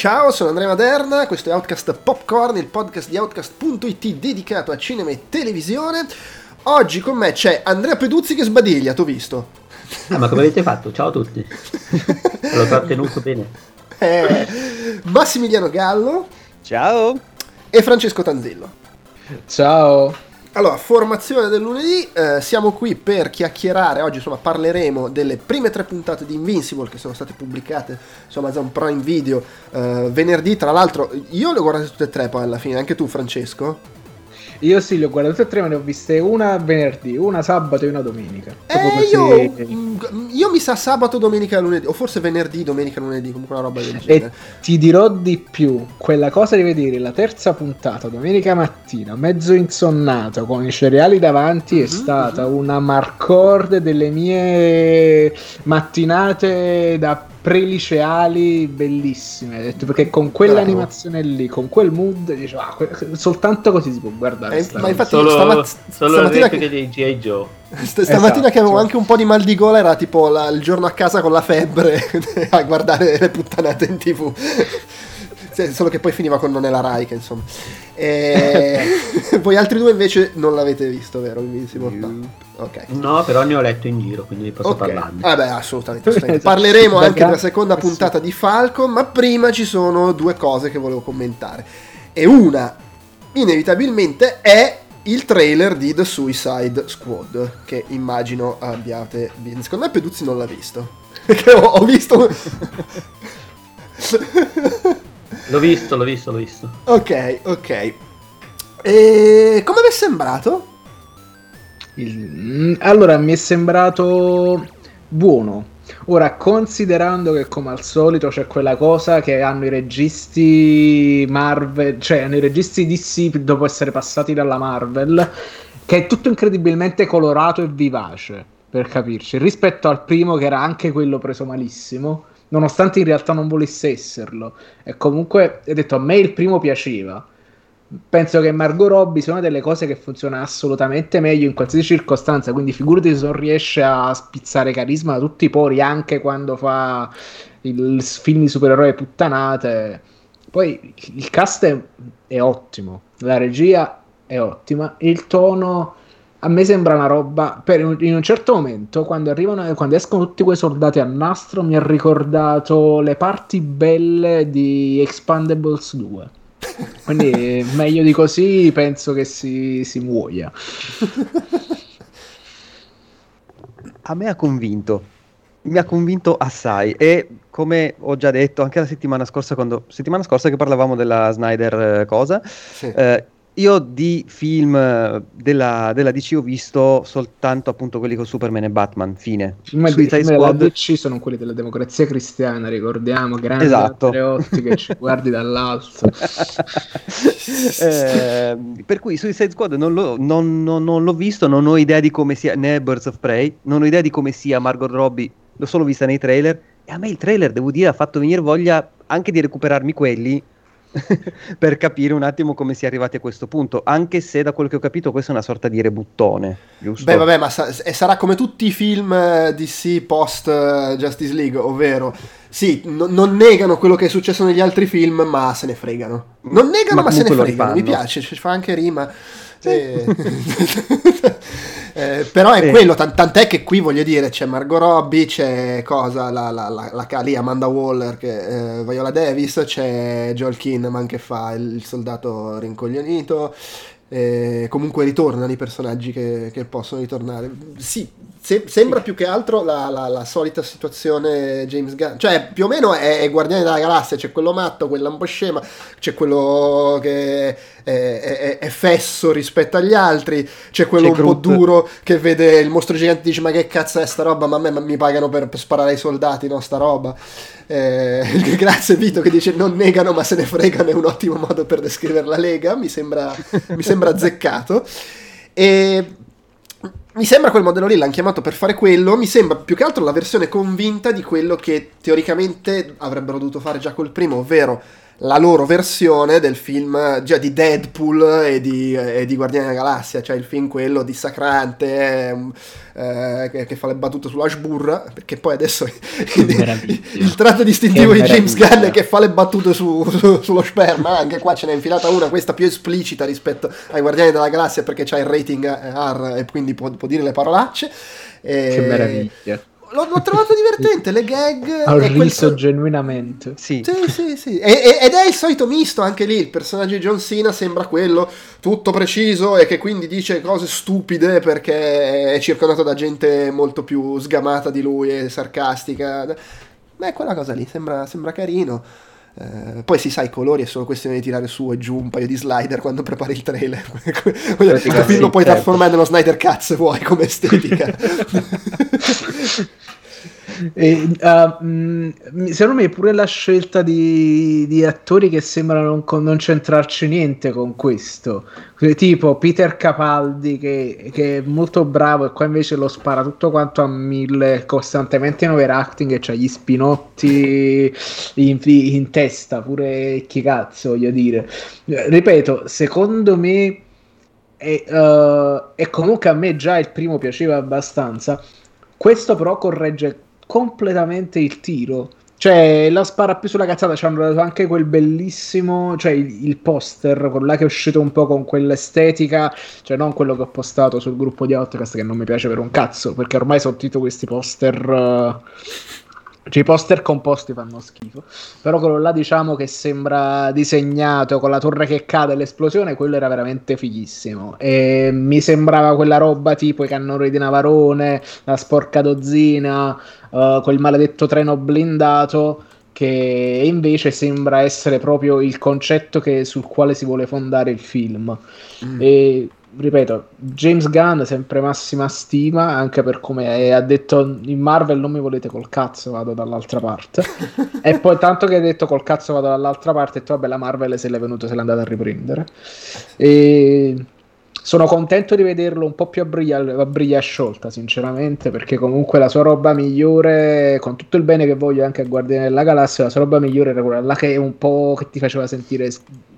Ciao, sono Andrea Maderna, questo è Outcast Popcorn, il podcast di Outcast.it dedicato a cinema e televisione. Oggi con me c'è Andrea Peduzzi che sbadiglia, t'ho visto. Ah, ma come avete fatto? Ciao a tutti. L'ho trattenuto bene. Eh, Massimiliano Gallo. Ciao. E Francesco Tanzillo. Ciao. Allora, formazione del lunedì, eh, siamo qui per chiacchierare, oggi insomma parleremo delle prime tre puntate di Invincible che sono state pubblicate su Amazon Prime Video eh, venerdì, tra l'altro io le ho guardate tutte e tre poi alla fine, anche tu Francesco? Io sì, le ho guardate tutte e tre, ma ne ho viste una venerdì, una sabato e una domenica. Eh, io, io, mi sa sabato, domenica, lunedì, o forse venerdì, domenica, lunedì, comunque una roba del genere. E ti dirò di più, quella cosa di vedere la terza puntata, domenica mattina, mezzo insonnato, con i cereali davanti, mm-hmm, è mhm, stata mm-hmm. una marcord delle mie mattinate da preliceali bellissime perché con quell'animazione lì con quel mood dice, ah, soltanto così si può guardare eh, ma infatti solo, stamat- solo stamattina che... dei G.I. Joe. St- stamattina esatto, che avevo anche un po' di mal di gola era tipo la, il giorno a casa con la febbre a guardare le puttanate in tv solo che poi finiva con non è la Rai che insomma e... voi altri due invece non l'avete visto vero? Invincible? No. Okay. no però ne ho letto in giro quindi posso okay. parlarne vabbè assolutamente, assolutamente. parleremo anche della seconda puntata di Falcon ma prima ci sono due cose che volevo commentare e una inevitabilmente è il trailer di The Suicide Squad che immagino abbiate visto secondo me Peduzzi non l'ha visto perché ho, ho visto L'ho visto, l'ho visto, l'ho visto. Ok, ok. E come vi è sembrato? Il... Allora, mi è sembrato buono. Ora, considerando che come al solito c'è quella cosa che hanno i registi Marvel, cioè hanno i registi DC dopo essere passati dalla Marvel, che è tutto incredibilmente colorato e vivace, per capirci, rispetto al primo che era anche quello preso malissimo nonostante in realtà non volesse esserlo. E comunque, ho detto, a me il primo piaceva. Penso che Margot Robbie sia una delle cose che funziona assolutamente meglio in qualsiasi circostanza, quindi figurati se non riesce a spizzare carisma da tutti i pori anche quando fa il film di supereroi puttanate. Poi il cast è, è ottimo, la regia è ottima, il tono a me sembra una roba per in un certo momento quando arrivano quando escono tutti quei soldati a nastro mi ha ricordato le parti belle di Expandables 2 quindi meglio di così penso che si, si muoia. A me ha convinto. Mi ha convinto assai. E come ho già detto anche la settimana scorsa quando settimana scorsa che parlavamo della Snyder eh, cosa sì. eh, io di film eh, della, della, DC ho visto soltanto appunto quelli con Superman e Batman, fine. Ma i film della DC sono quelli della democrazia cristiana, ricordiamo, grandi esatto. Andreotti che ci guardi dall'alto. eh, per cui Suicide Squad non, lo, non, non, non, l'ho visto, non ho idea di come sia, né Birds of Prey, non ho idea di come sia Margot Robbie, l'ho solo vista nei trailer e a me il trailer, devo dire, ha fatto venire voglia anche di recuperarmi quelli per capire un attimo come si è arrivati a questo punto, anche se da quello che ho capito questo è una sorta di rebuttone, giusto? Beh, vabbè, ma sa- sarà come tutti i film eh, DC post uh, Justice League, ovvero sì, no- non negano quello che è successo negli altri film, ma se ne fregano. Non negano, ma, ma se ne fregano. Mi piace, ci fa anche rima. Sì. E... Eh, però è eh. quello, t- tant'è che qui voglio dire c'è Margot Robbie, c'è cosa, la, la, la, la lì Amanda Waller, che, eh, Viola Davis, c'è Joel Kinnaman che fa il, il soldato rincoglionito, eh, comunque ritornano i personaggi che, che possono ritornare. Sì, se, sembra più che altro la, la, la, solita situazione James Gunn, cioè più o meno è, è Guardiani della Galassia, c'è quello matto, quello un po' scema, c'è quello che è, è, è fesso rispetto agli altri, c'è quello c'è un Groot. po' duro che vede il mostro gigante e dice ma che cazzo è sta roba, ma a me mi pagano per, per sparare ai soldati, no sta roba. Eh, grazie Vito che dice non negano ma se ne fregano è un ottimo modo per descrivere la Lega, mi sembra, mi sembra azzeccato. E mi sembra quel modello lì, l'hanno chiamato per fare quello, mi sembra più che altro la versione convinta di quello che teoricamente avrebbero dovuto fare già col primo, ovvero la loro versione del film già di Deadpool e di, e di Guardiani della Galassia, cioè il film quello dissacrante eh, che, che, fa le battute sulla sburra, perché poi adesso il, il tratto distintivo di James Gunn è che fa le battute su, su, sullo sperma, anche qua ce n'è infilata una, questa più esplicita rispetto ai Guardiani della Galassia perché c'ha il rating R e quindi può, può dire le parolacce. E... Che meraviglia l'ho, l'ho, trovato divertente, le gag... Ho riso quel... genuinamente. Sì, sì, sì. sì. E, ed è il solito misto anche lì, il personaggio di John Cena sembra quello tutto preciso e che quindi dice cose stupide perché è circondato da gente molto più sgamata di lui e sarcastica. Beh, quella cosa lì sembra, sembra carino. Eh, poi si sa, i colori è solo questione di tirare su e giù un paio di slider quando prepari il trailer. Questo film lo puoi trasformare nello Snyder Cut se vuoi come estetica. E, uh, mh, secondo me pure la scelta di, di attori che sembrano non, non, c'entrarci niente con questo, tipo Peter Capaldi che, che, è molto bravo e qua invece lo spara tutto quanto a mille costantemente in overacting e c'ha gli spinotti in, in testa, pure chi cazzo voglio dire. Ripeto, secondo me... E, uh, e comunque a me già il primo piaceva abbastanza. Questo però corregge completamente il tiro. Cioè, la spara più sulla cazzata. Ci hanno dato anche quel bellissimo. Cioè, il, il, poster, quello che è uscito un po' con quell'estetica. Cioè, non quello che ho postato sul gruppo di Outcast, che non mi piace per un cazzo. Perché ormai sono tutti questi poster. Uh, cioè, i poster composti fanno schifo. Però quello là, diciamo che sembra disegnato con la torre che cade e l'esplosione, quello era veramente fighissimo. E mi sembrava quella roba tipo i cannoni di Navarone, la sporca dozzina, uh, quel maledetto treno blindato. Che invece sembra essere proprio il concetto che, sul quale si vuole fondare il film. Mm. E ripeto, James Gunn sempre massima stima, anche per come ha detto in Marvel non mi volete col cazzo, vado dall'altra parte. e poi tanto che ha detto col cazzo vado dall'altra parte, e detto vabbè la Marvel se l'è venuto, se l'è andata a riprendere. E sono contento di vederlo un po' più a briglia, a briglia sciolta, sinceramente, perché comunque la sua roba migliore, con tutto il bene che voglio anche a Guardiani della Galassia, la sua roba migliore era quella là che è un po' che ti faceva sentire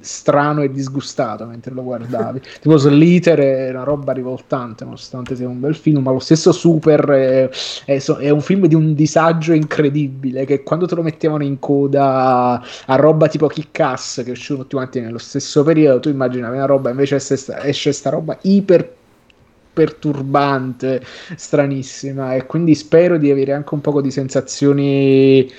strano e disgustato mentre lo guardavi. tipo Slither è una roba rivoltante, nonostante sia un bel film, ma lo stesso Super è, è, è un film di un disagio incredibile, che quando te lo mettevano in coda a roba tipo Kick-Ass, che è uscito tutti quanti nello stesso periodo, tu immaginavi una roba, invece esce sta roba iper perturbante, stranissima e quindi spero di avere anche un po' di sensazioni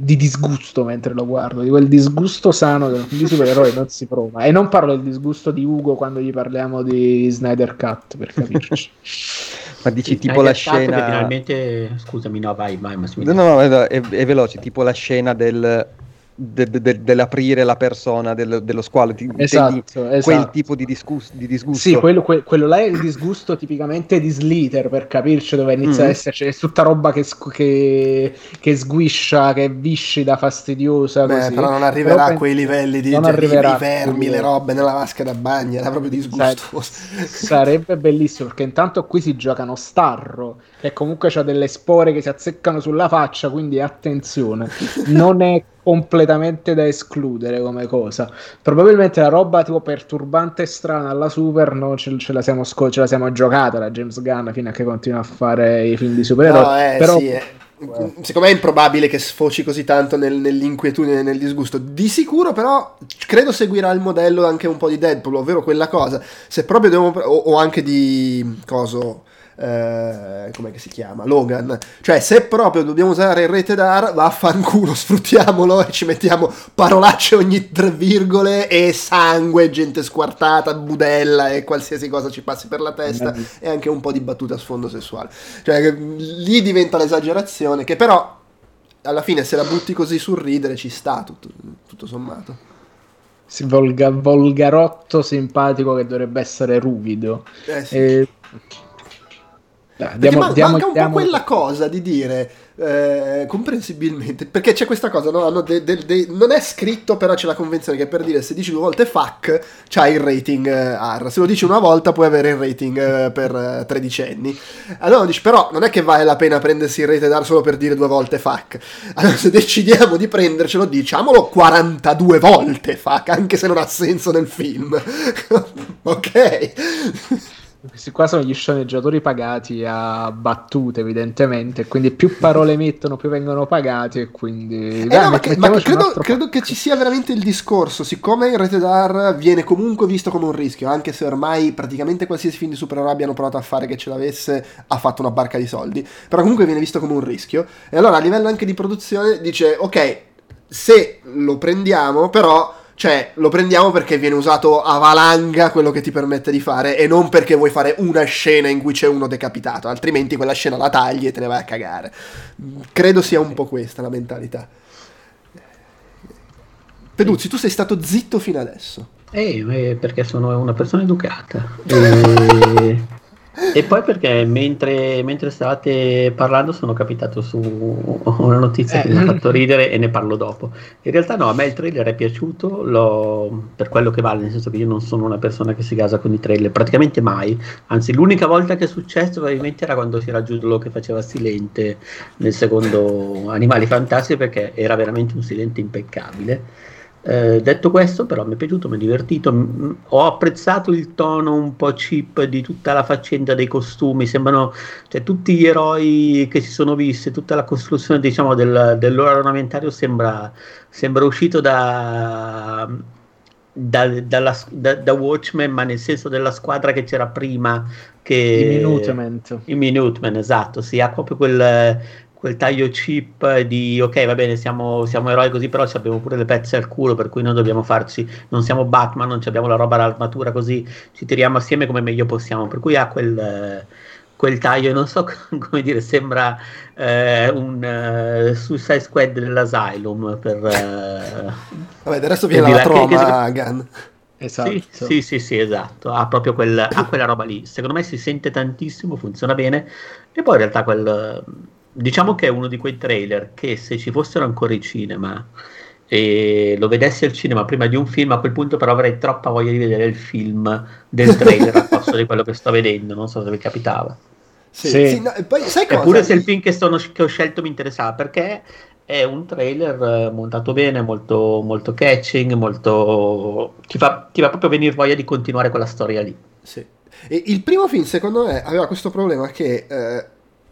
di disgusto mentre lo guardo, di quel disgusto sano che di supereroi non si prova. E non parlo del disgusto di Ugo quando gli parliamo di Snyder Cut, per capirci. Ma dici sì, tipo la scena... Finalmente... Scusami, no, vai, vai. Ma no, no, è, è veloce, tipo la scena del de, de, dell'aprire la persona del, dello squalo ti, esatto, esatto. quel tipo di, discus- di disgusto sì quello, que- quello, là è il disgusto tipicamente di Slither per capirci dove inizia mm. a esserci è tutta roba che, che, che sguiscia che è viscida fastidiosa Beh, così. però non arriverà però a quei livelli di, cioè, i vermi le robe nella vasca da bagno era proprio disgustoso sarebbe bellissimo perché intanto qui si giocano Starro che comunque ha delle spore che si azzeccano sulla faccia quindi attenzione non è completamente da escludere come cosa. Probabilmente la roba tipo perturbante e strana alla Super no, ce, ce, la siamo sco- ce la siamo giocata la James Gunn fino a che continua a fare i film di supereroi. No, eh, però... sì, eh. Secondo me è improbabile che sfoci così tanto nel, nell'inquietudine e nel disgusto. Di sicuro, però, credo seguirà il modello anche un po' di Deadpool, ovvero quella cosa. Se proprio devo. o, o anche di. Coso eh, come si chiama? Logan. Cioè, se proprio dobbiamo usare il rated R, vaffanculo, sfruttiamolo e ci mettiamo parolacce ogni tre virgole e sangue, gente squartata, budella e qualsiasi cosa ci passi per la testa mm-hmm. e anche un po' di battuta a sfondo sessuale. Cioè, lì diventa l'esagerazione che però alla fine se la butti così sul ridere ci sta tutto, tutto sommato. Si volga, volgarotto simpatico che dovrebbe essere ruvido. Eh sì. E Perché diamo- man- diamo- manca un diamo- po' quella cosa di dire, eh, comprensibilmente, perché c'è questa cosa, no? De- de- de- non è scritto, però c'è la convenzione che per dire se dici due volte fuck, c'hai il rating eh, R, se lo dici una volta puoi avere il rating eh, per eh, tredicenni. Allora dici, però non è che vale la pena prendersi il rated R solo per dire due volte fuck. Allora se decidiamo di prendercelo, diciamolo 42 volte fuck, anche se non ha senso nel film. ok? Questi qua sono gli sceneggiatori pagati a battute, evidentemente. Quindi più parole mettono, più vengono pagati. E quindi. Eh Dai, no, ma, che- ma credo, credo che ci sia veramente il discorso. Siccome il rated R viene comunque visto come un rischio, anche se ormai praticamente qualsiasi film di supereroi abbiano provato a fare che ce l'avesse, ha fatto una barca di soldi. Però comunque viene visto come un rischio. E allora a livello anche di produzione dice: Ok, se lo prendiamo, però. Cioè, lo prendiamo perché viene usato a valanga quello che ti permette di fare e non perché vuoi fare una scena in cui c'è uno decapitato, altrimenti quella scena la tagli e te ne vai a cagare. Credo sia un po' questa la mentalità. Peduzzi, tu sei stato zitto fino adesso. Eh, eh, perché sono una persona educata. E, e poi perché mentre, mentre stavate parlando sono capitato su una notizia che Eh. mi ha fatto ridere e ne parlo dopo. In realtà no, a me il trailer è piaciuto per quello che vale, nel senso che io non sono una persona che si gasa con i trailer, praticamente mai. Anzi, l'unica volta che è successo probabilmente era quando c'era Giulio che faceva Silente nel secondo Animali Fantastici perché era veramente un Silente impeccabile. Eh, detto questo, però mi è piaciuto, mi è divertito. m- ho apprezzato il tono un po' cheap di tutta la faccenda dei costumi. Sembrano cioè, tutti gli eroi che si sono visti, tutta la costruzione diciamo, del, del loro armamentario sembra, sembra uscito da, da, dalla- da- da Watchmen, ma nel senso della squadra che c'era prima. Che, I Minutement. i Minutemen, esatto, si ha proprio quel, quel taglio cheap di ok, va bene, siamo, siamo eroi così, però ci abbiamo pure le pezze al culo, per cui noi dobbiamo farci, non siamo Batman, non ci abbiamo la roba, l'armatura così, ci tiriamo assieme come meglio possiamo, per cui ha quel, quel taglio, non so come dire, sembra eh, un eh, Suicide Squad dell'Asylum per... eh, Vabbè, del resto viene la la- che- troma Gun. Esatto. sì, sì, sì, sì, esatto. Ha proprio quel- ha quella roba lì. Secondo me si sente tantissimo, funziona bene. E poi in realtà quel. Diciamo che è uno di quei trailer che se ci fossero ancora i cinema e lo vedessi al cinema prima di un film, a quel punto però avrei troppa voglia di vedere il film del trailer al posto di quello che sto vedendo. Non so se vi capitava. Sì, Sì. sì, no, e poi sai cosa? Eppure se il film che, sono- che ho scelto mi interessava perché è un trailer eh, montato bene, molto, molto catching, molto... Ti fa, ti fa proprio venire voglia di continuare quella storia lì. Sì. E il primo film, secondo me, aveva questo problema che, eh,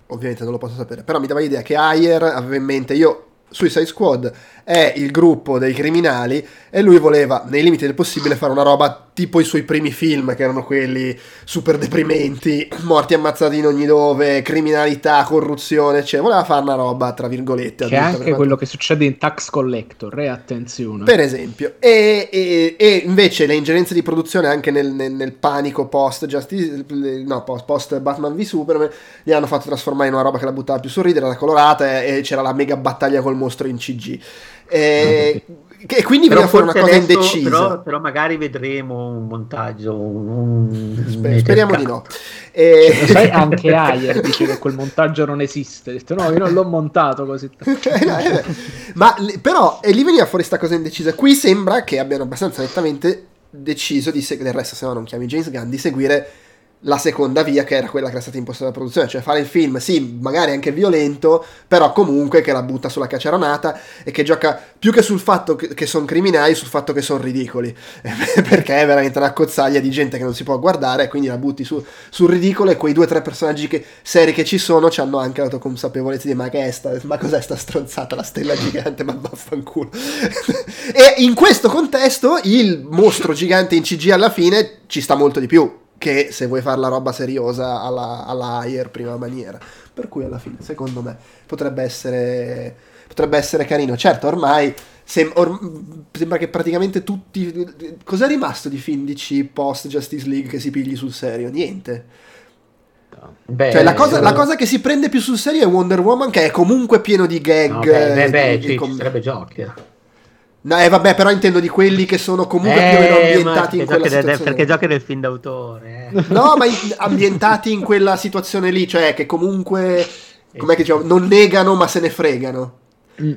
ovviamente non lo posso sapere, però mi dava l'idea che Ayer aveva in mente, io, Suicide Squad è il gruppo dei criminali e lui voleva, nei limiti del possibile, fare una roba tipo i suoi primi film, che erano quelli super deprimenti, morti ammazzati in ogni dove, criminalità, corruzione, cioè voleva fare una roba, tra virgolette, Che è anche quanto- quello che succede in Tax Collector, eh, attenzione. per esempio, e, e- e invece le ingerenze di produzione anche nel, nel- nel panico post Justice, no, post, post Batman v Superman li hanno fatto trasformare in una roba che la buttava più sul ridere, era colorata e, e c'era la mega battaglia col mostro in CG. E, e quindi Però veniva fuori una forse cosa adesso- indecisa. Però, però magari vedremo un montaggio, un, Sper- speriamo di no. E- Lo sai, anche Ayer dice che quel montaggio non esiste. Ha detto, no, io non l'ho montato così. Eh, no, eh, Ma però, e lì veniva fuori sta cosa indecisa. Qui sembra che abbiano abbastanza nettamente deciso di seguire, del resto se no non chiami James Gunn, di seguire la seconda via che era quella che era stata imposta dalla produzione, cioè fare il film, sì, magari anche violento, però comunque che la butta sulla caceronata e che gioca più che sul fatto che, sono criminali, sul fatto che sono ridicoli, perché è veramente una cozzaglia di gente che non si può guardare e quindi la butti su- sul ridicolo e quei due o tre personaggi che, seri che ci sono hanno anche l'autoconsapevolezza di ma che è sta, ma cos'è sta stronzata, la stella gigante, ma vaffanculo. e in questo contesto il mostro gigante in CG alla fine ci sta molto di più che se vuoi fare la roba seriosa alla, alla Ayer prima maniera. Per cui alla fine, secondo me, potrebbe essere, potrebbe essere carino. Certo, ormai sem- or- sembra che praticamente tutti... Cos'è rimasto di film DC post Justice League che si pigli sul serio? Niente. Beh, Cioè, la cosa, eh, la cosa che si prende più sul serio è Wonder Woman, che è comunque pieno di gag. no, beh, beh, eh, beh, di- ci, di ci com- sarebbe Joker. No, eh, vabbè, però intendo di quelli che sono comunque più o meno Eh, ma ambientati in quella situazione. perché giochi del film d'autore. eh. No, ma in- ambientati in quella situazione lì, cioè che comunque, com'è che diciamo, non negano ma se ne fregano. Mm.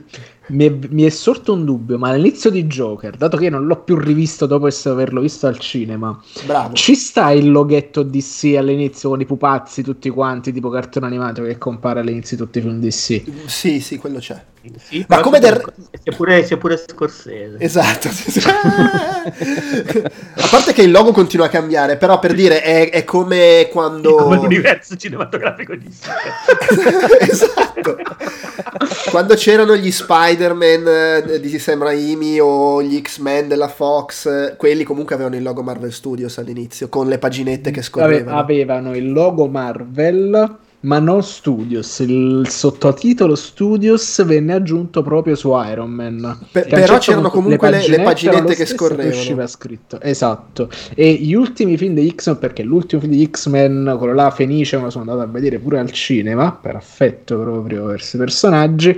Mi è, mi è sorto un dubbio, ma all'inizio di Joker, dato che io non l'ho più rivisto dopo averlo visto al cinema, Bravo. ci sta il loghetto DC all'inizio con i pupazzi tutti quanti, tipo cartone animato che compare all'inizio di tutti i film DC? Sì, sì, quello c'è. Sì, Ma come del- pure- c'è pure, c'è pure Scorsese. Esatto. a parte che il logo continua a cambiare, però per dire è, è come quando... Come l'universo cinematografico di esatto. Quando c'erano gli Spider-Man eh, di Sam Raimi o gli X-Men della Fox, quelli comunque avevano il logo Marvel Studios all'inizio, con le paginette che scorrevano. avevano il logo Marvel, ma non Studios. Il sottotitolo Studios venne aggiunto proprio su Iron Man. Un però certo c'erano comunque le- le paginette che scorrevano. usciva scritto. Esatto. E gli ultimi film di X-Men, perché l'ultimo film di X-Men, quello là Fenice, me lo sono andato a vedere pure al cinema, per affetto proprio per questi personaggi.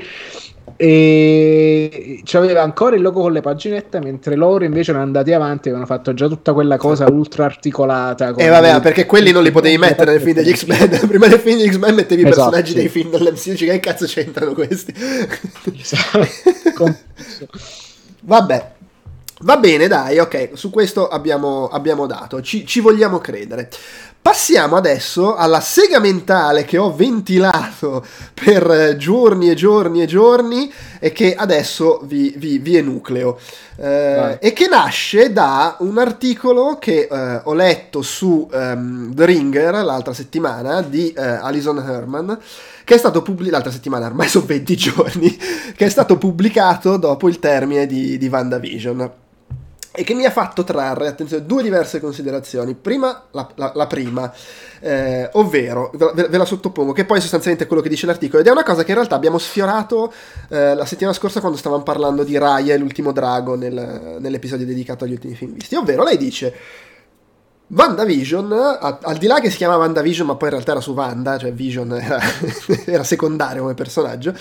E c'aveva ancora il logo con le paginette, mentre loro invece erano andati avanti e avevano fatto già tutta quella cosa ultra articolata. E Eh, vabbè, il- perché quelli non li potevi mettere nel film degli X-Men. Prima del film degli X-Men mettevi i Esatto. personaggi dei film dell'MCU. Che cazzo c'entrano questi? Esatto. Vabbè. Va bene, dai, ok, su questo abbiamo, abbiamo dato, ci, ci vogliamo credere. Passiamo adesso alla sega mentale che ho ventilato per giorni e giorni e giorni e che adesso vi, vi, vi enucleo. Eh, e che nasce da un articolo che eh, ho letto su ehm, The Ringer l'altra settimana di eh, Alison Herman che è stato pubblicato l'altra settimana, ormai sono 20 giorni, che è stato pubblicato dopo il termine di, di WandaVision e che mi ha fatto trarre, attenzione, due diverse considerazioni. Prima, la, la- la prima, eh, ovvero, ve, ve- la sottopongo, che poi è sostanzialmente quello che dice l'articolo, ed è una cosa che in realtà abbiamo sfiorato eh, la settimana scorsa quando stavamo parlando di Raya e l'ultimo drago nel- nell'episodio dedicato agli ultimi film visti, ovvero lei dice... WandaVision, a- al di là che si chiama WandaVision, ma poi in realtà era su Wanda, cioè Vision era, era secondario come personaggio,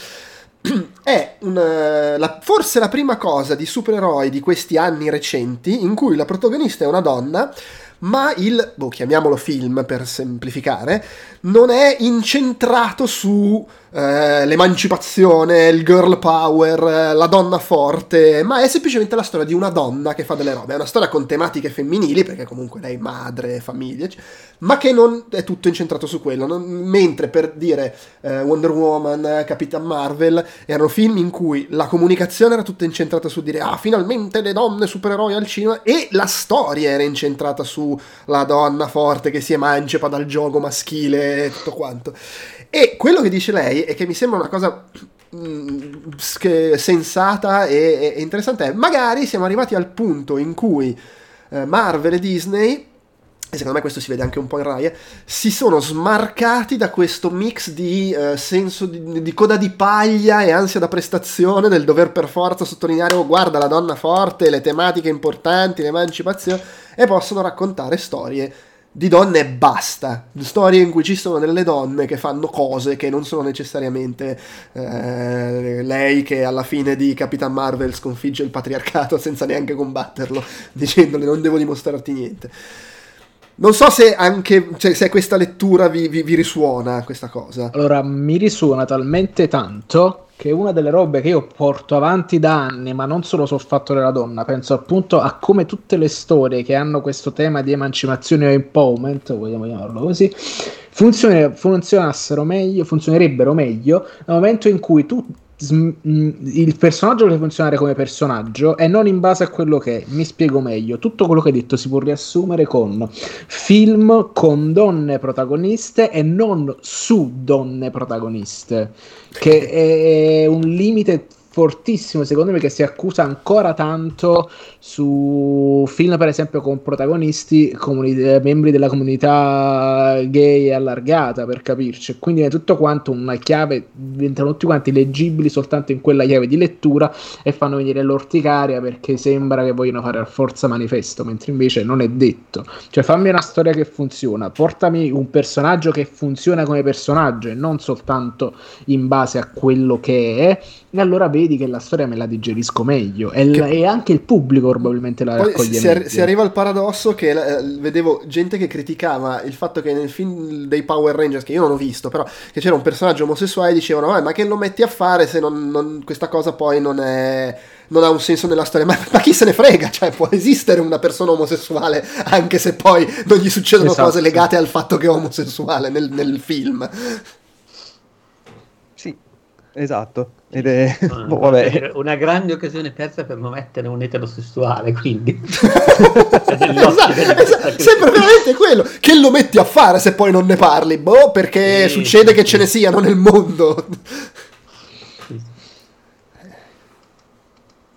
è un, la- forse la prima cosa di supereroi di questi anni recenti in cui la protagonista è una donna, ma il, boh, chiamiamolo film per semplificare, non è incentrato su eh, l'emancipazione, il girl power, eh, la donna forte, ma è semplicemente la storia di una donna che fa delle robe. È una storia con tematiche femminili, perché comunque lei è madre, famiglia, ma che non è tutto incentrato su quello. non- mentre per dire eh, Wonder Woman, eh, Capitan Marvel, erano film in cui la comunicazione era tutta incentrata su dire ah, finalmente le donne supereroi al cinema, e la storia era incentrata su la donna forte che si emancipa dal gioco maschile e tutto quanto. E quello che dice lei, e che mi sembra una cosa mm, sensata e, e interessante, è magari siamo arrivati al punto in cui eh, Marvel e Disney, e secondo me questo si vede anche un po' in Raya, si sono smarcati da questo mix di eh, senso di, di coda di paglia e ansia da prestazione del dover per forza sottolineare, oh guarda la donna forte, le tematiche importanti, l'emancipazione, e possono raccontare storie di donne e basta. Storie in cui ci sono delle donne che fanno cose che non sono necessariamente eh, lei che alla fine di Capitan Marvel sconfigge il patriarcato senza neanche combatterlo, dicendole non devo dimostrarti niente. Non so se anche cioè, se questa lettura vi, vi- vi risuona questa cosa. Allora, mi risuona talmente tanto che una delle robe che io porto avanti da anni, ma non solo sul fatto della donna, penso appunto a come tutte le storie che hanno questo tema di emancipazione o empowerment, vogliamo chiamarlo così, funzionassero meglio, funzionerebbero meglio nel momento in cui tu sm- mh, il personaggio deve funzionare come personaggio e non in base a quello che è. Mi spiego meglio. Tutto quello che hai detto si può riassumere con film con donne protagoniste e non su donne protagoniste, che è un limite fortissimo secondo me che si accusa ancora tanto su film per esempio con protagonisti comuni- eh, membri della comunità gay allargata per capirci. Quindi è tutto quanto una chiave diventano tutti quanti leggibili soltanto in quella chiave di lettura e fanno venire l'orticaria perché sembra che vogliono fare a forza manifesto mentre invece non è detto. Cioè fammi una storia che funziona. Portami un personaggio che funziona come personaggio e non soltanto in base a quello che è. E allora vedi vedi che la storia me la digerisco meglio e, che... e anche il pubblico probabilmente la Poi raccoglie si, meglio. si arriva al paradosso che eh, vedevo gente che criticava il fatto che nel film dei Power Rangers, che io non ho visto, però che c'era un personaggio omosessuale e dicevano ma che lo metti a fare se non, non, questa cosa poi non è non ha un senso nella storia. Ma, ma, chi se ne frega? Cioè, può esistere una persona omosessuale anche se poi non gli succedono Esatto. cose legate al fatto che è omosessuale nel, nel film. Sì, esatto. Ed è... Ah, vabbè. Una grande occasione persa per non mettere un eterosessuale, quindi. esatto, esatto, sempre veramente quello. Che lo metti a fare se poi non ne parli? Boh, perché Sì, succede sì, che sì. ce ne siano nel mondo.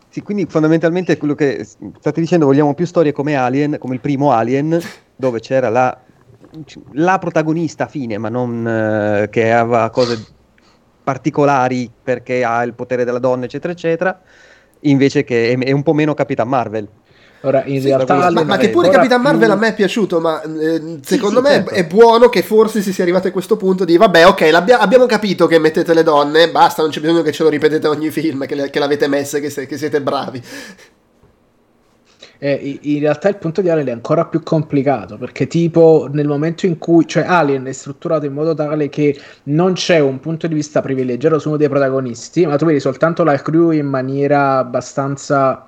Sì, quindi fondamentalmente quello che state dicendo, vogliamo più storie come Alien, come il primo Alien, dove c'era la, la protagonista fine, ma non eh, che aveva cose particolari perché ha il potere della donna, eccetera, eccetera, invece che è, è un po' meno Capitan Marvel. Ora, in Sì, realtà, ma, ma che pure Capitan più- Marvel a me è piaciuto, ma eh, secondo sì, me certo. è buono che forse si sia arrivati a questo punto di vabbè, ok, l'abbia- abbiamo capito che mettete le donne, basta, non c'è bisogno che ce lo ripetete ogni film, che, le- che l'avete messe, che, se- che siete bravi. Eh, in realtà il punto di Alien è ancora più complicato perché tipo nel momento in cui cioè Alien è strutturato in modo tale che non c'è un punto di vista privilegiato su uno dei protagonisti ma tu vedi soltanto la crew in maniera abbastanza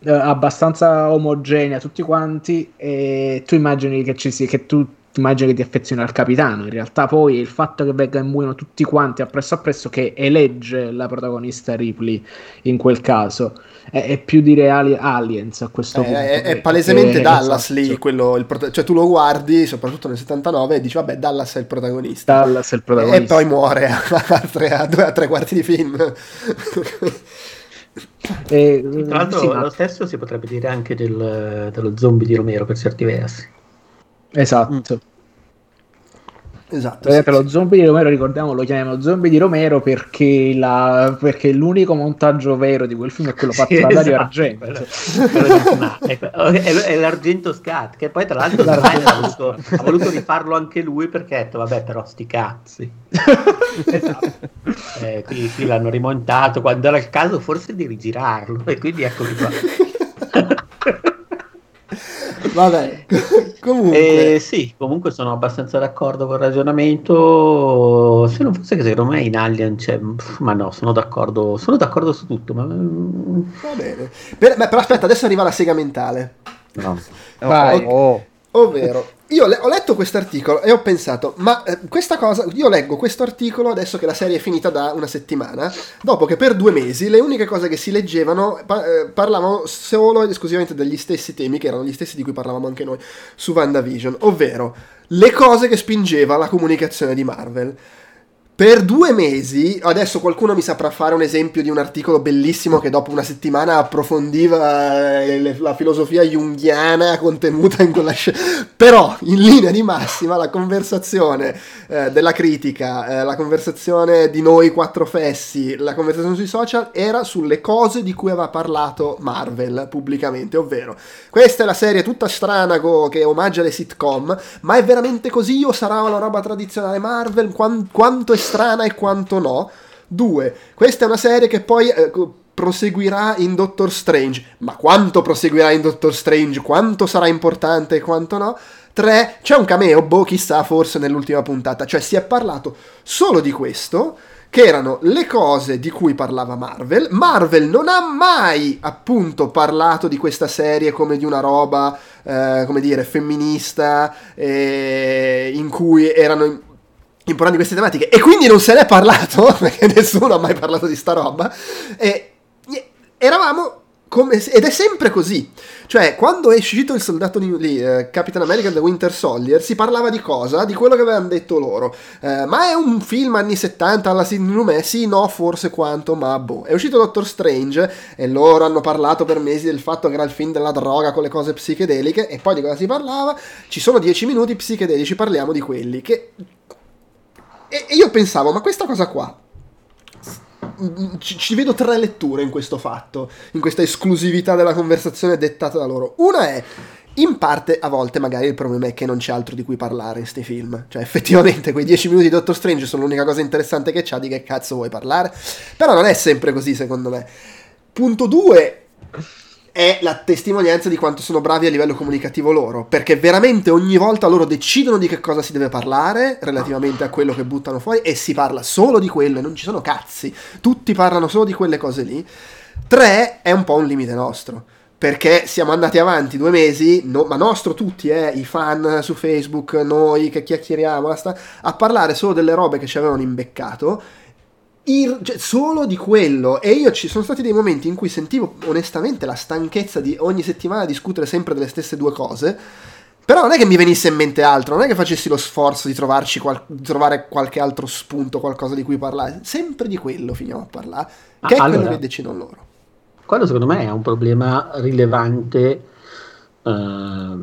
eh, abbastanza omogenea tutti quanti e tu immagini che ci sia che tu immagini che ti affezioni al capitano. In realtà poi il fatto che venga in muoiono tutti quanti appresso appresso che elegge la protagonista Ripley in quel caso è, è più di reali aliens a questo Eh, punto è, è palesemente Dallas esatto. lì, quello, il prota- cioè tu lo guardi, soprattutto nel 79, e dici vabbè, Dallas è il protagonista. Dallas è il e protagonista poi muore a, a tre, a due- a tre quarti di film. E, Tra l'altro, sì, ma- lo stesso si potrebbe dire anche del- dello zombie di Romero per certi versi. esatto esatto. Vedete, sì, lo zombie di Romero, ricordiamo, lo chiamiamo zombie di Romero perché, la- perché l'unico montaggio vero di quel film è quello fatto Sì, da Dario esatto, Argento. quello di Sna- è, è- l'argento scat che poi tra l'altro ha voluto, ha voluto rifarlo anche lui perché ha detto vabbè però sti cazzi Esatto. Eh, qui, qui l'hanno rimontato quando era il caso forse di rigirarlo e quindi eccomi qua Vabbè, comunque. Eh, sì, comunque sono abbastanza d'accordo con il ragionamento. Se non fosse che secondo me in Alien c'è. pff, Ma no, sono d'accordo. Sono d'accordo su tutto. Ma mm, Va bene. Per- beh, però aspetta, adesso arriva la sega mentale. no. Vai. Oh, Ovvero, io le- ho letto questo articolo e ho pensato, ma eh, questa cosa, io leggo questo articolo adesso che la serie è finita da una settimana, dopo che per due mesi le uniche cose che si leggevano pa- eh, parlavano solo ed esclusivamente degli stessi temi, che erano gli stessi di cui parlavamo anche noi su WandaVision, ovvero le cose che spingeva la comunicazione di Marvel. Per due mesi, adesso qualcuno mi saprà fare un esempio di un articolo bellissimo che dopo una settimana approfondiva eh, la filosofia junghiana contenuta in quella scena. Però, in linea di massima, la conversazione eh, della critica, eh, la conversazione di noi quattro fessi, la conversazione sui social era sulle cose di cui aveva parlato Marvel pubblicamente, ovvero questa è la serie tutta strana co- che omaggia le sitcom, ma è veramente così o sarà una roba tradizionale Marvel? Quan- quanto è strana e quanto no? Due, questa è una serie che poi eh, proseguirà in Doctor Strange, ma quanto proseguirà in Doctor Strange? Quanto sarà importante e quanto no? 3. C'è un cameo, boh, chissà, forse nell'ultima puntata. Cioè, si è parlato solo di questo, che erano le cose di cui parlava Marvel. Marvel non ha mai, appunto, parlato di questa serie come di una roba, eh, come dire, femminista, eh, in cui erano importanti queste tematiche. E quindi non se n'è parlato, perché nessuno ha mai parlato di sta roba. E eravamo come, ed è sempre così. Cioè, quando è uscito il soldato lì, eh, Capitan America The Winter Soldier, si parlava di cosa? Di quello che avevano detto loro. Eh, ma è un film anni 70 alla Sidney Lumet? Sì, no, forse quanto, ma boh. È uscito Doctor Strange e loro hanno parlato per mesi del fatto che era il film della droga con le cose psichedeliche e poi di cosa si parlava? Ci sono 10 minuti psichedelici, parliamo di quelli che... E, e io pensavo, ma questa cosa qua ci, ci vedo tre letture in questo fatto, in questa esclusività della conversazione dettata da loro. Una è In parte, a volte, magari il problema è che non c'è altro di cui parlare in sti film. Cioè, effettivamente, quei 10 minuti di Doctor Strange sono l'unica cosa interessante che c'ha, di che cazzo vuoi parlare. Però non è sempre così, secondo me. Punto 2 è la testimonianza di quanto sono bravi a livello comunicativo loro, perché veramente ogni volta loro decidono di che cosa si deve parlare relativamente a quello che buttano fuori e si parla solo di quello e non ci sono cazzi, tutti parlano solo di quelle cose lì. 3 è un po' un limite nostro perché siamo andati avanti due mesi, no, ma nostro tutti, eh, i fan su Facebook, noi che chiacchieriamo, a parlare solo delle robe che ci avevano imbeccato, ir, cioè, solo di quello. E io ci sono stati dei momenti in cui sentivo onestamente la stanchezza di ogni settimana discutere sempre delle stesse due cose. Però non è che mi venisse in mente altro, non è che facessi lo sforzo di qual- trovare qualche altro spunto, qualcosa di cui parlare. Sempre di quello finiamo a parlare, che ah, è allora, quello che decidono loro quello secondo me è un problema rilevante eh,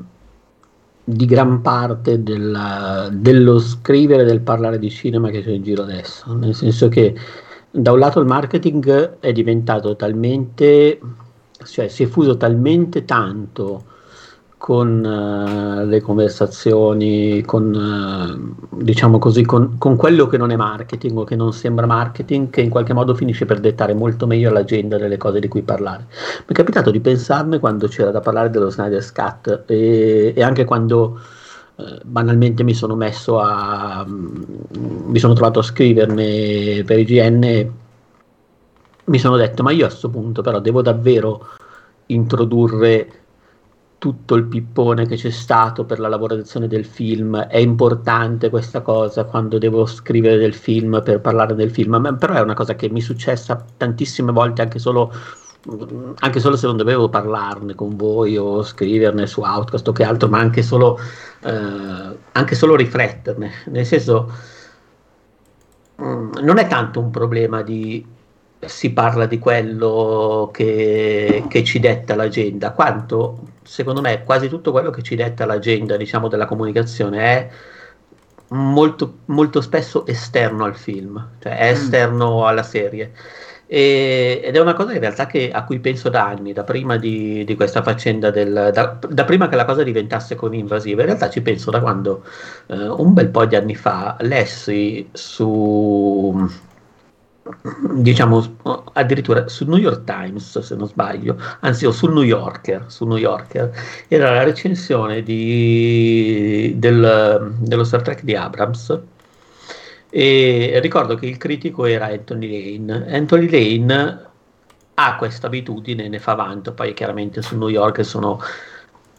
di gran parte della, dello scrivere e del parlare di cinema che c'è in giro adesso, nel senso che da un lato il marketing è diventato talmente, cioè si è fuso talmente tanto con uh, le conversazioni, con, uh, diciamo così, con, con, quello che non è marketing o che non sembra marketing, che in qualche modo finisce per dettare molto meglio l'agenda delle cose di cui parlare. Mi è capitato di pensarne quando c'era da parlare dello Snyder's Cut e, e anche quando uh, banalmente mi sono messo a... Um, mi sono trovato a scriverne per IGN, mi sono detto ma io a questo punto però devo davvero introdurre tutto il pippone che c'è stato per la lavorazione del film, è importante questa cosa quando devo scrivere del film per parlare del film, Ma, però è una cosa che mi è successa tantissime volte anche solo, anche solo se non dovevo parlarne con voi o scriverne su Outcast o che altro, ma anche solo, eh, anche solo rifletterne, nel senso mm, non è tanto un problema di si parla di quello che, che, ci detta l'agenda, quanto secondo me quasi tutto quello che ci detta l'agenda diciamo, della comunicazione è molto, molto spesso esterno al film, cioè è mm. esterno mm. alla serie. E, ed è una cosa in realtà che, a cui penso da anni, da prima di, di questa faccenda, del, da, da, prima che la cosa diventasse così invasiva. In realtà ci penso da quando eh, un bel po' di anni fa lessi su diciamo addirittura sul New York Times se non sbaglio anzi o sul New Yorker, sul New Yorker era la recensione di, del, dello Star Trek di Abrams. E ricordo che il critico era Anthony Lane. Anthony Lane ha questa abitudine ne fa vanto poi chiaramente sul New York sono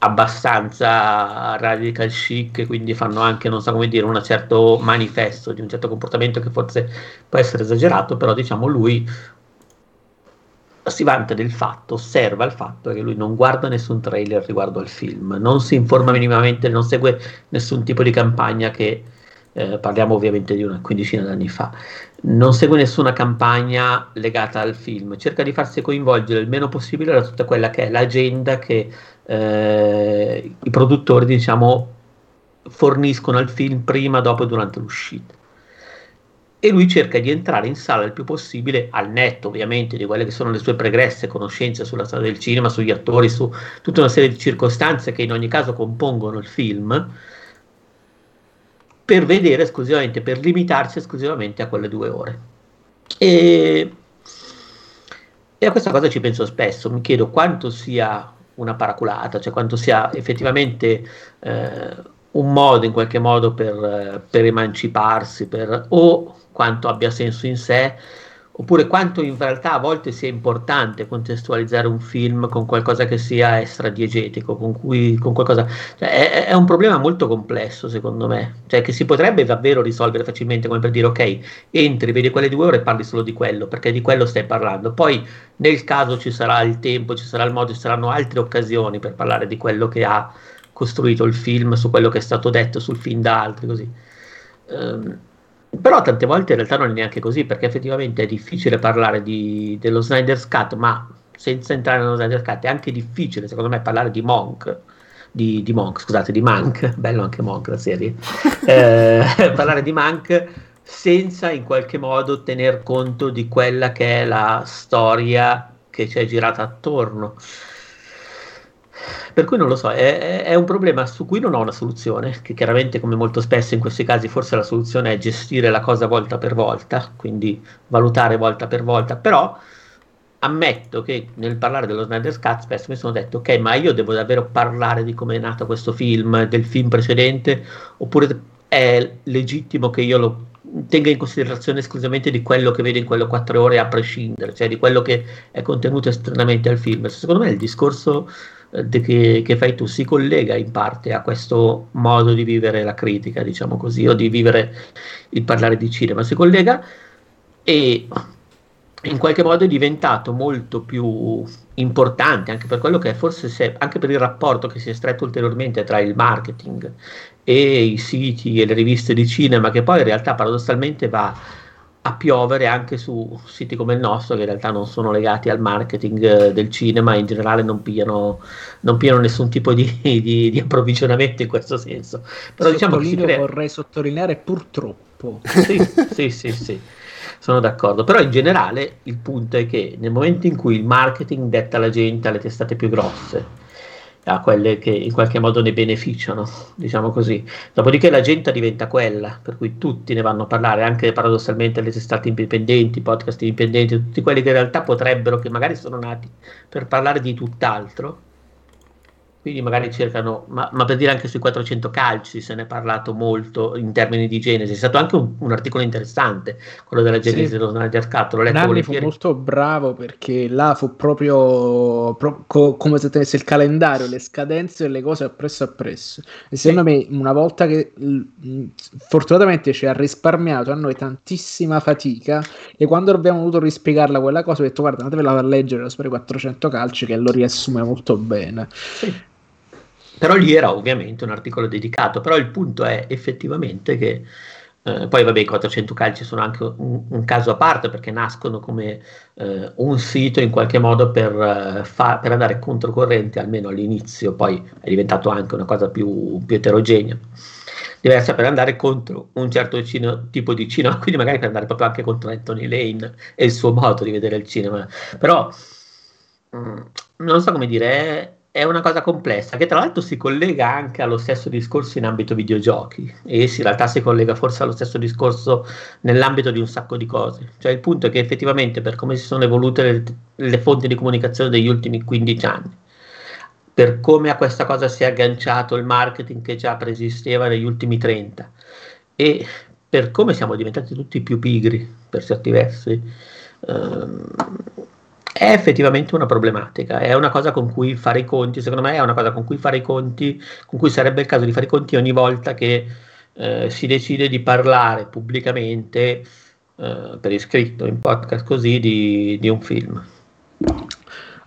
abbastanza radical chic, quindi fanno anche, non so come dire, un certo manifesto di un certo comportamento che forse può essere esagerato, però diciamo lui si vanta del fatto, osserva il fatto che lui non guarda nessun trailer riguardo al film, non si informa minimamente, non segue nessun tipo di campagna che eh, parliamo ovviamente di una quindicina d'anni fa, non segue nessuna campagna legata al film, cerca di farsi coinvolgere il meno possibile da tutta quella che è l'agenda che eh, i produttori diciamo forniscono al film prima, dopo e durante l'uscita e lui cerca di entrare in sala il più possibile al netto ovviamente di quelle che sono le sue pregresse conoscenze sulla storia del cinema, sugli attori, su tutta una serie di circostanze che in ogni caso compongono il film per vedere esclusivamente, per limitarsi esclusivamente a quelle due ore. E, e a questa cosa ci penso spesso, mi chiedo quanto sia una paraculata, cioè quanto sia effettivamente eh, un modo in qualche modo per, per emanciparsi, per, o quanto abbia senso in sé, oppure quanto in realtà a volte sia importante contestualizzare un film con qualcosa che sia extradiegetico, con, cui, con qualcosa... Cioè, è, è, un problema molto complesso secondo me, cioè che si potrebbe davvero risolvere facilmente come per dire ok, entri, vedi quelle due ore e parli solo di quello, perché di quello stai parlando, poi nel caso ci sarà il tempo, ci sarà il modo, ci saranno altre occasioni per parlare di quello che ha costruito il film, su quello che è stato detto sul film da altri, così. Um, però tante volte in realtà non è neanche così, perché effettivamente è difficile parlare di, dello Snyder's Cut, ma senza entrare nello Snyder's Cut è anche difficile, secondo me, parlare di Monk. Di, di Monk, scusate, di Monk, bello anche Monk la serie, eh, parlare di Monk senza in qualche modo tener conto di quella che è la storia che ci è girata attorno. Per cui non lo so, è, è, un problema su cui non ho una soluzione, che chiaramente come molto spesso in questi casi forse la soluzione è gestire la cosa volta per volta, quindi valutare volta per volta, però ammetto che nel parlare dello Snyder's Cut spesso mi sono detto ok ma io devo davvero parlare di come è nato questo film, del film precedente oppure è legittimo che io lo tenga in considerazione esclusivamente di quello che vedo in quelle quattro ore a prescindere, cioè di quello che è contenuto esternamente al film. Secondo me il discorso che, che, fai tu si collega in parte a questo modo di vivere la critica, diciamo così, o di vivere il parlare di cinema, si collega e in qualche modo è diventato molto più importante anche per quello che è forse se, anche per il rapporto che si è stretto ulteriormente tra il marketing e i siti e le riviste di cinema che poi in realtà paradossalmente va a piovere anche su siti come il nostro che in realtà non sono legati al marketing eh, del cinema in generale non pigliano, non pigliano nessun tipo di, di, di, approvvigionamento in questo senso. Però diciamo che crea... vorrei sottolineare purtroppo. Sì sì sì sì. Sono d'accordo, però in generale il punto è che nel momento in cui il marketing detta la gente alle testate più grosse, a quelle che in qualche modo ne beneficiano, diciamo così, dopodiché la gente diventa quella, per cui tutti ne vanno a parlare, anche paradossalmente le testate indipendenti, podcast indipendenti, tutti quelli che in realtà potrebbero, che magari sono nati per parlare di tutt'altro, quindi magari cercano, ma, ma, per dire anche sui 400 calci se ne è parlato molto in termini di genesi, è stato anche un, un articolo interessante, quello della genesi sì. dello Snyder l'ho letto Nanni fu molto bravo perché là fu proprio pro, co, come se tenesse il calendario, le scadenze e le cose appresso appresso. E secondo sì. me una volta che fortunatamente ci ha risparmiato a noi tantissima fatica e quando abbiamo voluto rispiegarla quella cosa ho detto guarda andatevela a leggere lo Spero 400 calci che lo riassume molto bene. Sì però lì era ovviamente un articolo dedicato, però il punto è effettivamente che eh, poi vabbè i 400 calci sono anche un, un caso a parte perché nascono come eh, un sito in qualche modo per, uh, fa- per, andare controcorrente almeno all'inizio, poi è diventato anche una cosa più, più eterogenea, diversa per andare contro un certo cino- tipo di cinema, quindi magari per andare proprio anche contro Anthony Lane e il suo modo di vedere il cinema, però mh, mm, non so come dire, è, una cosa complessa che tra l'altro si collega anche allo stesso discorso in ambito videogiochi e in realtà si collega forse allo stesso discorso nell'ambito di un sacco di cose. Cioè il punto è che effettivamente per come si sono evolute le, le fonti di comunicazione degli ultimi 15 anni, per come a questa cosa si è agganciato il marketing che già preesisteva negli ultimi 30 e per come siamo diventati tutti più pigri per certi versi. Ehm, è effettivamente una problematica, è una cosa con cui fare i conti, secondo me è una cosa con cui fare i conti, con cui sarebbe il caso di fare i conti ogni volta che eh, si decide di parlare pubblicamente eh, per iscritto in podcast così di, di un film.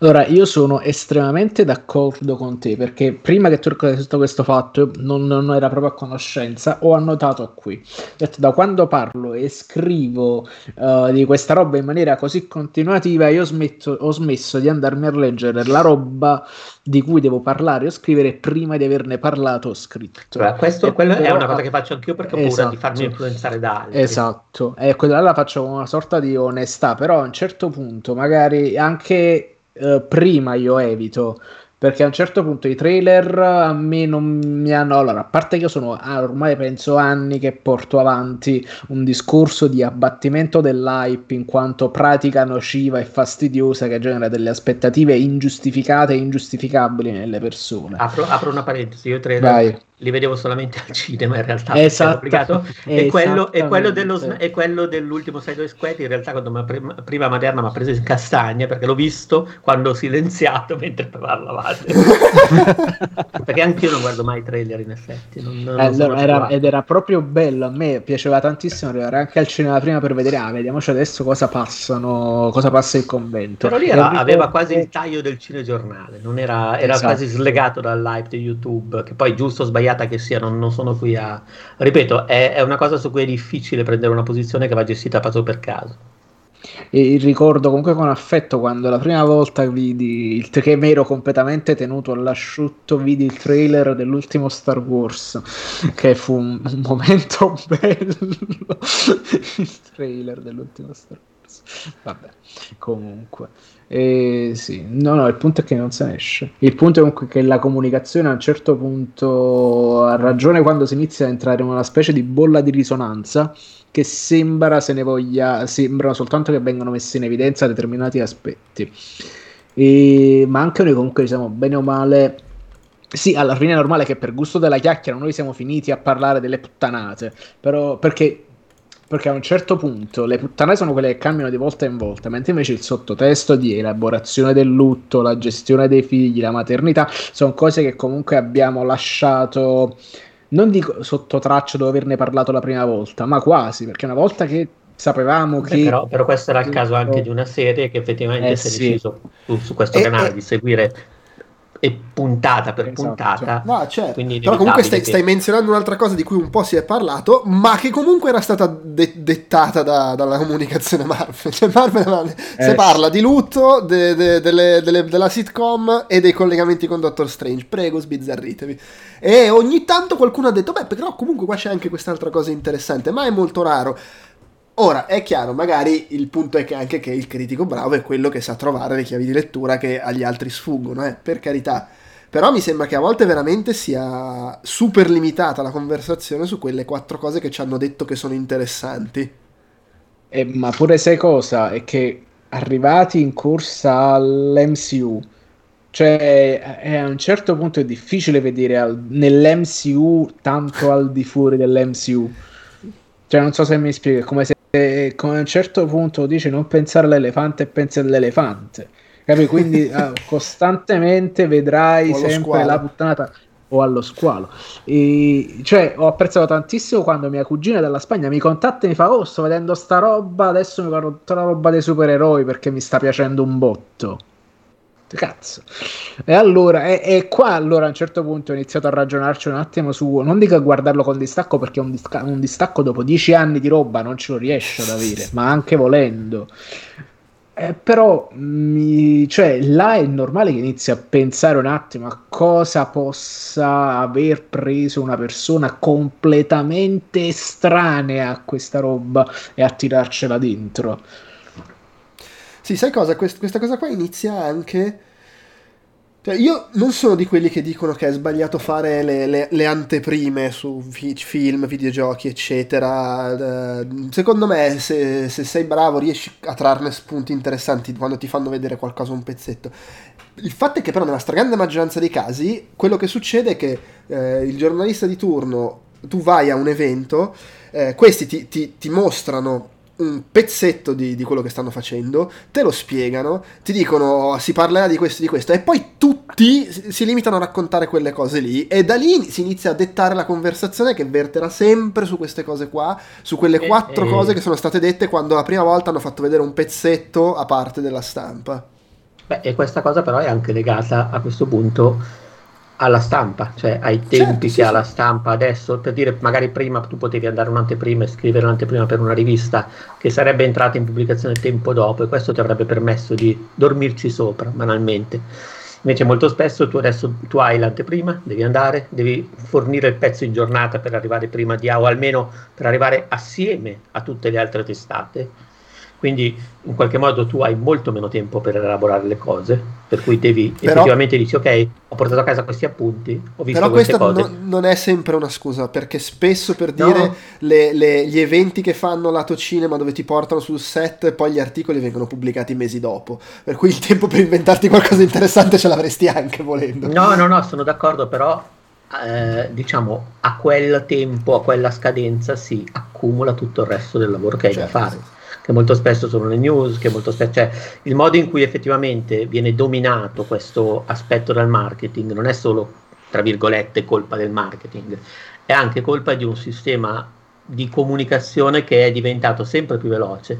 Allora, io sono estremamente d'accordo con te perché prima che tu raccontassi tutto questo fatto non, non, era proprio a conoscenza, ho annotato qui. Detto, da quando parlo e scrivo uh, di questa roba in maniera così continuativa, io smetto, ho smesso di andarmi a leggere la roba di cui devo parlare o scrivere prima di averne parlato o scritto. Beh, questo è una cosa che faccio anch'io perché ho paura esatto, di farmi influenzare da altri. Esatto, e quella la faccio con una sorta di onestà, però a un certo punto magari anche eh, prima io evito perché a un certo punto i trailer a me non mi hanno allora a parte che io sono ah, ormai penso anni che porto avanti un discorso di abbattimento dell'hype in quanto pratica nociva e fastidiosa che genera delle aspettative ingiustificate e ingiustificabili nelle persone. Apro, apro una parentesi io trailer Vai li vedevo solamente al cinema in realtà esatto, e, quello, e, quello dello, e quello dell'ultimo Side Squad in realtà quando prima, prima Maderna mi ha preso in castagna perché l'ho visto quando ho silenziato mentre parlavate perché anche io non guardo mai i trailer in effetti non, non eh, allora, era, ed era proprio bello a me piaceva tantissimo arrivare anche al cinema prima per vedere ah vediamoci adesso cosa passano cosa passa il convento. Però lì era, aveva quasi il taglio del cinegiornale non era, era esatto. quasi slegato dall'hype di YouTube che poi giusto o sbagliato sbagliata che sia, non, non sono qui a... Ripeto, è, è, una cosa su cui è difficile prendere una posizione che va gestita proprio per caso. E ricordo comunque con affetto quando la prima volta vidi il che mi ero completamente tenuto all'asciutto, vidi il trailer dell'ultimo Star Wars, che fu un, un momento bello. il trailer dell'ultimo Star Wars. Vabbè, comunque. Eh, sì, no, no, il punto è che non se ne esce. Il punto è comunque che la comunicazione a un certo punto ha ragione quando si inizia a entrare in una specie di bolla di risonanza che sembra se ne voglia, sembrano soltanto che vengano messi in evidenza determinati aspetti. E, ma anche noi comunque siamo bene o male sì, alla fine è normale che per gusto della chiacchiera noi siamo finiti a parlare delle puttanate, però perché, perché a un certo punto le puttanate sono quelle che cambiano di volta in volta, mentre invece il sottotesto di elaborazione del lutto, la gestione dei figli, la maternità, sono cose che comunque abbiamo lasciato, non dico sotto traccia dopo averne parlato la prima volta, ma quasi, perché una volta che sapevamo che... Però, però, questo era il caso anche di una serie che effettivamente Eh, si è sì. deciso su, su questo E- canale e- di seguire e puntata per Esatto. puntata. No, certo. Quindi Però comunque stai, stai menzionando un'altra cosa di cui un po' si è parlato, ma che comunque era stata de- dettata da- dalla comunicazione Marvel. Cioè Marvel se Eh, parla di lutto, de- de- delle- delle- della sitcom e dei collegamenti con Doctor Strange. Prego, sbizzarritevi. E ogni tanto qualcuno ha detto, beh, però comunque qua c'è anche quest'altra cosa interessante, ma è molto raro. Ora, è chiaro, magari il punto è che anche che il critico bravo è quello che sa trovare le chiavi di lettura che agli altri sfuggono, eh, per carità. Però mi sembra che a volte veramente sia super limitata la conversazione su quelle quattro cose che ci hanno detto che sono interessanti. Eh, ma pure sai cosa? È che arrivati in corsa all'MCU, cioè eh, a un certo punto è difficile vedere al- nell'MCU tanto al di fuori dell'MCU. Cioè, non so se mi spiego, è come se come a un certo punto dici non pensare all'elefante e pensi all'elefante. Capi? Quindi eh, costantemente vedrai sempre squalo. la puttanata o allo squalo. E, cioè, ho apprezzato tantissimo quando mia cugina dalla Spagna mi contatta e mi fa: Oh, sto vedendo sta roba. Adesso mi guardo tutta la roba dei supereroi perché mi sta piacendo un botto. Cazzo. E allora, e, e qua allora a un certo punto ho iniziato a ragionarci un attimo su. Non dico a guardarlo con distacco perché un, disca- un distacco dopo dieci anni di roba non ce lo riesce ad avere, ma anche volendo. Eh, però, mi- cioè, là è normale che inizi a pensare un attimo a cosa possa aver preso una persona completamente estranea a questa roba e a tirarcela dentro. Sì, sai cosa? Quest- questa cosa qua inizia anche. Cioè, io non sono di quelli che dicono che è sbagliato fare le, le- le anteprime su fi- film, videogiochi, eccetera. Eh, Secondo me, se, se sei bravo, riesci a trarne spunti interessanti quando ti fanno vedere qualcosa, un pezzetto. Il fatto è che, però, nella stragrande maggioranza dei casi, quello che succede è che eh, il giornalista di turno, tu vai a un evento, eh, questi ti, ti- ti mostrano un pezzetto di, di quello che stanno facendo, te lo spiegano, ti dicono si parlerà di questo e di questo, e poi tutti si si limitano a raccontare quelle cose lì, e da lì si inizia a dettare la conversazione che verterà sempre su queste cose qua, su quelle Eh, quattro eh. cose che sono state dette quando la prima volta hanno fatto vedere un pezzetto a parte della stampa. Beh, e questa cosa però è anche legata a questo punto alla stampa, cioè ai tempi sì, che ha sì. la stampa adesso, per dire magari prima tu potevi andare un'anteprima e scrivere un'anteprima per una rivista che sarebbe entrata in pubblicazione tempo dopo e questo ti avrebbe permesso di dormirci sopra banalmente. Invece molto spesso tu adesso tu hai l'anteprima, devi andare, devi fornire il pezzo in giornata per arrivare prima di A o almeno per arrivare assieme a tutte le altre testate. Quindi in qualche modo tu hai molto meno tempo per elaborare le cose, per cui devi Però- effettivamente dici ok, ho portato a casa questi appunti, ho visto Però queste questa cose. no- non è sempre una scusa, perché spesso per No. dire le- le- gli eventi che fanno lato cinema dove ti portano sul set, poi gli articoli vengono pubblicati mesi dopo. Per cui il tempo per inventarti qualcosa di interessante ce l'avresti anche volendo. No, no, no, sono d'accordo, però eh, diciamo a quel tempo, a quella scadenza si accumula tutto il resto del lavoro che hai Certo, da fare. sì. Che molto spesso sono le news, che molto spesso, cioè il modo in cui effettivamente viene dominato questo aspetto del marketing non è solo, tra virgolette, colpa del marketing, è anche colpa di un sistema di comunicazione che è diventato sempre più veloce,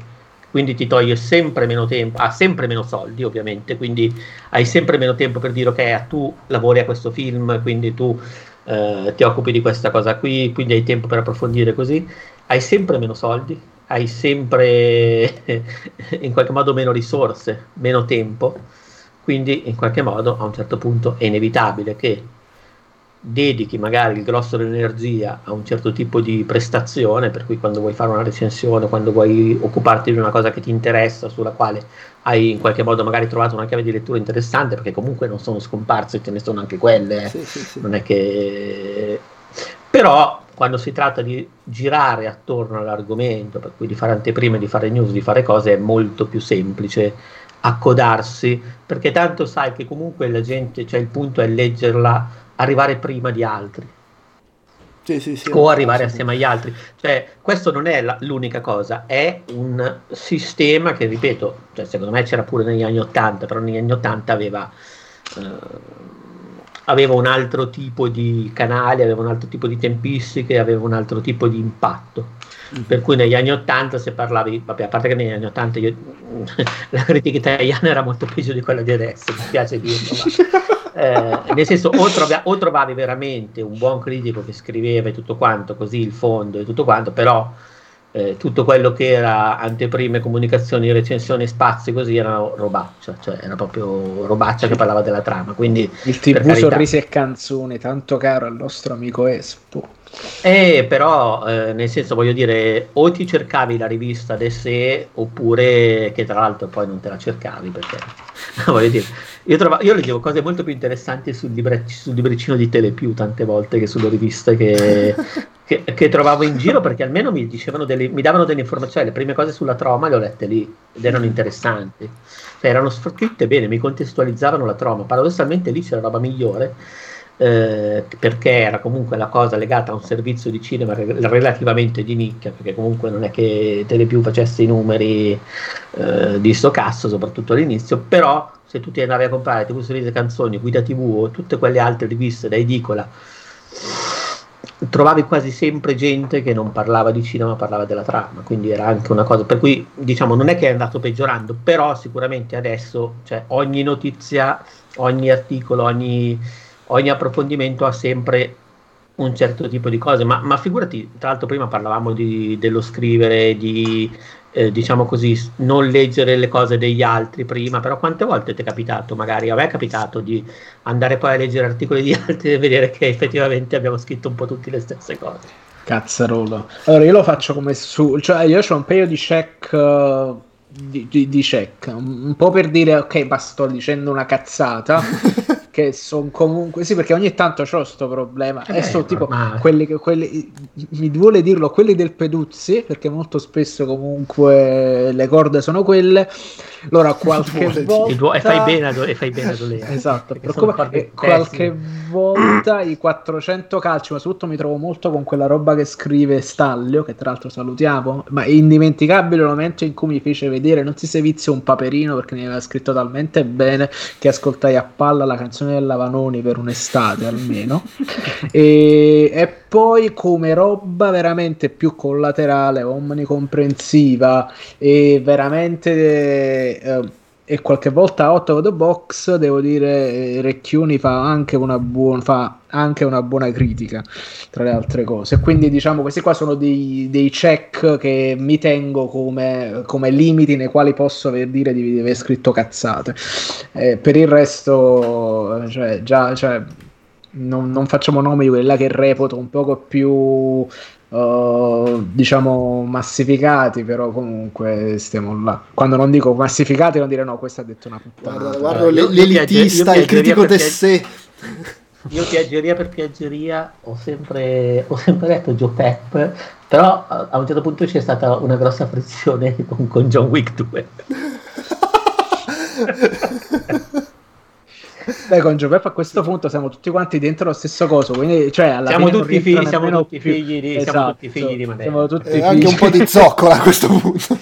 quindi ti toglie sempre meno tempo, ha sempre meno soldi ovviamente, quindi hai sempre meno tempo per dire ok, tu lavori a questo film, quindi tu eh, ti occupi di questa cosa qui, quindi hai tempo per approfondire così, hai sempre meno soldi, hai sempre in qualche modo meno risorse, meno tempo, quindi in qualche modo a un certo punto è inevitabile che dedichi magari il grosso dell'energia a un certo tipo di prestazione, per cui quando vuoi fare una recensione, quando vuoi occuparti di una cosa che ti interessa, sulla quale hai in qualche modo magari trovato una chiave di lettura interessante, perché comunque non sono scomparse, ce ne sono anche quelle, eh. Sì, sì, sì. non è che... Però quando si tratta di girare attorno all'argomento, per cui di fare anteprime, di fare news, di fare cose, è molto più semplice accodarsi, perché tanto sai che comunque la gente, cioè il punto è leggerla arrivare prima di altri Sì, sì, sì. o arrivare assieme agli altri. Cioè, questo non è la- l'unica cosa, è un sistema che, ripeto, cioè, secondo me c'era pure negli anni 80, però negli anni 80 aveva, eh, aveva un altro tipo di canali, aveva un altro tipo di tempistiche, aveva un altro tipo di impatto. Per cui negli anni 80 se parlavi, vabbè, a parte che negli anni 80 io- la critica italiana era molto peggio di quella di adesso, mi spiace dirlo, ma eh, nel senso o, trovi- o trovavi veramente un buon critico che scriveva e tutto quanto, così il fondo e tutto quanto, però eh, tutto quello che era anteprime, comunicazioni, recensioni, spazi, così era robaccia, cioè era proprio robaccia che parlava della trama. Quindi, Il TV. Sorrisi e Canzoni, tanto caro al nostro amico Espo. Eh, però, eh, nel senso, voglio dire, o ti cercavi la rivista de sé, oppure che tra l'altro poi non te la cercavi, perché, voglio dire, io, trova- io leggevo cose molto più interessanti sul, libre- sul libricino di Telepiù tante volte che sulle riviste che, che- che trovavo in giro, perché almeno mi dicevano delle, mi davano delle informazioni, le prime cose sulla troma le ho lette lì, ed erano interessanti. Cioè, erano scritte bene, mi contestualizzavano la troma, paradossalmente lì c'era roba migliore, eh, perché era comunque la cosa legata a un servizio di cinema re- relativamente di nicchia, perché comunque non è che Telepiù facesse i numeri eh, di sto cazzo, soprattutto all'inizio, però se tu ti andavi a comprare TV Series Canzoni, Guida TV o tutte quelle altre riviste da edicola, trovavi quasi sempre gente che non parlava di cinema, parlava della trama, quindi era anche una cosa, per cui diciamo non è che è andato peggiorando, però sicuramente adesso cioè, ogni notizia, ogni articolo, ogni, ogni approfondimento ha sempre un certo tipo di cose, ma, ma figurati, tra l'altro prima parlavamo di- dello scrivere, di eh, diciamo così, non leggere le cose degli altri prima, però quante volte ti è capitato, magari a me è capitato di andare poi a leggere articoli di altri e vedere che effettivamente abbiamo scritto un po' tutti le stesse cose. Cazzarola. Allora io lo faccio come su, cioè io ho un paio di check eh, di, di- di check, un un po' per dire ok, ma sto dicendo una cazzata, che sono comunque sì, perché ogni tanto ho sto problema Eh e sono tipo quelli che quelli mi vuole dirlo quelli del Peduzzi, perché molto spesso comunque le corde sono quelle. Allora qualche Vuole volta E, e fai bene a, do- e fai bene a dolere. Esatto, qualche pessime. volta i 400 calci, ma soprattutto mi trovo molto con quella roba che scrive Staglio, che tra l'altro salutiamo, ma è indimenticabile il momento in cui mi fece vedere Non si sevizia un paperino perché ne aveva scritto talmente bene che ascoltai a palla la canzone del Lavanoni per un'estate almeno. e, e poi come roba veramente più collaterale, omnicomprensiva e veramente eh, e qualche volta out of the box devo dire eh, Recchioni fa anche una buona fa anche una buona critica tra le altre cose. Quindi diciamo questi qua sono dei, dei check che mi tengo come, come limiti nei quali posso aver dire di, di aver scritto cazzate. Eh, per il resto cioè, già cioè, non, non facciamo nomi di quelli là che reputo un poco più Uh, diciamo massificati, però comunque stiamo là. Quando non dico massificati, non dire no, questo ha detto una puttana. Guarda, guarda io- io l'elitista, il critico tessè. Io piaggeria per piaggeria ho sempre, ho sempre detto Joe Pep, però a a un certo punto c'è stata una grossa frizione con, con John Wick 2. Beh, con Giuseppe a questo punto siamo tutti quanti dentro lo stesso coso, quindi cioè alla Siamo tutti figli- siamo nemmeno tutti figli di- siamo Esatto, tutti figli di Madea. Siamo tutti E anche figli. un po' di zoccola a questo punto.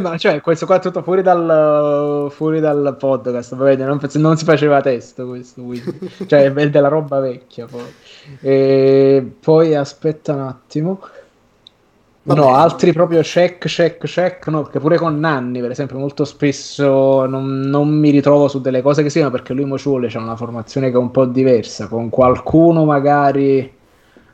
Ma cioè, questo qua è tutto fuori dal, fuori dal podcast, va bene, non, non si faceva testo questo, quindi. cioè è della roba vecchia poi. E poi aspetta un attimo. Vabbè. No, altri proprio check, check, check, no, perché pure con Nanni, per esempio, molto spesso non, non mi ritrovo su delle cose che siano perché lui Mociuole c'ha una formazione che è un po' diversa, con qualcuno magari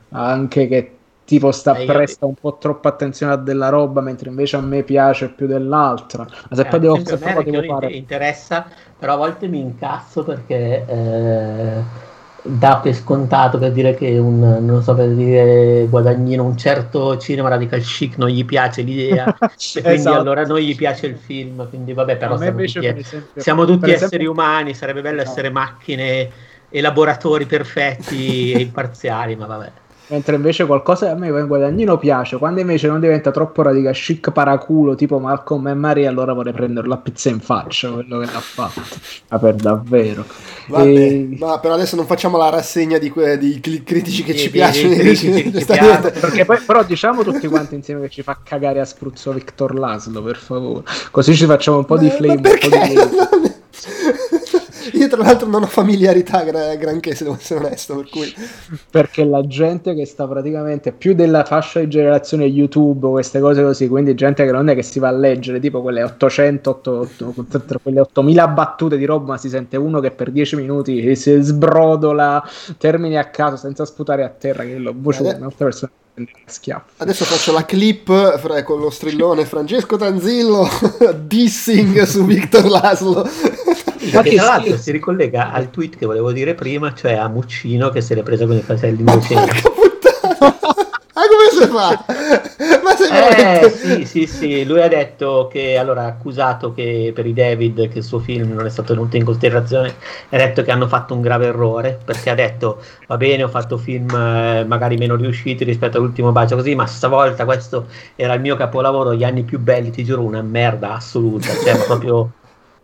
anche che tipo sta Eh, presta un po' troppa attenzione a della roba, mentre invece a me piace più dell'altra. Ma se Eh, poi devo, se devo fare... inter- interessa, però a volte mi incazzo perché eh, dà per scontato per dire che un, non so per dire Guadagnino, un certo cinema radical chic non gli piace l'idea, e quindi Esatto. allora non gli piace il film, quindi vabbè, però a siamo tutti, esempio, siamo tutti esseri esempio- umani, sarebbe bello Esatto. essere macchine e laboratori perfetti e imparziali, ma vabbè. Mentre invece qualcosa a me in guadagnino piace, quando invece non diventa troppo radical chic paraculo tipo Malcolm e Maria, allora vorrei prenderlo a pizza in faccia quello che l'ha fatto. Ma per davvero. Vabbè, E- ma per adesso non facciamo la rassegna di, que- di cli- critici che Di- ci piacciono. Perché poi, però diciamo tutti quanti insieme che ci fa cagare a spruzzo Victor Laszlo, per favore. Così ci facciamo un po' di flame. ma un po' perché? di- Io tra l'altro non ho familiarità gra- granché se devo essere onesto, per cui... Perché la gente che sta praticamente più della fascia di generazione YouTube queste cose così, quindi gente che non è che si va a leggere tipo quelle 800, 800 quelle 8000 battute di roba, ma si sente uno che per 10 minuti si sbrodola termini a caso senza sputare a terra, che lo voce Ade- un'altra persona schiaffo. Adesso faccio la clip fra- con lo strillone Francesco Tanzillo dissing su Victor Laslo. Ma che tra l'altro si ricollega al tweet che volevo dire prima, cioè a Muccino che se l'è presa con i fratelli innocenti. Ma come si fa? Ma sei Eh veramente... sì, sì, sì, lui ha detto che allora ha accusato che per i David che il suo film non è stato tenuto in considerazione, ha detto che hanno fatto un grave errore perché ha detto va bene, ho fatto film eh, magari meno riusciti rispetto all'ultimo bacio così, ma stavolta questo era il mio capolavoro, gli anni più belli, ti giuro, una merda assoluta, cioè proprio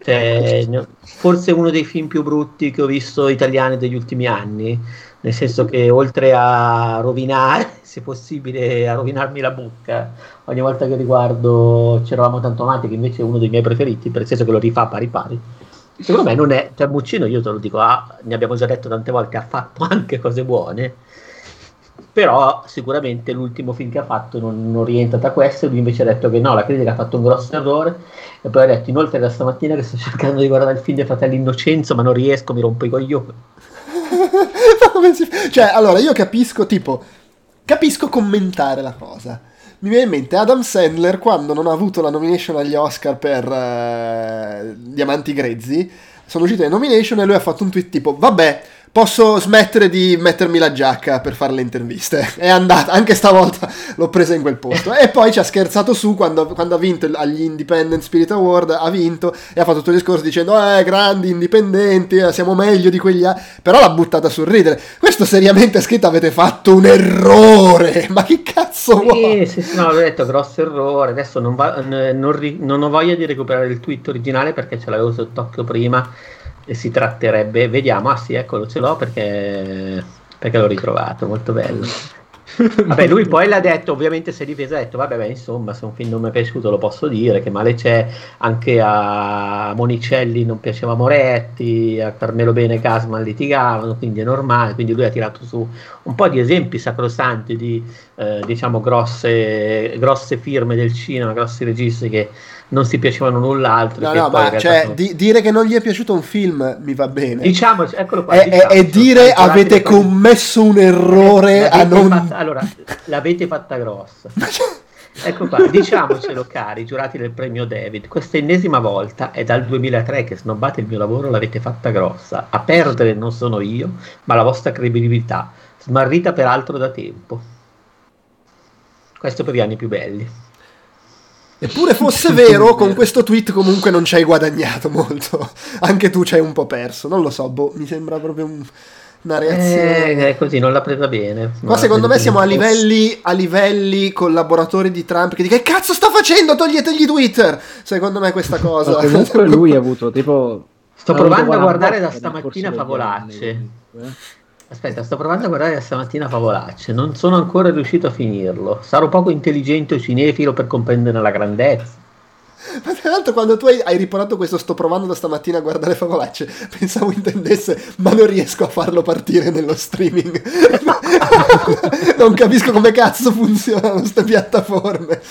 cioè, forse uno dei film più brutti che ho visto italiani degli ultimi anni, nel senso che oltre a rovinare, se possibile, a rovinarmi la bocca, ogni volta che riguardo C'eravamo tanto amati, che invece è uno dei miei preferiti, per senso che lo rifà pari pari. Secondo me non è, cioè Muccino, io te lo dico, ah, ne abbiamo già detto tante volte, ha fatto anche cose buone, però sicuramente l'ultimo film che ha fatto non, non rientra tra queste, lui invece ha detto che no, la critica ha fatto un grosso errore, e poi ha detto inoltre da stamattina che sto cercando di guardare il film dei fratelli Innocenzo, ma non riesco, mi rompo i coglioni. Cioè, allora, io capisco, tipo, capisco commentare la cosa. Mi viene in mente Adam Sandler quando non ha avuto la nomination agli Oscar per eh, Diamanti Grezzi. Sono uscite le nomination e lui ha fatto un tweet tipo, vabbè, posso smettere di mettermi la giacca per fare le interviste. È andata, anche stavolta l'ho presa in quel posto. E poi ci ha scherzato su quando, quando ha vinto agli Independent Spirit Award, ha vinto e ha fatto tutto il discorso dicendo, eh, grandi, indipendenti, eh, siamo meglio di quegli altri. Però l'ha buttata sul ridere. Questo seriamente scritto avete fatto un errore. Ma che cazzo vuoi? Sì, sì, sì, no, ho detto grosso errore. Adesso non, va- non non ho voglia di recuperare il tweet originale perché ce l'avevo sott'occhio prima e si tratterebbe. Vediamo, ah sì, eccolo, ce l'ho perché, perché l'ho ritrovato, molto bello. Vabbè, lui poi l'ha detto, ovviamente si è difesa, ha detto, vabbè, beh, insomma, se un film non mi è piaciuto lo posso dire, che male c'è, anche a Monicelli non piaceva Moretti, a Carmelo Bene e Gasman litigavano, quindi è normale, quindi lui ha tirato su un po' di esempi sacrosanti di, eh, diciamo, grosse, grosse firme del cinema, grossi registi che non si piacevano null'altro. No, no, ma cioè, sono- di- dire che non gli è piaciuto un film mi va bene. Diciamo, eccolo qua. E, diciamo, e dire avete commesso un errore a non... fatta- allora, l'avete fatta grossa. Ecco qua, diciamocelo cari, giurati del premio David, questa ennesima volta è dal 2003 che snobbate il mio lavoro, l'avete fatta grossa. A perdere non sono io, ma la vostra credibilità, smarrita peraltro da tempo. Questo per gli anni più belli. Eppure fosse vero, con questo tweet comunque non ci hai guadagnato molto. Anche tu ci hai un po' perso. Non lo so, boh, mi sembra proprio un- una reazione... Eh, è così, non l'ha presa bene. Qua secondo me siamo a livelli, a livelli collaboratori di Trump che dicono che cazzo sta facendo? Toglietegli Twitter! Secondo me questa cosa... Ma comunque lui ha avuto tipo Sto provando a 40 guardare da stamattina favolacce. anni, eh. Aspetta, sto provando a guardare stamattina Favolacce, non sono ancora riuscito a finirlo. Sarò poco intelligente o cinefilo per comprendere la grandezza. Ma tra l'altro quando tu hai, hai riportato questo sto provando da stamattina a guardare favolacce, pensavo intendesse ma non riesco a farlo partire nello streaming. non capisco come cazzo funzionano queste piattaforme.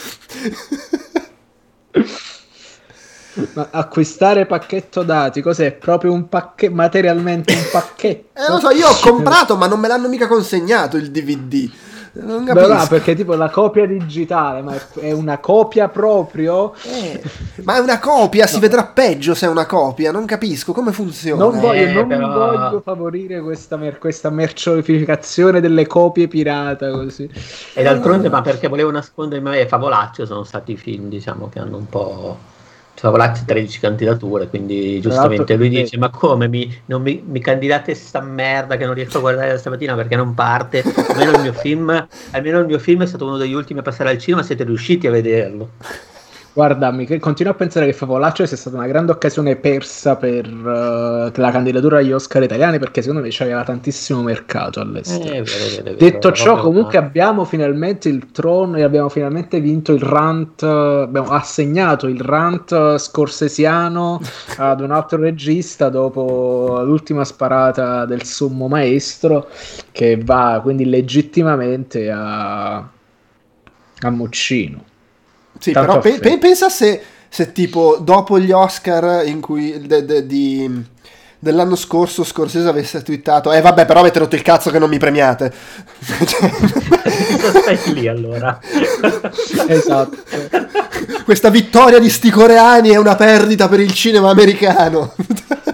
Ma acquistare pacchetto dati, cos'è? Proprio un pacchetto, materialmente un pacchetto? Eh lo so, io ho comprato ma non me l'hanno mica consegnato il DVD. Non Beh, capisco. no, perché tipo la copia digitale, ma è, una copia proprio. Eh, ma è una copia, si vedrà peggio se è una copia, non capisco come funziona. Non, voglio, Eh, non però- voglio favorire questa, mer- questa mercificazione delle copie pirata così. E d'altronde, ma perché volevo nascondermi a me Favolaccio, sono stati i film, diciamo, che hanno un po'... Favolaccio 13 candidature, quindi giustamente lui dice, ma come mi, non mi, mi candidate sta merda che non riesco a guardare da stamattina perché non parte? Almeno il mio film, almeno il mio film è stato uno degli ultimi a passare al cinema, siete riusciti a vederlo. Guarda, mi continuo a pensare che Favolaccio sia stata una grande occasione persa per eh, la candidatura agli Oscar italiani perché secondo me c'aveva tantissimo mercato Eh, all'estero. è vero, è vero, è vero, Detto è ciò, comunque abbiamo finalmente il trono e abbiamo finalmente vinto il rant, eh, abbiamo assegnato il rant scorsesiano ad un altro regista dopo l'ultima sparata del sommo maestro che va quindi legittimamente a, a Muccino. Sì, Tanto però pe- pe- pensa se, se tipo dopo gli Oscar in cui de- de- di- dell'anno scorso Scorsese avesse twittato eh vabbè però avete rotto il cazzo che non mi premiate Cioè, Stai lì allora. Esatto. questa vittoria di sti coreani è una perdita per il cinema americano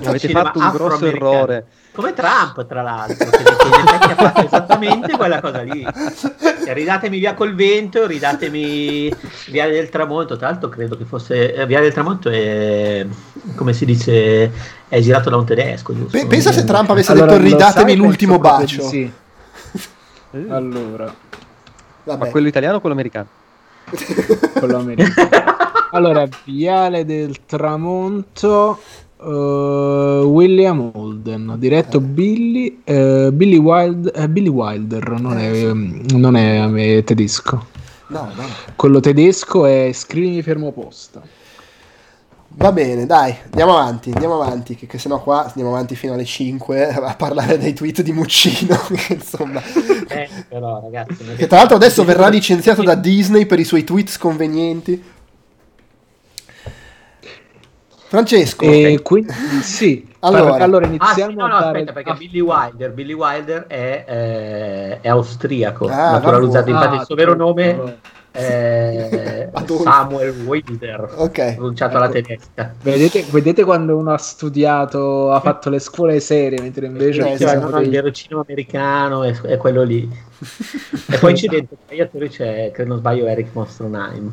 Avete Cinema fatto un grosso errore. Come Trump, tra l'altro, che in effetti ha fatto esattamente quella cosa lì. Cioè, ridatemi via col vento, ridatemi Viale del Tramonto. Tra l'altro, credo che fosse eh, Viale del Tramonto è come si dice, è girato da un tedesco, giusto? Pe- pensa se Trump avesse Allora, detto ridatemi sai, l'ultimo bacio sì. Allora, Ma vabbè quello italiano o quello americano? quello americano. Allora, Viale del Tramonto, eh, William Holden, diretto Billy, eh, Billy, Wild, eh, Billy Wilder, non è, ehm, non è tedesco. no, no. Quello tedesco è Scrivimi fermo posta. Va bene, dai, andiamo avanti, andiamo avanti, che, che sennò qua andiamo avanti fino alle 5 a parlare dei tweet di Muccino, insomma, Eh, però, ragazzi, che tra l'altro adesso verrà licenziato da Disney per i suoi tweet sconvenienti. Francesco, E quindi, sì, Allora. allora, allora Ah, iniziamo sì, no, no, a aspetta, perché ah, Billy Wilder, Billy Wilder è, eh, è austriaco, Ah, naturalizzato, vabbè. infatti il suo vero nome Adolfo. Samuel Wilder, ok, pronunciato alla Ecco. tedesca. Vedete, vedete quando uno ha studiato, ha fatto le scuole serie, mentre invece Eh, Cioè, esatto, no, il dei- vero cinema americano è, è quello lì. E poi incidente, tra gli attori c'è, credo non sbaglio, Eric Mostronheim.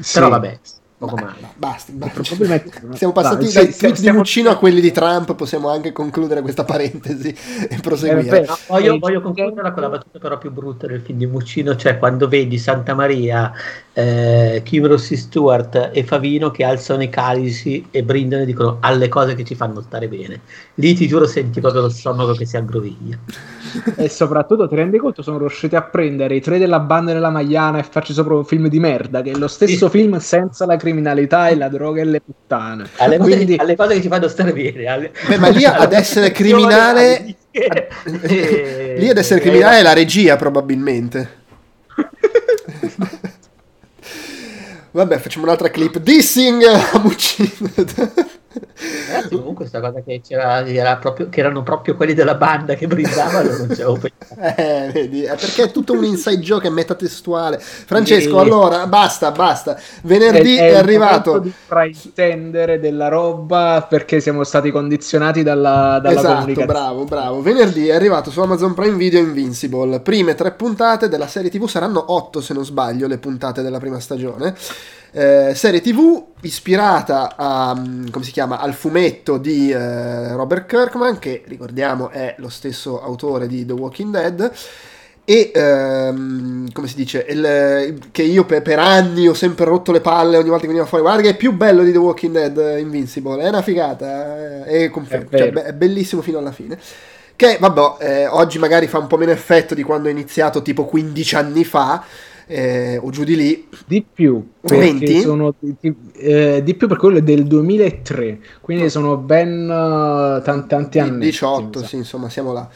Sì. Però vabbè, poco Beh, male. basta, basta. Probabilmente- Siamo passati Dai, sì, tweet di Muccino a quelli di Trump, possiamo anche concludere questa parentesi e Eh, proseguire. beh, No, voglio, Eh, voglio concludere con la battuta però più brutta del film di Muccino, cioè quando vedi Santa Maria, eh, Kim Rossi Stewart e Favino che alzano i calici e brindano e dicono alle cose che ci fanno stare bene. Lì ti giuro senti proprio lo stomaco che si aggroviglia. E soprattutto ti rendi conto sono riusciti a prendere i tre della banda della Magliana e farci sopra un film di merda, che è lo stesso Sì. film senza la criminalità e la droga e le puttane. Alle cose, Quindi alle cose che ci fanno stare bene. alle- Beh, ma lì ad essere produzione, criminale- e- Lì ad essere criminale è la regia, probabilmente. Vabbè, facciamo un'altra clip. Dissing a Muccino. Ragazzi, comunque questa cosa che, c'era, era proprio, che erano proprio quelli della banda che brindavano non ci avevo pensato. Eh, vedi, è perché è tutto un inside joke, è metatestuale. Francesco, Sì. allora, basta, basta. Venerdì è, il arrivato. momento di fraintendere della roba perché siamo stati condizionati dalla, dalla Esatto, comunicazione. bravo, bravo. Venerdì è arrivato su Amazon Prime Video Invincible. Prime tre puntate della serie TV saranno otto, se non sbaglio, le puntate della prima stagione. Eh, serie TV ispirata a, mm, come si chiama, al fumetto di eh, Robert Kirkman, che ricordiamo è lo stesso autore di The Walking Dead. E ehm, come si dice, il- che io per, per anni ho sempre rotto le palle ogni volta che veniva fuori. Guarda che è più bello di The Walking Dead eh, Invincible, è una figata. eh, E confermo, È cioè, è bellissimo fino alla fine. Che vabbè, eh, oggi magari fa un po' meno effetto di quando è iniziato tipo 15 anni fa, eh, o giù di lì. Di più, perché 20? sono eh, di più per quello del 2003, quindi sono ben eh, tan- tanti anni. 18, sì, insomma, siamo là.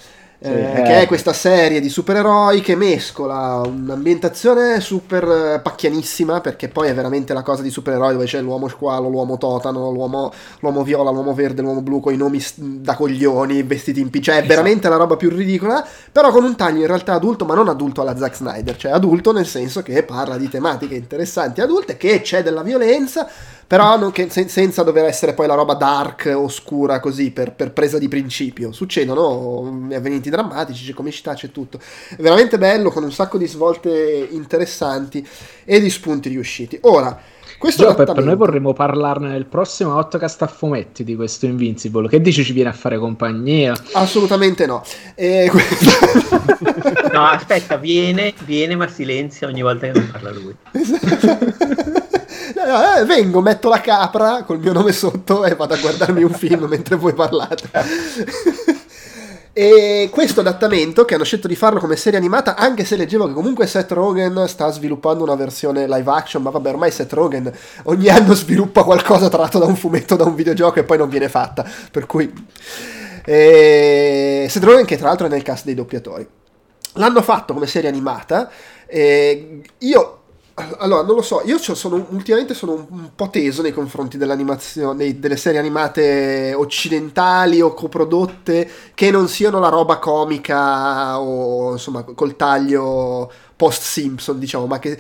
Eh, che è questa serie di supereroi che mescola un'ambientazione super pacchianissima, perché poi è veramente la cosa di supereroi dove c'è l'uomo squalo, l'uomo totano, l'uomo, l'uomo viola, l'uomo verde, l'uomo blu con i nomi da coglioni, vestiti in p, cioè è esatto. veramente la roba più ridicola, però con un taglio in realtà adulto, ma non adulto alla Zack Snyder, cioè adulto nel senso che parla di tematiche interessanti adulte, che c'è della violenza, però non che, sen- senza dover essere poi la roba dark, oscura così, per, per presa di principio. Succedono avvenimenti drammatici, c'è comicità, c'è tutto. È veramente bello, con un sacco di svolte interessanti e di spunti riusciti. Ora, questo Gio, adattamento... noi vorremmo parlarne nel prossimo Outcast a fumetti di questo Invincible. Che dici ci viene a fare compagnia? Assolutamente no. E... no, aspetta, viene, viene, ma silenzia ogni volta che non parla lui. Esatto. Eh, vengo, metto la capra col mio nome sotto e vado a guardarmi un film mentre voi parlate. E questo adattamento, che hanno scelto di farlo come serie animata, anche se leggevo che comunque Seth Rogen sta sviluppando una versione live action, ma vabbè, ormai Seth Rogen ogni anno sviluppa qualcosa tratto da un fumetto, da un videogioco e poi non viene fatta. Per cui... E... Seth Rogen che tra l'altro è nel cast dei doppiatori. L'hanno fatto come serie animata. E io allora, non lo so, io sono, ultimamente sono un, po' teso nei confronti dell'animazione, delle serie animate occidentali o coprodotte che non siano la roba comica o insomma col taglio post Simpson, diciamo, ma che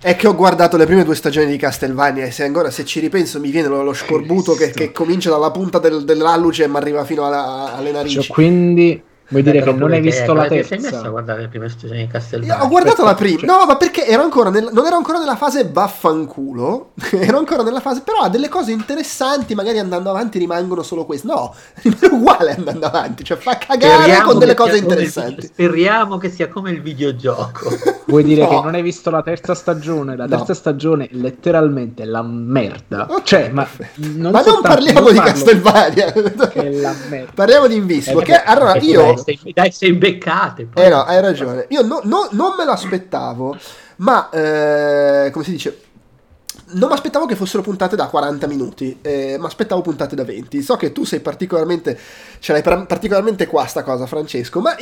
è che ho guardato le prime due stagioni di Castlevania e se ancora se ci ripenso mi viene lo, lo scorbuto che, che, comincia dalla punta del, dell'alluce e mi arriva fino alla, alle narici. Cioè, quindi Vuoi dire che non hai visto la terza? Sei messo a guardare le prime stagioni di Castlevania? Ho guardato la prima. No, ma perché ero ancora nel, non ero ancora nella fase vaffanculo. ero ancora nella fase. Però ha delle cose interessanti. Magari andando avanti rimangono solo queste. No, rimane uguale andando avanti. Cioè fa cagare speriamo con delle cose interessanti. Il, speriamo che sia come il videogioco. Vuoi dire no. che non hai visto la terza stagione? La terza no. stagione è letteralmente la merda. Okay, cioè, ma non, ma non parliamo di Castlevania. Che è la merda. Parliamo di Invincible. Eh, che, allora io sei, dai, sei beccate. Eh no, hai ragione. Io no, no, non me l'aspettavo, ma eh, come si dice? Non mi aspettavo che fossero puntate da 40 minuti, eh, ma aspettavo puntate da 20. So che tu sei particolarmente. ce l'hai particolarmente qua sta cosa, Francesco, ma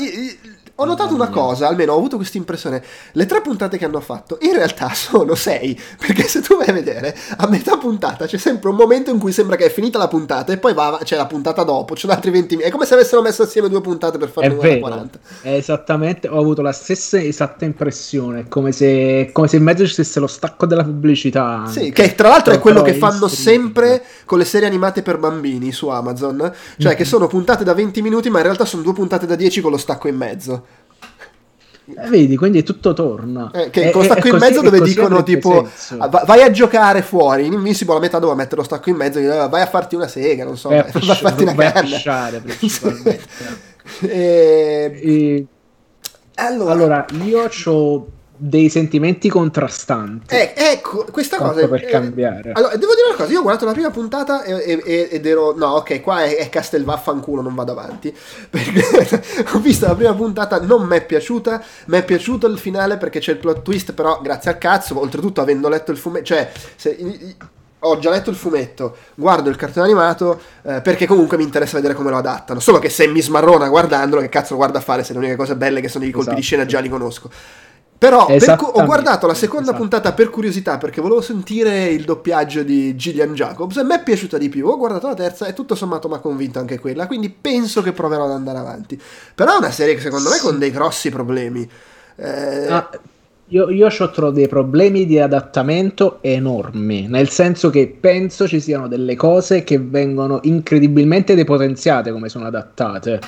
ho notato una cosa, almeno ho avuto questa impressione. Le tre puntate che hanno fatto in realtà sono sei. Perché se tu vai a vedere, a metà puntata c'è sempre un momento in cui sembra che è finita la puntata e poi va, c'è la puntata dopo, c'è altri 20 minuti. È come se avessero messo assieme due puntate per fare una 40. È esattamente, ho avuto la stessa esatta impressione. Come se, come se in mezzo ci fosse lo stacco della pubblicità. Sì, che tra l'altro è quello che fanno sempre con le serie animate per bambini su Amazon. Cioè, mm-hmm. che sono puntate da 20 minuti, ma in realtà sono due puntate da 10 con lo stacco in mezzo. Eh, vedi, quindi tutto torna. Eh, che con lo stacco in mezzo dove dicono tipo vai a giocare fuori, in Invincible a metà dove mettere lo stacco in mezzo, vai a farti una sega, non so, vai a, vai a farti una vai canna. a pisciare principalmente. e... E... Allora, allora, io ho dei sentimenti contrastanti. Eh, ecco, questa cosa per eh, cambiare. Allora, devo dire una cosa, io ho guardato la prima puntata e, e, ed ero no, ok, qua è, è Castelvaffanculo, non vado avanti. Perché ho visto la prima puntata, non mi è piaciuta, mi è piaciuto il finale perché c'è il plot twist, però grazie al cazzo, oltretutto avendo letto il fumetto, cioè se, ho già letto il fumetto, guardo il cartone animato eh, perché comunque mi interessa vedere come lo adattano. Solo che se mi smarrona guardandolo, che cazzo lo guarda a fare se le uniche cose belle che sono i colpi esatto. di scena già li conosco. Però cu- ho guardato la seconda esatto. puntata per curiosità perché volevo sentire il doppiaggio di Gillian Jacobs e mi è piaciuta di più. Ho guardato la terza e tutto sommato mi ha convinto anche quella, quindi penso che proverò ad andare avanti. Però è una serie che secondo me con dei grossi problemi. Eh... Ah, io, io ho dei problemi di adattamento enormi, nel senso che penso ci siano delle cose che vengono incredibilmente depotenziate come sono adattate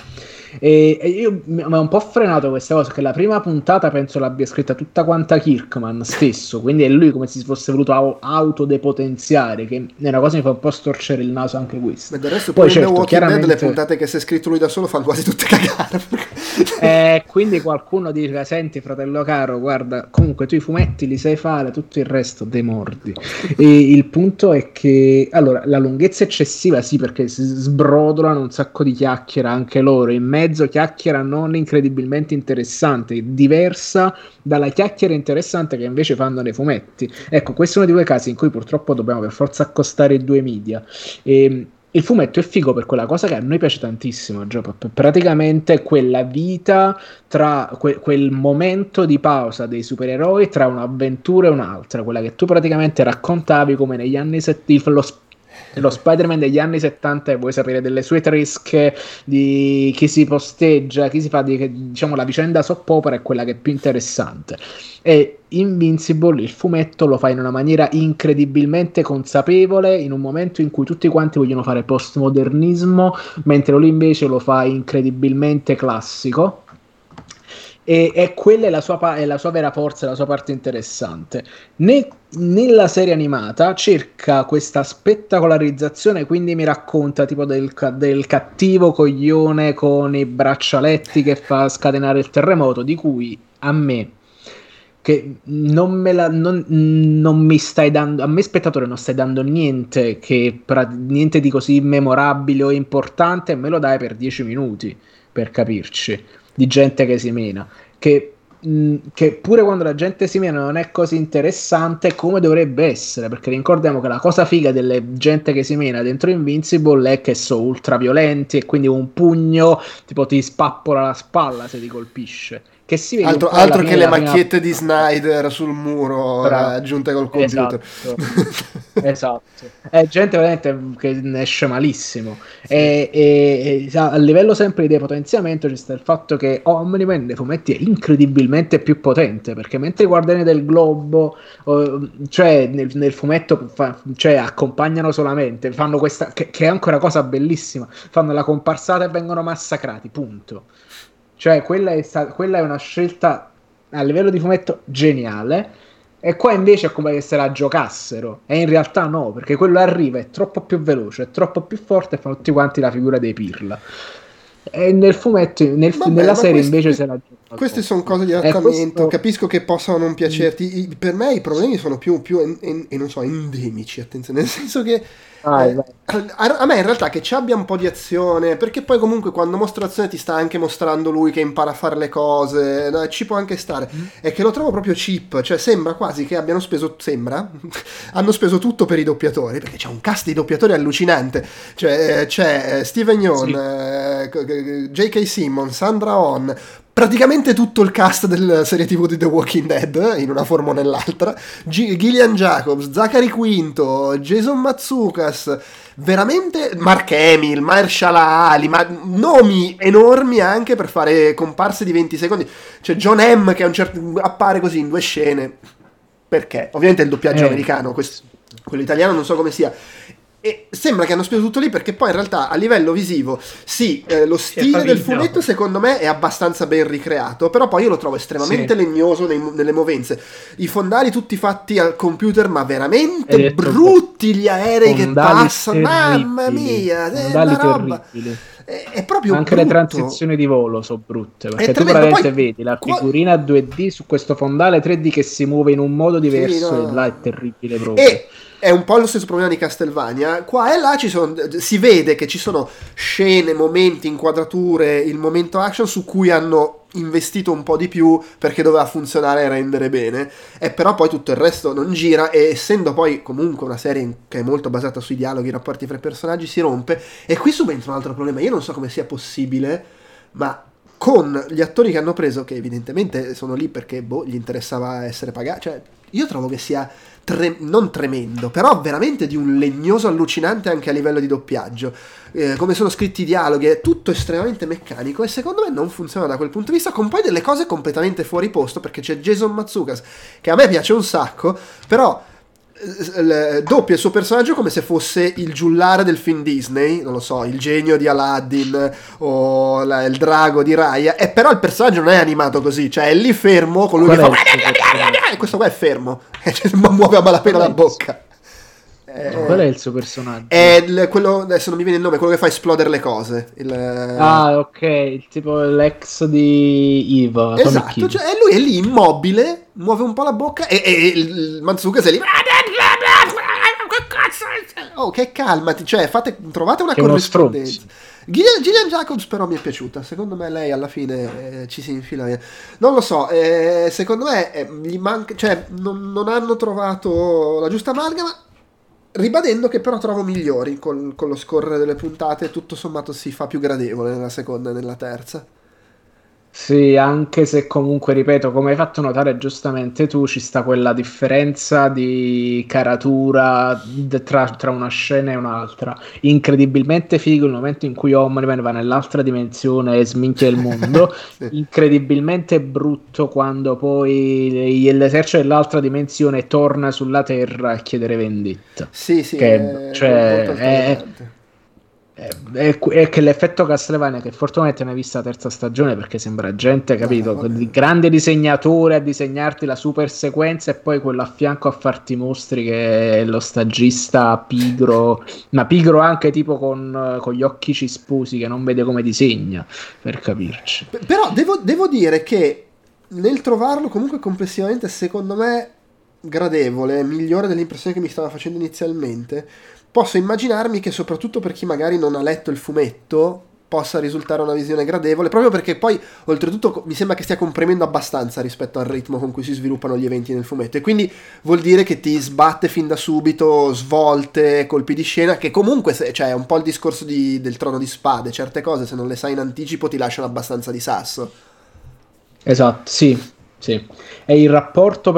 e, e io mi ha un po' frenato questa cosa, che la prima puntata penso l'abbia scritta tutta quanta Kirkman stesso, quindi è lui come se si fosse voluto au- autodepotenziare, che è una cosa che mi fa un po' storcere il naso anche questo. Ma del resto poi, poi certo, Walking chiaramente... Dead le puntate che si è scritto lui da solo fanno quasi tutte cagare. eh, quindi qualcuno dice, senti fratello caro, guarda, comunque tu i fumetti li sai fare, tutto il resto demordi. e il punto è che, allora, la lunghezza eccessiva sì, perché si sbrodolano un sacco di chiacchiere anche loro in mezzo mezzo chiacchiera non incredibilmente interessante, diversa dalla chiacchiera interessante che invece fanno nei fumetti. Ecco, questo è uno di quei casi in cui purtroppo dobbiamo per forza accostare i due media. E, il fumetto è figo per quella cosa che a noi piace tantissimo, Gio, praticamente quella vita tra que- quel momento di pausa dei supereroi tra un'avventura e un'altra, quella che tu praticamente raccontavi come negli anni 70, lo, lo Spider-Man degli anni 70 e vuoi sapere delle sue tresche di chi si posteggia, chi si fa di, diciamo la vicenda soppopera è quella che è più interessante. E Invincible il fumetto lo fa in una maniera incredibilmente consapevole in un momento in cui tutti quanti vogliono fare postmodernismo mentre lui invece lo fa incredibilmente classico. E, e, quella è la, sua, è la sua vera forza, la sua parte interessante. Ne, nella serie animata cerca questa spettacolarizzazione, quindi mi racconta tipo del, del, cattivo coglione con i braccialetti che fa scatenare il terremoto, di cui a me che non, me la, non, non mi stai dando, a me spettatore non stai dando niente, che, niente di così memorabile o importante, me lo dai per 10 minuti, per capirci, di gente che si mena, che, che pure quando la gente si mena non è così interessante come dovrebbe essere, perché ricordiamo che la cosa figa delle gente che si mena dentro Invincible è che sono ultra violenti e quindi un pugno tipo ti spappola la spalla se ti colpisce che si vede altro, altro che le macchiette di Snyder sul muro Bravo. aggiunte col computer esatto, esatto. è gente veramente che ne esce malissimo sì. e, e, e, a livello sempre di potenziamento c'è sta il fatto che Omni-Man nei fumetti è incredibilmente più potente perché mentre i Guardiani del Globo cioè nel, nel fumetto fa, cioè, accompagnano solamente fanno questa che, che è anche una cosa bellissima fanno la comparsata e vengono massacrati punto cioè, quella è, sta- quella è una scelta a livello di fumetto geniale. E qua invece è come se la giocassero. E in realtà no, perché quello arriva, è troppo più veloce, è troppo più forte e fanno tutti quanti la figura dei Pirla. E nel fumetto, nel, Vabbè, nella serie questi, invece se la gioca. Queste sono cose di adattamento. Questo... Capisco che possano non piacerti. Per me i problemi sono più, più en, en, en, non so, endemici. Attenzione, nel senso che Vai, vai. Eh, a me in realtà che ci abbia un po' di azione, perché poi comunque quando mostra azione ti sta anche mostrando lui che impara a fare le cose, no, ci può anche stare. Mm. È che lo trovo proprio cheap, cioè sembra quasi che abbiano speso, sembra, hanno speso tutto per i doppiatori, perché c'è un cast di doppiatori allucinante, cioè eh, c'è eh, Steven Yeun, sì. eh, J.K. Simmons, Sandra On, praticamente tutto il cast della serie TV di The Walking Dead, in una forma o nell'altra, G- Gillian Jacobs, Zachary Quinto, Jason Matsukas, veramente Mark Hamill, Mahershala Ali, ma nomi enormi anche per fare comparse di 20 secondi. C'è John M che certo, appare così in due scene. Perché? Ovviamente è il doppiaggio eh. americano, questo, quello italiano non so come sia. E sembra che hanno speso tutto lì perché poi in realtà a livello visivo, sì, eh, lo stile del fumetto secondo me è abbastanza ben ricreato, però poi io lo trovo estremamente sì. legnoso nei, nelle movenze. I fondali tutti fatti al computer, ma veramente brutti gli aerei che passano, mamma mia, è una roba. È, è, proprio anche brutto. le transizioni di volo sono brutte perché tu veramente poi, vedi la figurina 2D su questo fondale 3D che si muove in un modo diverso sì, no. e là è terribile proprio e è un po' lo stesso problema di Castelvania. Qua e là sono, si vede che ci sono scene, momenti, inquadrature, il momento action su cui hanno investito un po' di più perché doveva funzionare e rendere bene. E però poi tutto il resto non gira e essendo poi comunque una serie che è molto basata sui dialoghi, i rapporti fra i personaggi, si rompe. E qui subentra un altro problema. Io non so come sia possibile, ma con gli attori che hanno preso, che evidentemente sono lì perché boh, gli interessava essere pagati, cioè io trovo che sia tre- non tremendo, però veramente di un legnoso allucinante anche a livello di doppiaggio. Eh, come sono scritti i dialoghi, è tutto estremamente meccanico e secondo me non funziona da quel punto di vista, con poi delle cose completamente fuori posto, perché c'è Jason Matsukas, che a me piace un sacco, però doppia il suo personaggio come se fosse il giullare del film Disney, non lo so, il genio di Aladdin o la, il drago di Raya, e però il personaggio non è animato così, cioè è lì fermo con lui Qual che fa e questo qua è fermo, ma muove a malapena la bocca. Eh, Qual è il suo personaggio? È il, quello, adesso non mi viene il nome, quello che fa esplodere le cose. Il, ah, ok, tipo l'ex di Eva. Esatto, cioè, lui è lì immobile, muove un po' la bocca e, e il Manzuka è lì. Oh, che calmati, cioè, fate, trovate una che corrispondenza. Gillian, Jacobs però mi è piaciuta, secondo me lei alla fine eh, ci si infila via. Non lo so, eh, secondo me eh, gli manca, cioè, non, non hanno trovato la giusta amalgama ribadendo che però trovo migliori col- con lo scorrere delle puntate, tutto sommato si fa più gradevole nella seconda e nella terza. Sì, anche se comunque, ripeto, come hai fatto notare giustamente tu, ci sta quella differenza di caratura tra, tra una scena e un'altra. Incredibilmente figo il momento in cui Omniman va nell'altra dimensione e sminchia il mondo. Sì. Incredibilmente brutto quando poi l'esercito dell'altra dimensione torna sulla Terra a chiedere vendetta. Sì, sì, Che- è cioè, molto è- È, è che l'effetto Castlevania, che fortunatamente ne hai vista la terza stagione perché sembra gente, capito? No. Il grande disegnatore a disegnarti la super sequenza e poi quello a fianco a farti mostri che è lo stagista pigro, ma pigro anche tipo con, con gli occhi cisposi che non vede come disegna, per capirci. Però devo, devo dire che nel trovarlo comunque complessivamente, secondo me, gradevole, migliore dell'impressione che mi stava facendo inizialmente, posso immaginarmi che soprattutto per chi magari non ha letto il fumetto possa risultare una visione gradevole, proprio perché poi oltretutto mi sembra che stia comprimendo abbastanza rispetto al ritmo con cui si sviluppano gli eventi nel fumetto e quindi vuol dire che ti sbatte fin da subito svolte, colpi di scena, che comunque cioè, è un po' il discorso di- del trono di spade, certe cose se non le sai in anticipo ti lasciano abbastanza di sasso. Esatto, sì. Sì, è il rapporto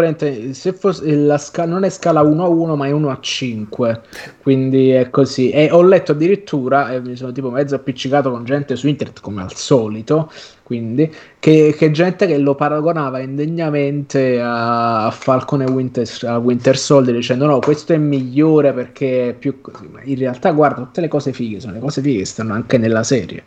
se fosse la scala non è scala 1 a 1 ma è 1 a 5 quindi è così. E ho letto addirittura e mi sono tipo mezzo appiccicato con gente su internet come al solito quindi che, che gente che lo paragonava indegnamente a, Falcon e Winter, a Winter Soldier dicendo no questo è migliore perché è più così ma in realtà guarda tutte le cose fighe sono le cose fighe che stanno anche nella serie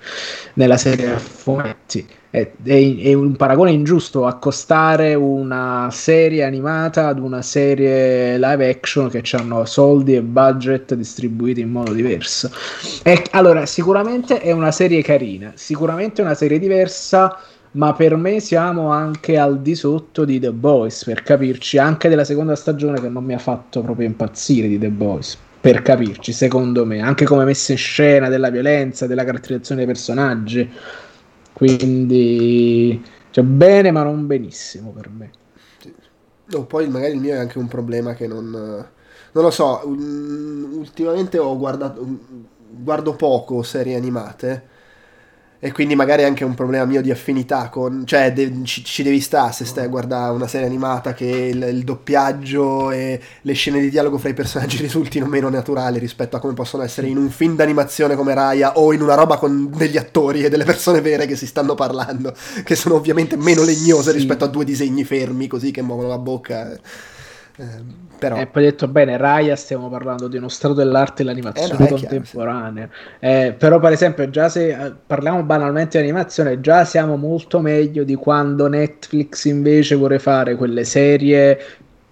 nella serie a fumetti è, è- è un paragone ingiusto accostare una serie animata ad una serie live action che hanno soldi e budget distribuiti in modo diverso. E, allora, sicuramente è una serie carina, sicuramente è una serie diversa, ma per me siamo anche al di sotto di The Boys, per capirci, anche della seconda stagione che non mi ha fatto proprio impazzire di The Boys. Per capirci, secondo me, anche come messa in scena della violenza, della caratterizzazione dei personaggi. Quindi, cioè, bene, ma non benissimo per me. No, poi magari il mio è anche un problema che non... Non lo so, ultimamente ho guardato... Guardo poco serie animate e quindi magari è anche un problema mio di affinità con... Cioè de- ci, ci devi stare se stai a guardare una serie animata che il, il doppiaggio e le scene di dialogo fra i personaggi risultino meno naturali rispetto a come possono essere in un film d'animazione come Raya o in una roba con degli attori e delle persone vere che si stanno parlando, che sono ovviamente meno legnose Sì. rispetto a due disegni fermi così che muovono la bocca. Eh, però... E poi detto bene, Raya stiamo parlando di uno stato dell'arte e l'animazione Eh, no, è chiaro, contemporanea. Eh, però, per esempio, già se eh, parliamo banalmente di animazione, già siamo molto meglio di quando Netflix invece vuole fare quelle serie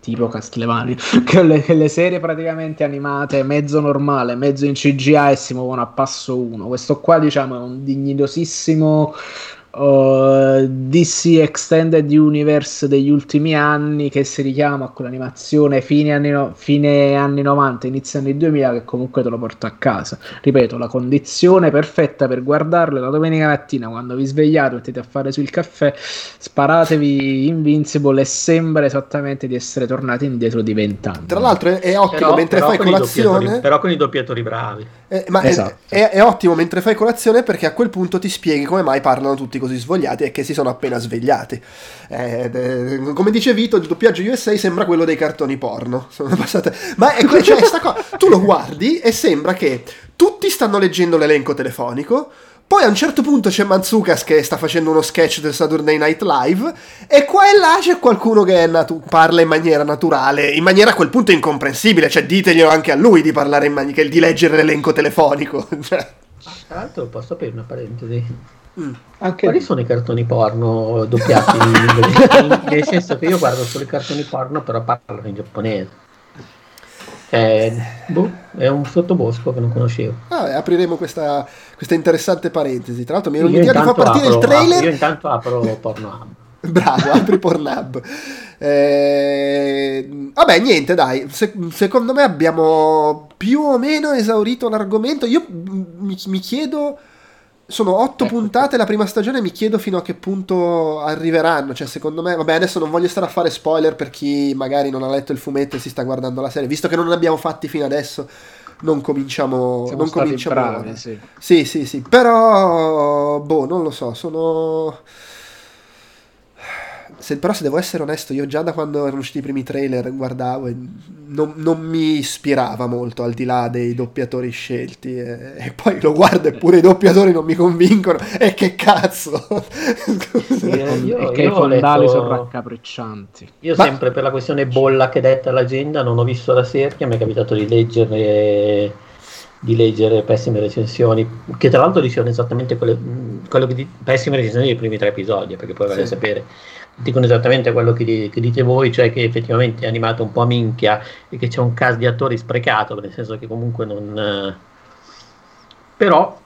tipo Castlevania, che le, che le serie praticamente animate mezzo normale, mezzo in CGI e si muovono a passo uno. Questo qua, diciamo, è un dignitosissimo uh, DC Extended Universe degli ultimi anni che si richiama a quell'animazione fine anni, no- fine anni 90, inizio anni 2000 che comunque te lo porta a casa. Ripeto, la condizione perfetta per guardarlo è la domenica mattina quando vi svegliate, mettete a fare sul caffè, sparatevi Invincible e sembra esattamente di essere tornati indietro di vent'anni. Tra l'altro è, è ottimo Però, mentre però fai colazione. però con i doppiatori bravi. Eh, ma è- Esatto. è, è ottimo mentre fai colazione perché a quel punto ti spieghi come mai parlano tutti così svogliati e che si sono appena svegliati. Eh, eh, come dice Vito, il doppiaggio USA sembra quello dei cartoni porno. Ma è que- cioè, sta cosa, tu lo guardi e sembra che tutti stanno leggendo l'elenco telefonico. Poi a un certo punto c'è Manzukas che sta facendo uno sketch del Saturday Night Live e qua e là c'è qualcuno che è natu- parla in maniera naturale, in maniera a quel punto incomprensibile, cioè diteglielo anche a lui di parlare in maniera, di leggere l'elenco telefonico. Cioè, Tra l'altro posso aprire una parentesi? mm. Anche Quali sono i cartoni porno doppiati in inglese? Nel senso che io guardo solo i cartoni porno, però parlano in giapponese. È, boh, è un sottobosco che non conoscevo. Vabbè, apriremo questa, questa interessante parentesi. Tra l'altro mi ero l'idea di far partire il apro, trailer. io intanto apro Pornhub. Bravo, apri Pornhub. Eh, vabbè, niente, dai. Se- secondo me abbiamo più o meno esaurito l'argomento. Io mi, mi chiedo sono otto Ecco. puntate la prima stagione, mi chiedo fino a che punto arriveranno. Cioè, secondo me, vabbè, adesso non voglio stare a fare spoiler per chi magari non ha letto il fumetto e si sta guardando la serie. Visto che non ne abbiamo fatti fino adesso, non cominciamo. Siamo non cominciamo bravi, sì. Sì, sì, sì, però, boh, non lo so, sono... Se, però se devo essere onesto, io già da quando erano usciti i primi trailer guardavo e non, non mi ispirava molto al di là dei doppiatori scelti e, e poi lo guardo eppure i doppiatori non mi convincono e che cazzo. Eh, io- e che io i ho fondali letto- sono raccapriccianti. Io Ma- sempre per la questione bolla che detta l'agenda non ho visto la serie, mi è capitato di leggere, di leggere pessime recensioni, che tra l'altro dicevano esattamente quelle, quello che di, pessime recensioni dei primi tre episodi, perché poi vale a Sì. sapere, dicono esattamente quello che, che dite voi, cioè che effettivamente è animato un po' a minchia e che c'è un cast di attori sprecato, nel senso che comunque non... eh, però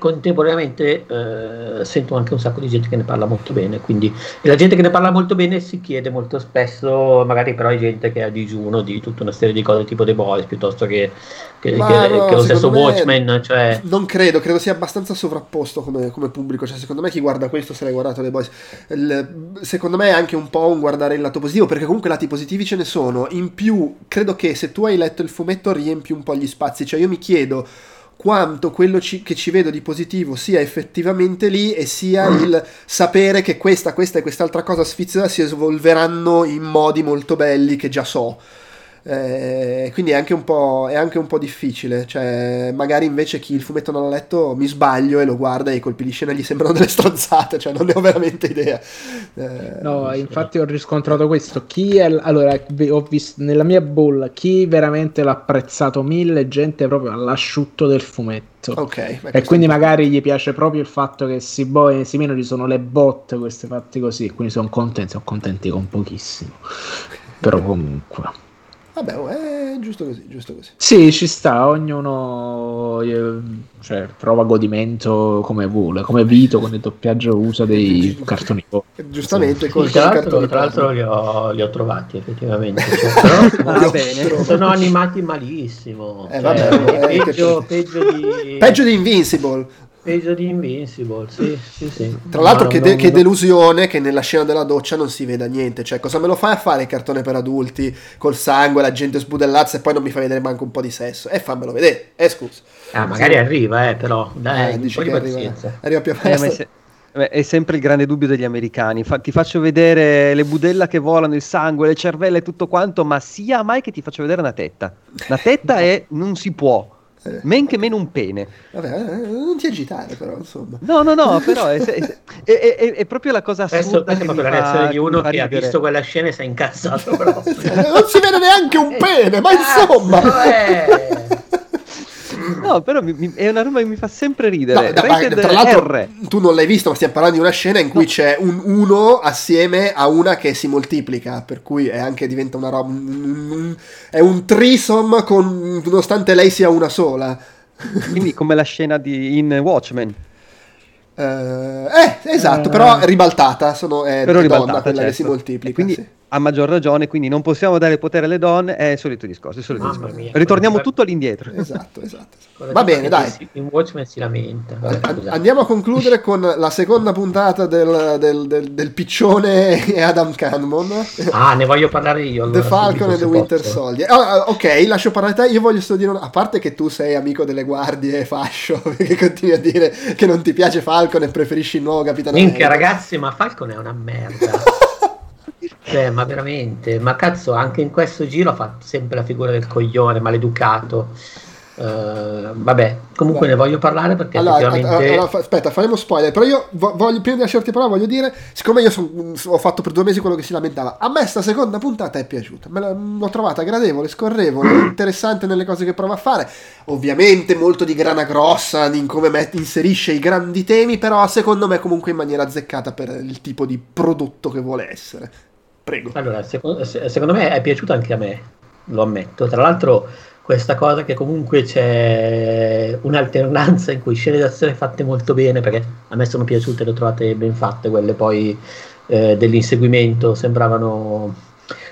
contemporaneamente eh, sento anche un sacco di gente che ne parla molto bene quindi e la gente che ne parla molto bene si chiede molto spesso magari però è gente che ha digiuno di tutta una serie di cose tipo The Boys piuttosto che, che, che- no, che lo stesso Watchmen cioè Non credo, credo sia abbastanza sovrapposto come, come pubblico. Cioè, secondo me chi guarda questo se l'hai guardato The Boys. Il- secondo me è anche un po' un guardare il lato positivo, perché comunque lati positivi ce ne sono. In più, credo che se tu hai letto il fumetto riempi un po' gli spazi. Cioè, io mi chiedo quanto quello ci- che ci vedo di positivo sia effettivamente lì e sia il sapere che questa, questa e quest'altra cosa sfiziosa si evolveranno in modi molto belli che già so. Eh, quindi è anche, un po', è anche un po' difficile. Cioè, magari invece chi il fumetto non ha letto mi sbaglio e lo guarda e i colpi di scena gli sembrano delle stronzate. Cioè, non ne ho veramente idea. Eh, No, infatti ho riscontrato questo. Chi è, allora, ho visto nella mia bolla chi veramente l'ha apprezzato mille gente proprio all'asciutto del fumetto. ok. E quindi magari gli piace proprio il fatto che si boh, si meno ci sono le bot queste fatte così. Quindi sono contenti, sono contenti con pochissimo. Però comunque. Vabbè, oh, è giusto così, giusto così. Sì, ci sta, ognuno eh, cioè, prova godimento come vuole, come Vito con il doppiaggio usa dei cartoni. Giustamente, sì, con tra, con i l'altro, cartoni tra l'altro li ho, li ho trovati effettivamente cioè, però sono- Ah, bene. sono animati malissimo Eh, cioè, vabbè, eh, peggio, peggio di Peggio di Invincible. Peggio di Invincible sì, sì, sì. Tra l'altro, No, che, de- no, che delusione che nella scena della doccia non si veda niente. Cioè, cosa me lo fai a fare il cartone per adulti col sangue, la gente sbudellazza e poi non mi fai vedere manco un po' di sesso? E fammelo vedere, eh, scusa. Ah, magari arriva, eh, però dai, Eh, un dici po' di arriva, arriva più a Eh, è, se- beh, è sempre il grande dubbio degli americani. Fa- ti faccio vedere le budella che volano, il sangue, le cervelle e tutto quanto, ma sia mai che ti faccio vedere una tetta. Una tetta è non si può, Eh. men che meno un pene. Vabbè, eh, non ti agitare, però, insomma. No, no, no, però è, è- è- è- è proprio la cosa assurda è che mi proprio la fa- reazione di uno fa che ha visto quella scena e si è incazzato però. non si vede neanche un pene, ma insomma. No, però mi- mi- è una roba che mi fa sempre No, ridere. ma Rated tra l'altro R. tu non l'hai visto, ma stiamo parlando di una scena in cui No. c'è un uno assieme a una che si moltiplica, per cui è anche diventa una roba un- è un threesome con nonostante lei sia una sola. Quindi come la scena di, in Watchmen. Eh, eh, esatto, Eh. però ribaltata, sono è Però è donna ribaltata, quella che certo. si moltiplica, E quindi sì. A maggior ragione, quindi non possiamo dare potere alle donne, è il solito discorso. il solito Mamma discorso. mia, Ritorniamo quello- tutto all'indietro. Esatto, esatto. Quello Va bene, dai. si- In Watchmen si lamenta. Vabbè, An-. Andiamo a concludere con la seconda puntata del, del- del- del piccione e Adam Canmon. Ah, ne voglio parlare io. Allora, The Falcon e The Winter posso. Soldier. Ah, ah, ok, lascio parlare te. Io voglio solo dire, una- a parte che tu sei amico delle guardie fascio, perché continui a dire che non ti piace Falcon e preferisci il nuovo Capitano Minchia, ragazzi, ma Falcon è una merda. cioè, ma veramente, ma cazzo, anche in questo giro ha fatto sempre la figura del coglione, maleducato. Eh, vabbè, comunque Beh. ne voglio parlare perché Allora, effettivamente. allora, aspetta, faremo spoiler. Però io vo- voglio, prima di lasciarti parola, voglio dire: siccome io son- ho fatto per due mesi quello che si lamentava, a me sta seconda puntata è piaciuta. Me la- l'ho trovata gradevole, scorrevole, interessante nelle cose che prova a fare. Ovviamente molto di grana grossa in come met- inserisce i grandi temi, però secondo me comunque in maniera azzeccata per il tipo di prodotto che vuole essere. Prego. Allora, secondo, se- secondo me è piaciuta anche a me, lo ammetto. Tra l'altro, questa cosa che comunque c'è un'alternanza in cui scene d'azione fatte molto bene, perché a me sono piaciute, le ho trovate ben fatte, quelle poi eh, dell'inseguimento sembravano,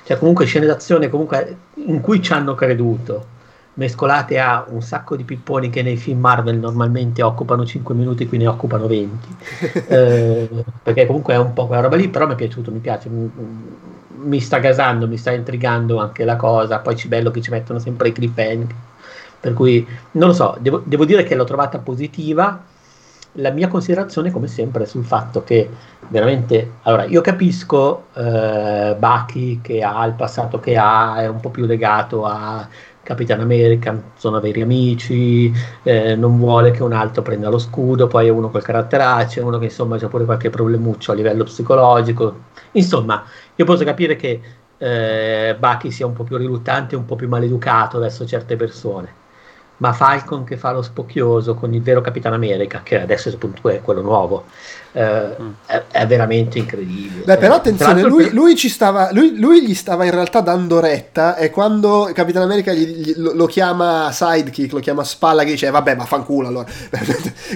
cioè comunque scene d'azione comunque in cui ci hanno creduto. mescolate a un sacco di pipponi che nei film Marvel normalmente occupano 5 minuti, qui ne occupano 20. eh, perché comunque è un po' quella roba lì, però mi è piaciuto, mi piace. Mi, mi sta gasando, mi sta intrigando anche la cosa. Poi c'è bello che ci mettono sempre i cliffhanger. Per cui non lo so, devo, devo dire che l'ho trovata positiva la mia considerazione, come sempre, è sul fatto che veramente, allora, io capisco eh, Bucky che ha il passato che ha, è un po' più legato a Capitan America, sono veri amici, eh, non vuole che un altro prenda lo scudo, poi è uno col caratteraccio, uno che insomma ha pure qualche problemuccio a livello psicologico. Insomma, io posso capire che eh, Bucky sia un po' più riluttante, un po' più maleducato verso certe persone ma Falcon che fa lo spocchioso con il vero Capitano America, che adesso è quello nuovo, eh, mm. è, è, veramente incredibile. Beh, però attenzione, lui, lui, ci stava, lui, lui, gli stava in realtà dando retta e quando Capitano America gli, gli, lo, lo, chiama sidekick, lo chiama spalla, che dice vabbè ma fanculo allora,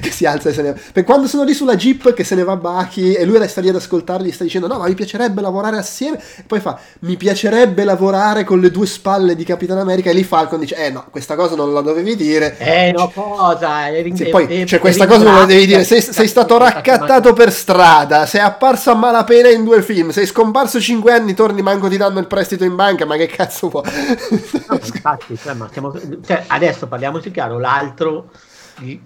che si alza e se ne va. Per quando sono lì sulla jeep che se ne va Bucky e lui resta lì ad ascoltarli, sta dicendo no ma mi piacerebbe lavorare assieme, e poi fa mi piacerebbe lavorare con le due spalle di Capitano America e lì Falcon dice eh no, questa cosa non la dovevi dire. Eh no, cosa? Sì, poi cioè, questa cosa non la devi dire, sei, sei stato raccattato per strada, sei apparso a malapena in due film, sei scomparso cinque anni, torni manco ti danno il prestito in banca, ma che cazzo vuoi? No, infatti, cioè, siamo, cioè, adesso parliamoci chiaro, l'altro,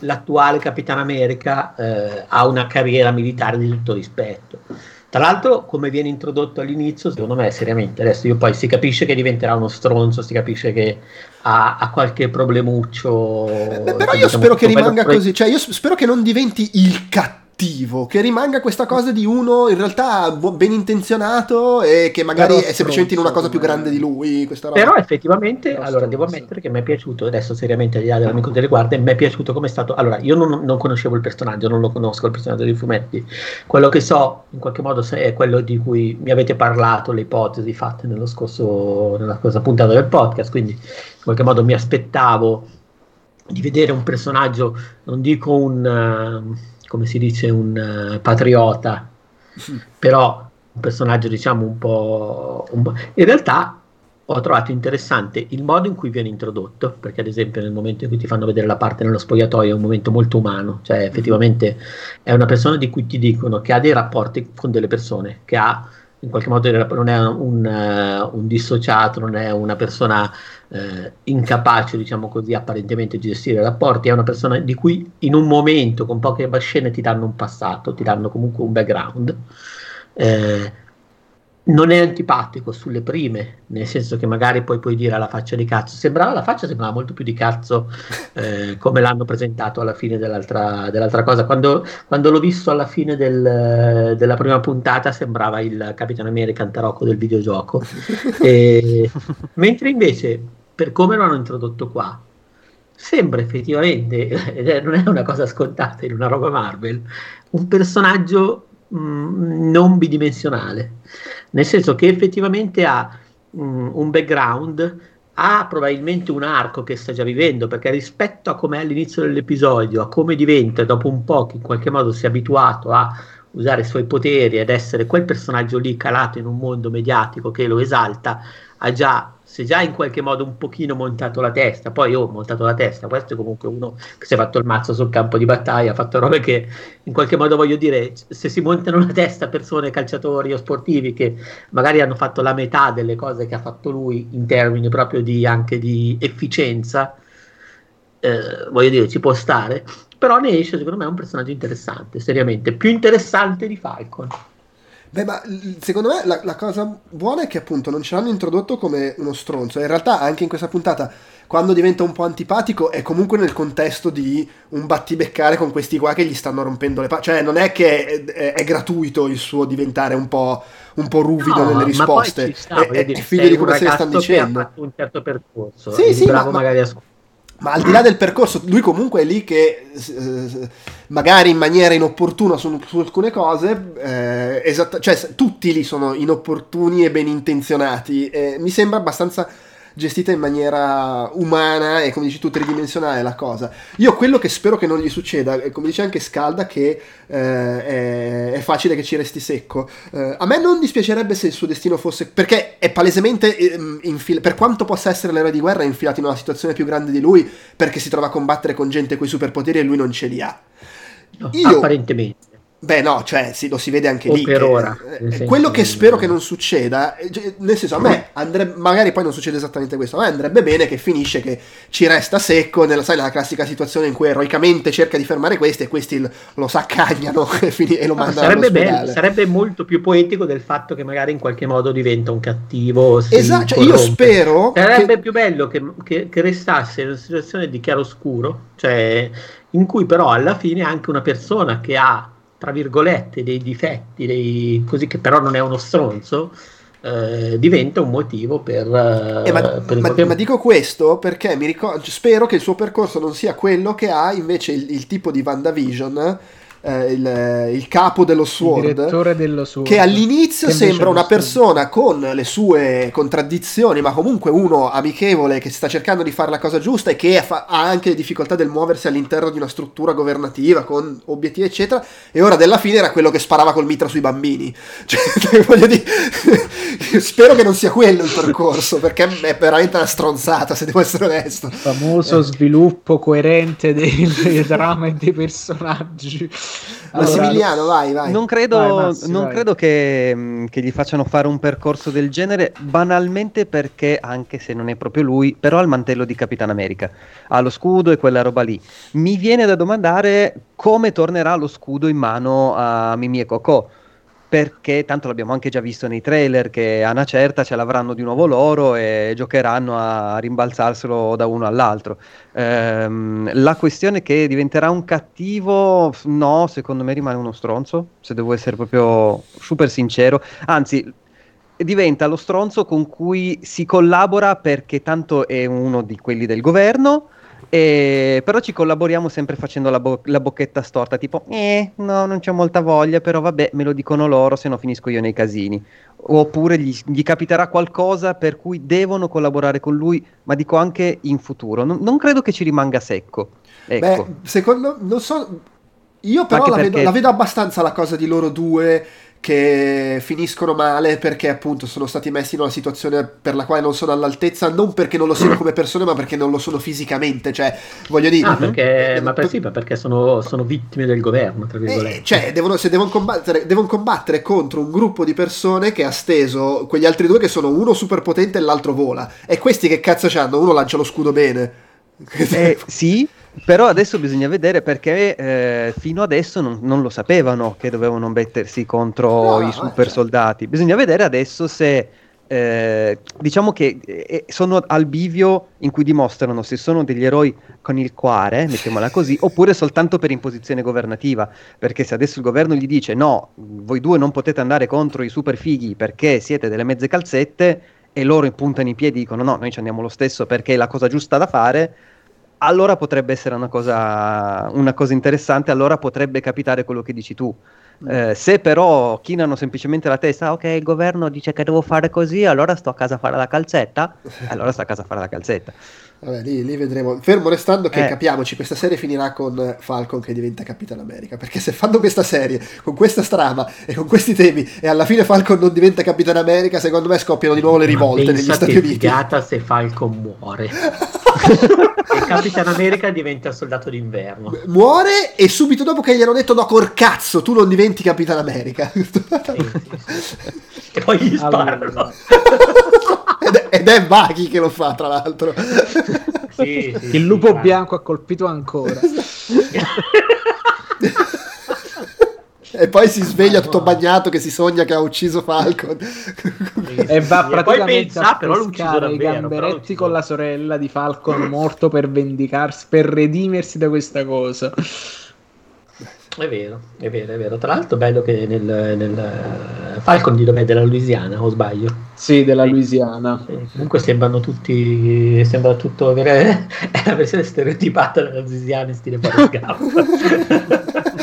l'attuale Capitano America eh, ha una carriera militare di tutto rispetto. Tra l'altro, come viene introdotto all'inizio, secondo me, seriamente, adesso io poi si capisce che diventerà uno stronzo, si capisce che ha, ha qualche problemuccio. Eh, però io spero che rimanga così, cioè io spero che non diventi il cattivo cattivo, che rimanga questa cosa di uno in realtà ben intenzionato e che magari Però è semplicemente in una cosa più grande di lui. Però effettivamente, Però allora devo ammettere che mi è piaciuto, adesso seriamente al di là dell'amico delle guardie, mi è piaciuto come è stato. Allora, io non, non, conoscevo il personaggio, non lo conosco il personaggio dei fumetti. Quello che so in qualche modo è quello di cui mi avete parlato, le ipotesi fatte nello scorso, nella scorsa puntata del podcast, quindi in qualche modo mi aspettavo di vedere un personaggio, non dico un... Uh, come si dice, un uh, patriota, però un personaggio diciamo un po', un po'... In realtà ho trovato interessante il modo in cui viene introdotto, perché ad esempio nel momento in cui ti fanno vedere la parte nello spogliatoio è un momento molto umano, cioè effettivamente è una persona di cui ti dicono che ha dei rapporti con delle persone, che ha in qualche modo non è un, uh, un dissociato, non è una persona uh, incapace, diciamo così, apparentemente di gestire i rapporti, è una persona di cui in un momento, con poche scene, ti danno un passato, ti danno comunque un background. Eh, non è antipatico sulle prime, nel senso che magari poi puoi dire alla faccia di cazzo. Sembrava la faccia, sembrava molto più di cazzo eh, come l'hanno presentato alla fine dell'altra, dell'altra cosa. Quando, quando, l'ho visto alla fine del, della prima puntata sembrava il Capitano American Tarocco del videogioco. e, mentre invece, per come lo hanno introdotto qua, sembra effettivamente, ed non è una cosa scontata in una roba Marvel, un personaggio mh, mm, non bidimensionale. Nel senso che effettivamente ha um, un background, ha probabilmente un arco che sta già vivendo, perché rispetto a come è all'inizio dell'episodio, a come diventa dopo un po' che in qualche modo si è abituato a usare i suoi poteri ed essere quel personaggio lì calato in un mondo mediatico che lo esalta, ha già se già in qualche modo un pochino montato la testa, poi ho oh, montato la testa, questo è comunque uno che si è fatto il mazzo sul campo di battaglia, ha fatto robe che in qualche modo voglio dire, se si montano la testa persone, calciatori o sportivi che magari hanno fatto la metà delle cose che ha fatto lui in termini proprio di anche di efficienza, eh, voglio dire, ci può stare, però ne esce secondo me un personaggio interessante, seriamente, più interessante di Falcon. Beh, ma secondo me la, la, cosa buona è che appunto non ce l'hanno introdotto come uno stronzo. In realtà anche in questa puntata, quando diventa un po' antipatico, è comunque nel contesto di un battibeccare con questi qua che gli stanno rompendo le palle. Cioè, non è che è, è, è, gratuito il suo diventare un po', un po ruvido no, nelle risposte. Sta, è, è, figlio di quello che stanno dicendo. Ha fatto un certo percorso. Sì, sì, bravo ma, magari a ma al di là del percorso, lui comunque è lì che magari in maniera inopportuna su, su alcune cose, eh, esatta, cioè tutti lì sono inopportuni e ben intenzionati. Eh, mi sembra abbastanza gestita in maniera umana e come dici tu tridimensionale la cosa. Io quello che spero che non gli succeda, e come dice anche Scalda, che eh, è, è, facile che ci resti secco. Eh, a me non dispiacerebbe se il suo destino fosse... perché è palesemente, ehm, infil- per quanto possa essere l'eroe di guerra, è infilato in una situazione più grande di lui perché si trova a combattere con gente con i superpoteri e lui non ce li ha. No, Io, apparentemente. Beh, no, cioè, sì, lo si vede anche o lì. per che, ora. Eh, quello che spero che non succeda, eh, cioè, nel senso, a me andrebbe, magari poi non succede esattamente questo, a me andrebbe bene che finisce che ci resta secco nella, sai, nella classica situazione in cui eroicamente cerca di fermare questi e questi lo, saccagnano e, fin- e lo mandano sarebbe bello, sarebbe molto più poetico del fatto che magari in qualche modo diventa un cattivo. Esatto, cioè, io spero. Sarebbe che... più bello che, che, che restasse in una situazione di chiaroscuro, cioè in cui però alla fine anche una persona che ha tra virgolette, dei difetti, dei, così che però non è uno stronzo, eh, diventa un motivo per... Eh, ma, per ma, ma, dico questo perché mi ricordo, spero che il suo percorso non sia quello che ha invece il, il tipo di WandaVision eh, il, il, capo dello Sword, dello Sword, che all'inizio che sembra una persona con le sue contraddizioni, ma comunque uno amichevole che sta cercando di fare la cosa giusta e che ha anche le difficoltà del muoversi all'interno di una struttura governativa con obiettivi, eccetera. E ora della fine era quello che sparava col mitra sui bambini. Cioè, voglio dire, spero che non sia quello il percorso, perché è veramente una stronzata, se devo essere onesto. Il famoso eh. sviluppo coerente dei, dei dramma e dei personaggi. Massimiliano, vai, vai. Non credo, vai, Massi, non vai. credo che, mm, che, gli facciano fare un percorso del genere, banalmente perché, anche se non è proprio lui, però ha il mantello di Capitan America, ha lo scudo e quella roba lì. Mi viene da domandare come tornerà lo scudo in mano a Mimi e Coco perché tanto l'abbiamo anche già visto nei trailer che a una certa ce l'avranno di nuovo loro e giocheranno a rimbalzarselo da uno all'altro. Ehm, la questione che diventerà un cattivo, no, secondo me rimane uno stronzo, se devo essere proprio super sincero, anzi diventa lo stronzo con cui si collabora perché tanto è uno di quelli del governo e, però ci collaboriamo sempre facendo la, bo- la, bocchetta storta, tipo, eh, no, non c'ho molta voglia, però vabbè, me lo dicono loro, se no finisco io nei casini. Oppure gli, gli capiterà qualcosa per cui devono collaborare con lui, ma dico anche in futuro. Non, non credo che ci rimanga secco. Ecco. Beh, secondo, non so, io però la, perché... vedo, la vedo abbastanza la cosa di loro due che finiscono male perché appunto sono stati messi in una situazione per la quale non sono all'altezza, non perché non lo siano come persone, ma perché non lo sono fisicamente. Cioè, voglio dire. Ah, perché, eh, ma per, sì, perché sono, sono, vittime del governo, tra virgolette. Eh, cioè, devono, se devono combattere, devono combattere contro un gruppo di persone che ha steso quegli altri due che sono uno super potente e l'altro vola. E questi che cazzo c'hanno? Uno lancia lo scudo bene. Eh, sì, però adesso bisogna vedere perché eh, fino adesso non, non, lo sapevano che dovevano mettersi contro no, i super certo. soldati. Bisogna vedere adesso se eh, diciamo che eh, sono al bivio in cui dimostrano se sono degli eroi con il cuore, mettiamola così, oppure soltanto per imposizione governativa. Perché se adesso il governo gli dice no, voi due non potete andare contro i super fighi perché siete delle mezze calzette, e loro impuntano i piedi e dicono no, noi ci andiamo lo stesso perché è la cosa giusta da fare allora potrebbe essere una cosa, una cosa, interessante, allora potrebbe capitare quello che dici tu. Mm. Eh, se però chinano semplicemente la testa, ok, il governo dice che devo fare così, allora sto a casa a fare la calzetta, allora sto a casa a fare la calzetta. Vabbè, lì, lì vedremo. Fermo restando che eh. capiamoci, questa serie finirà con Falcon che diventa Capitan America. Perché se fanno questa serie con questa strama e con questi temi e alla fine Falcon non diventa Capitan America, secondo me scoppiano di nuovo le rivolte negli Stati che Uniti. figata se Falcon muore. e Capitan America diventa soldato d'inverno. Muore e subito dopo che gli hanno detto no, col cazzo, tu non diventi Capitan America. E poi gli sparano. Allora. ed, è, ed è che lo fa, tra l'altro. Sì, sì, il lupo sì, bianco ha colpito ancora. e poi si sveglia tutto bagnato che si sogna che ha ucciso Falcon. E va praticamente pensa, a pescare i gamberetti con la sorella di Falcon morto per vendicarsi per redimersi da questa cosa è vero, è vero, è vero. Tra l'altro, bello che nel, nel Falcon di dov'è? Della Louisiana, o sbaglio? Sì, della Louisiana. Sì, comunque sembrano tutti. Sembra tutto. È la versione stereotipata della Louisiana in stile Forrest Gump.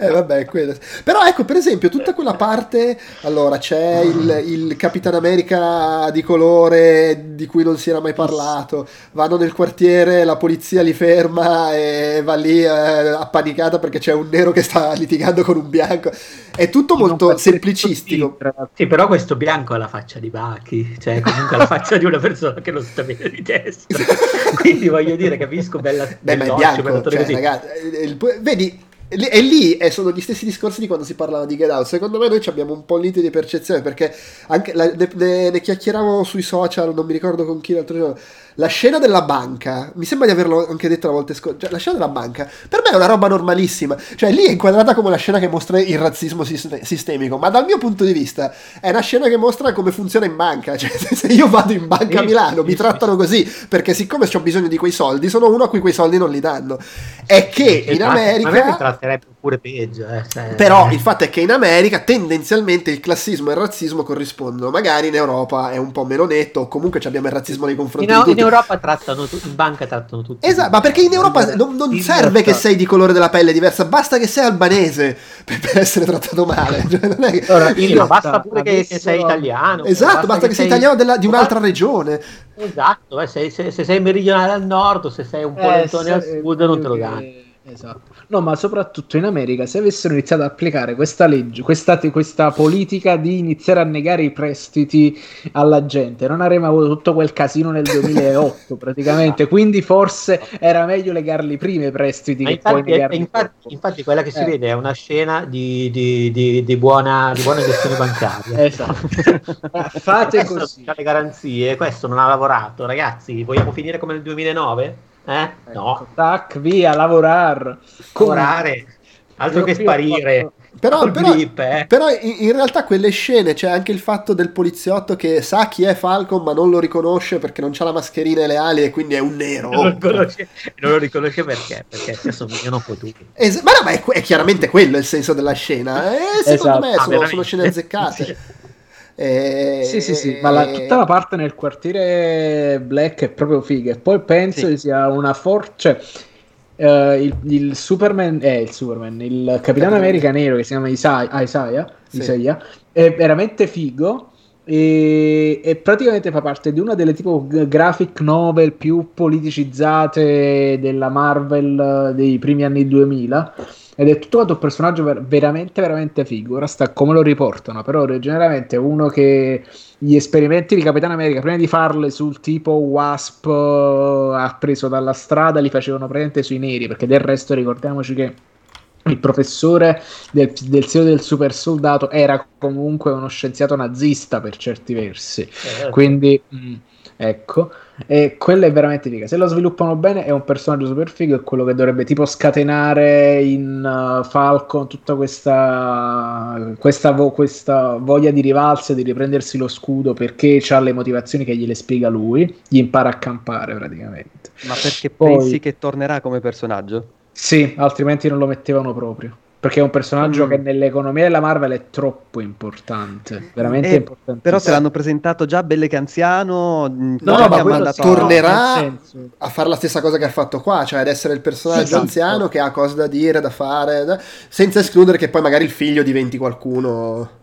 eh, vabbè, quello. Però ecco, per esempio, tutta quella parte, allora c'è il, il Capitan America di colore di cui non si era mai parlato, vanno nel quartiere, la polizia li ferma e va lì eh, appanicata perché c'è un nero che sta litigando con un bianco. È tutto molto semplicistico. Sì, però questo bianco ha la faccia di Baki, cioè comunque la faccia di una persona che non sta bene di testa. Quindi voglio dire, capisco bella Beh, ma è bianco, cioè, ragazzi, il, vedi, e lì e sono gli stessi discorsi di quando si parlava di Get Out. Secondo me noi abbiamo un po' un limite di percezione perché anche la, ne, ne, ne, chiacchieravamo sui social, non mi ricordo con chi l'altro giorno. La scena della banca, mi sembra di averlo anche detto la volta scorsa. Cioè, la scena della banca per me è una roba normalissima. Cioè, lì è inquadrata come una scena che mostra il razzismo sistemico. Ma dal mio punto di vista è una scena che mostra come funziona in banca. Cioè, se io vado in banca a Milano, mi trattano così perché, siccome ho bisogno di quei soldi, sono uno a cui quei soldi non li danno. È che in America tratterebbe pure peggio. Eh, cioè, Però il fatto è che in America tendenzialmente il classismo e il razzismo corrispondono. Magari in Europa è un po' meno netto, o comunque abbiamo il razzismo nei confronti in, di tutti. In Europa trattano tu- in banca trattano tutti. Esatto, ma perché in Europa non, non serve che sei di colore della pelle diversa, basta che sei albanese per, per essere trattato male. Cioè, non è che... Allora, sì, basta pure che, che, sei italiano. Esatto, basta, basta che, che, sei italiano della, di un'altra regione. Esatto, eh, se, se, se, sei meridionale al nord o se sei un po' eh, al sud non te lo danno. Esatto. No, ma soprattutto in America, se avessero iniziato ad applicare questa legge, questa, questa, politica di iniziare a negare i prestiti alla gente, non avremmo avuto tutto quel casino nel 2008 praticamente. Quindi forse era meglio legarli prima i prestiti che infatti, poi negarli infatti, infatti, quella che si eh. vede è una scena di, di, di, di buona, buona, gestione bancaria. Esatto. Fate così. le garanzie, questo non ha lavorato. Ragazzi, vogliamo finire come nel 2009? Eh? Ecco, no. Tac, via, lavorare. Lavorare. Altro che sparire. Però, però, blip, eh. però in, in, realtà quelle scene c'è anche il fatto del poliziotto che sa chi è Falcon ma non lo riconosce perché non ha la mascherina e le ali e quindi è un nero. Non lo riconosce, non lo riconosce perché? Perché si assomigliano un po' tutti. Es- ma no, ma è, è, chiaramente quello il senso della scena. Eh, secondo esatto. me sono, ah, sono scene azzeccate. Sì. E... Sì, sì, sì, ma la, tutta la parte nel quartiere Black è proprio figa. E poi penso sì. che sia una forza. Cioè, uh, il, il, Superman, eh, il Superman, il Capitano America nero che si chiama Isaiah, ah, Isaiah, sì. Isaiah è veramente figo. E, e, praticamente fa parte di una delle tipo graphic novel più politicizzate della Marvel dei primi anni 2000 ed è tutto quanto un personaggio ver- veramente veramente figo. Ora sta come lo riportano però generalmente uno che gli esperimenti di Capitano America prima di farle sul tipo Wasp uh, ha preso dalla strada li facevano praticamente sui neri perché del resto ricordiamoci che il professore del, del CEO del super soldato era comunque uno scienziato nazista per certi versi. Eh, quindi mh, mm, ecco e quello è veramente figa. Se lo sviluppano bene, è un personaggio super figo. È quello che dovrebbe tipo scatenare in uh, Falcon tutta questa, questa, vo- questa, voglia di rivalsa, di riprendersi lo scudo perché ha le motivazioni che gliele spiega lui. Gli impara a campare praticamente. Ma perché Poi... pensi che tornerà come personaggio? Sì, altrimenti non lo mettevano proprio. Perché è un personaggio mm. che nell'economia della Marvel è troppo importante, veramente eh, importante. Però se l'hanno presentato già belle che anziano, no, no ma mandato... tornerà a fare la stessa cosa che ha fatto qua, cioè ad essere il personaggio sì, esatto. anziano che ha cose da dire, da fare, senza escludere che poi magari il figlio diventi qualcuno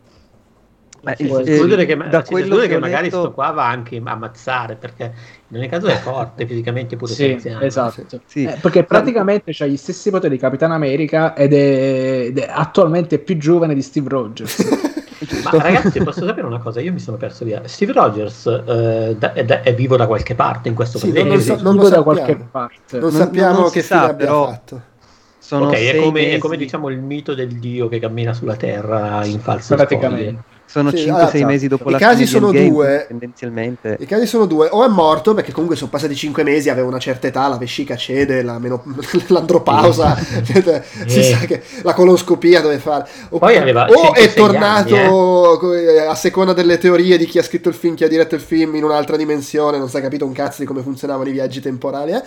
Beh, il, escludere che, da quello che, che magari detto... sto qua va anche a ammazzare perché ogni caso è forte fisicamente pure sì, esatto sì. Eh, perché praticamente ha gli stessi poteri di Capitan America ed è, ed è attualmente più giovane di Steve Rogers Ma ragazzi, posso sapere una cosa? Io mi sono perso via. Steve Rogers eh, da, è, da, è, vivo da qualche parte in questo sì, presente? Non, so, non lo da qualche parte. Non, sappiamo non che fine abbia però... fatto. Sono ok, è come, è come, diciamo il mito del dio che cammina sulla terra in falso Praticamente. Sono sì, 5-6 allora, mesi dopo I la casi sono game, due. Tendenzialmente. I casi sono due. O è morto perché comunque sono passati 5 mesi, aveva una certa età, la vescica cede, la meno... l'andropausa, cioè, si sa che la coloscopia deve fare. O, Poi aveva o è tornato anni, eh. a seconda delle teorie di chi ha scritto il film, chi ha diretto il film in un'altra dimensione, non si è capito un cazzo di come funzionavano i viaggi temporali. Eh?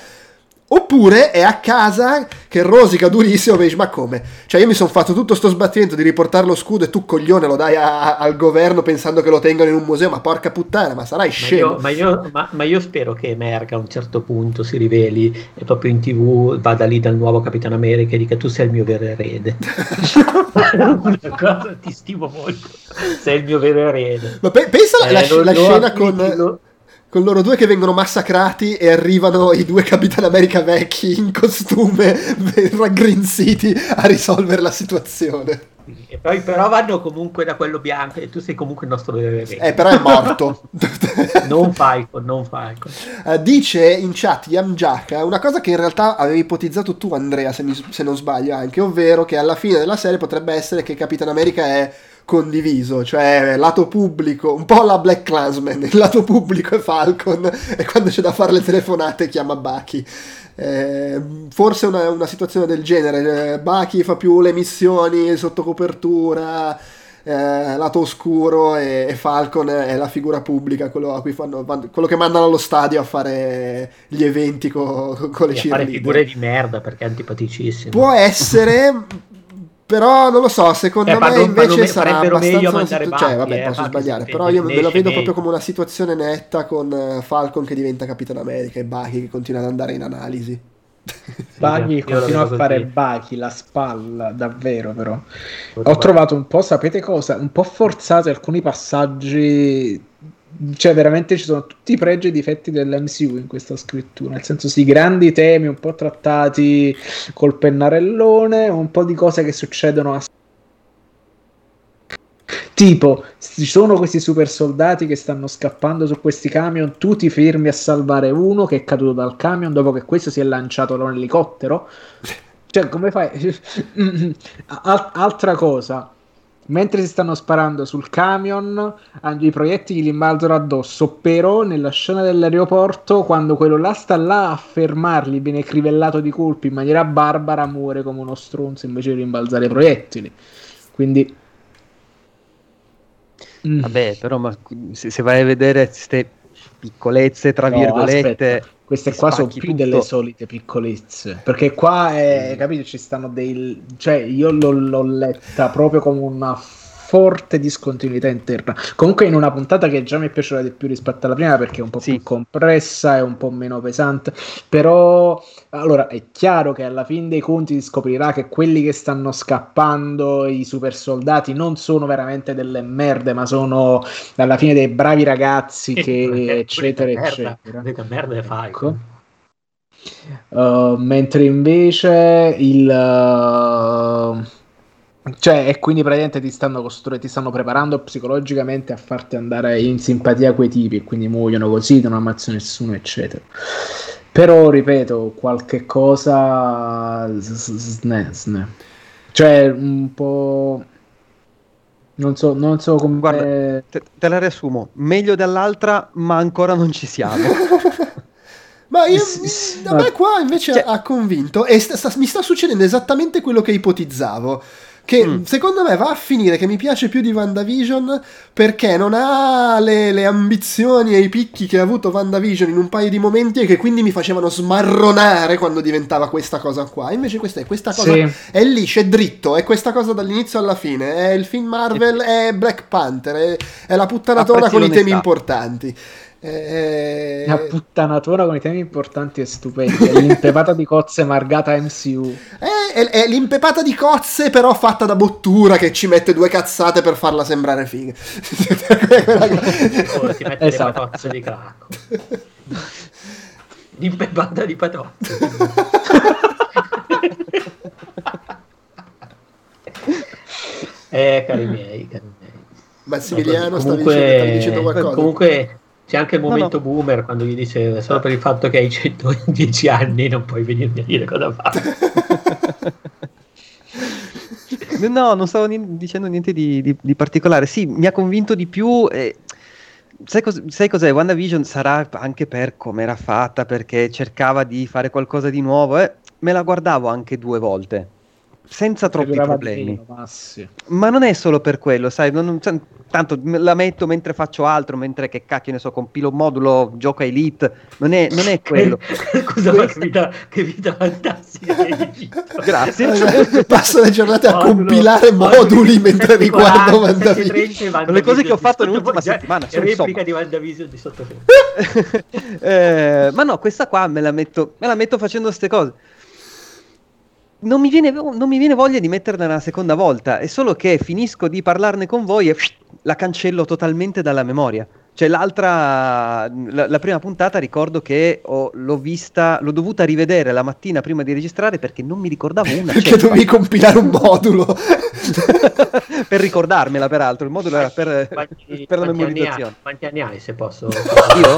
Oppure è a casa che rosica durissimo, e dici, ma come? Cioè io mi sono fatto tutto sto sbattimento di riportare lo scudo e tu coglione lo dai a- a- al governo pensando che lo tengano in un museo, ma porca puttana, ma sarai Ma scemo. io, ma, io, ma- ma io spero che emerga a un certo punto, si riveli e proprio in tv vada lì dal nuovo Capitano America e dica tu sei il mio vero erede. Una cosa ti stimo molto, sei il mio vero erede. Ma pe- pensa alla Eh, la lo scena con, lo- con loro due che vengono massacrati e arrivano i due Capitan America vecchi in costume City a risolvere la situazione. E poi però vanno comunque da quello bianco e tu sei comunque il nostro vero erede. Eh, però è morto. Non Falcon, non Falcon. Eh, dice in chat Yamjaka una cosa che in realtà avevi ipotizzato tu Andrea se, mi- se non sbaglio anche ovvero che alla fine della serie potrebbe essere che Capitan America è condiviso cioè lato pubblico un po' la Black Clansman il lato pubblico è Falcon e quando c'è da fare le telefonate chiama Bucky Eh, forse una, una situazione del genere eh, Bucky fa più le missioni sotto copertura eh, lato oscuro e, e Falcon è la figura pubblica, quello, a cui fanno, quello che mandano allo stadio a fare gli eventi co- co- con le a fare cheerleader. figure di merda perché è antipaticissimo. Può essere, però non lo so, secondo Eh, me fanno- invece sarà abbastanza una situ- cioè, vabbè, eh, posso sbagliare, però io me lo vedo proprio come una situazione netta con eh, Falcon che diventa Capitan America e Bucky che continua ad andare in analisi. Baghi continua a fare. Baghi, la spalla, davvero però. Ho trovato un po', sapete cosa? Un po' forzati alcuni passaggi. Cioè, veramente ci sono tutti i pregi e i difetti dell'MCU in questa scrittura. Nel senso, sì, grandi temi un po' trattati col pennarellone, un po' di cose che succedono a. Tipo, ci sono questi super soldati che stanno scappando su questi camion, tu ti fermi a salvare uno che è caduto dal camion dopo che questo si è lanciato da un elicottero. Cioè, come fai? Al- altra cosa, mentre si stanno sparando sul camion, i proiettili gli balzano addosso, però nella scena dell'aeroporto, quando quello là sta là a fermarli, viene crivellato di colpi in maniera barbara, muore come uno stronzo invece di rimbalzare i proiettili. Quindi... Mm. Vabbè, però ma se, se vai a vedere queste piccolezze, tra No, virgolette, aspetta, queste qua sono più tutto. delle solite piccolezze. Perché qua, è, capito, ci stanno dei... Cioè, io l'ho, l'ho letta proprio come una forte discontinuità interna. Comunque in una puntata che già mi è piaciuta di più rispetto alla prima perché è un po' Sì. più compressa e un po' meno pesante. Però, allora, è chiaro che alla fine dei conti si scoprirà che quelli che stanno scappando, i super soldati, non sono veramente delle merde, ma sono alla fine dei bravi ragazzi che eccetera eccetera. L'unica merda Falcon. Ecco. Uh, mentre invece il uh, cioè e quindi praticamente ti stanno costru- ti stanno preparando psicologicamente a farti andare in simpatia quei tipi e quindi muoiono così non ammazzo nessuno eccetera però ripeto qualche cosa sne, sne. cioè un po' non so, non so come Guarda, te, te la riassumo, meglio dell'altra, ma ancora non ci siamo. Ma io, Sì, sì, a me qua invece cioè- ha convinto e sta- sta- mi sta succedendo esattamente quello che ipotizzavo. Che Mm. secondo me va a finire che mi piace più di WandaVision perché non ha le, le ambizioni e i picchi che ha avuto WandaVision in un paio di momenti e che quindi mi facevano smarronare quando diventava questa cosa qua. Invece questa è questa cosa Sì. è lì, c'è dritto, è questa cosa dall'inizio alla fine. È il film Marvel, è Black Panther, è, è la puttanatona con i temi importanti. Eh, La puttanatura con i temi importanti e stupendi. È l'impepata di cozze margata MCU. È, è- è l'impepata di cozze, però fatta da bottura che ci mette due cazzate per farla sembrare figa. Ora si mette Esatto. le patozze di cracco. L'impepata di patozze. eh, cari miei, cari miei. Massimiliano No, stavi comunque- dicendo, stavi dicendo qualcosa. Comunque c'è anche il No, momento no. boomer quando gli dice solo per il fatto che hai 110 anni non puoi venirmi a dire cosa fare. No, non stavo ni- dicendo niente di, di- di particolare. Sì, mi ha convinto di più. eh, sai, cos- sai cos'è? WandaVision sarà anche per come era fatta, perché cercava di fare qualcosa di nuovo. eh, me la guardavo anche due volte. Senza troppi problemi. meno, ma non è solo per quello, sai, non- non- cioè, tanto la metto mentre faccio altro, mentre che cacchio ne so, compilo un modulo, gioco a Elite, non è, non è quello. Scusa, ma che vita, che vita fantastica che hai vissuto. Grazie. Passo le giornate a Modulo- compilare moduli mentre riguardo 40, WandaVision. 730 Sono le cose che ho fatto nell'ultima sottofondo, settimana, cioè, sono replica insomma. di WandaVision di sottofondo. Eh, ma no, questa qua me la metto, me la metto facendo queste cose. Non mi, viene, non mi viene voglia di metterla una seconda volta, è solo che finisco di parlarne con voi e la cancello totalmente dalla memoria. Cioè l'altra, la, la prima puntata ricordo che ho- l'ho vista, l'ho dovuta rivedere la mattina prima di registrare perché non mi ricordavo una Perché dovevi compilare un modulo. per ricordarmela peraltro, il modulo era per, Quanti, per la anni memorizzazione. hai? Quanti anni hai se posso? Io?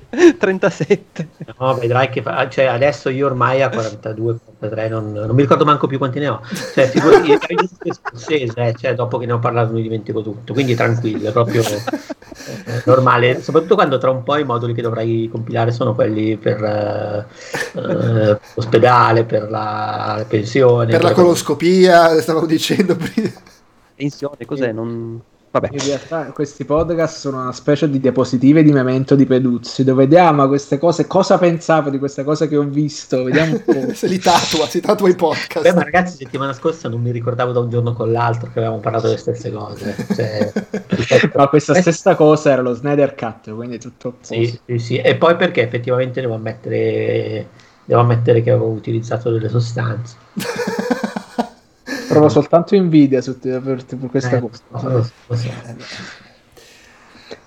Mi- 37. No, vedrai che fa- cioè, adesso io ormai a 42, 43, non, non mi ricordo manco più quanti ne ho. Cioè, figurati, io inizio scorsese, eh, cioè, dopo che ne ho parlato mi dimentico tutto, quindi tranquillo, è proprio eh, normale, soprattutto quando tra un po' i moduli che dovrai compilare sono quelli per eh, eh, l'ospedale, per la pensione. per la coloscopia, stavamo dicendo prima. Pensione, cos'è? Non... Vabbè. In realtà questi podcast sono una specie di diapositive di memento di Peduzzi dove vediamo queste cose, cosa pensavo di queste cose che ho visto, vediamo un po'. Se li tatua, si tatua i podcast. Beh, ma ragazzi, settimana scorsa non mi ricordavo da un giorno con l'altro che avevamo parlato delle stesse cose. Cioè, Ma questa stessa cosa era lo Snyder Cut, quindi tutto a. Sì, sì, sì. E poi perché effettivamente devo ammettere, devo ammettere che avevo utilizzato delle sostanze. Provo soltanto invidia su te per, per questa Eh, cosa. lo so, lo so.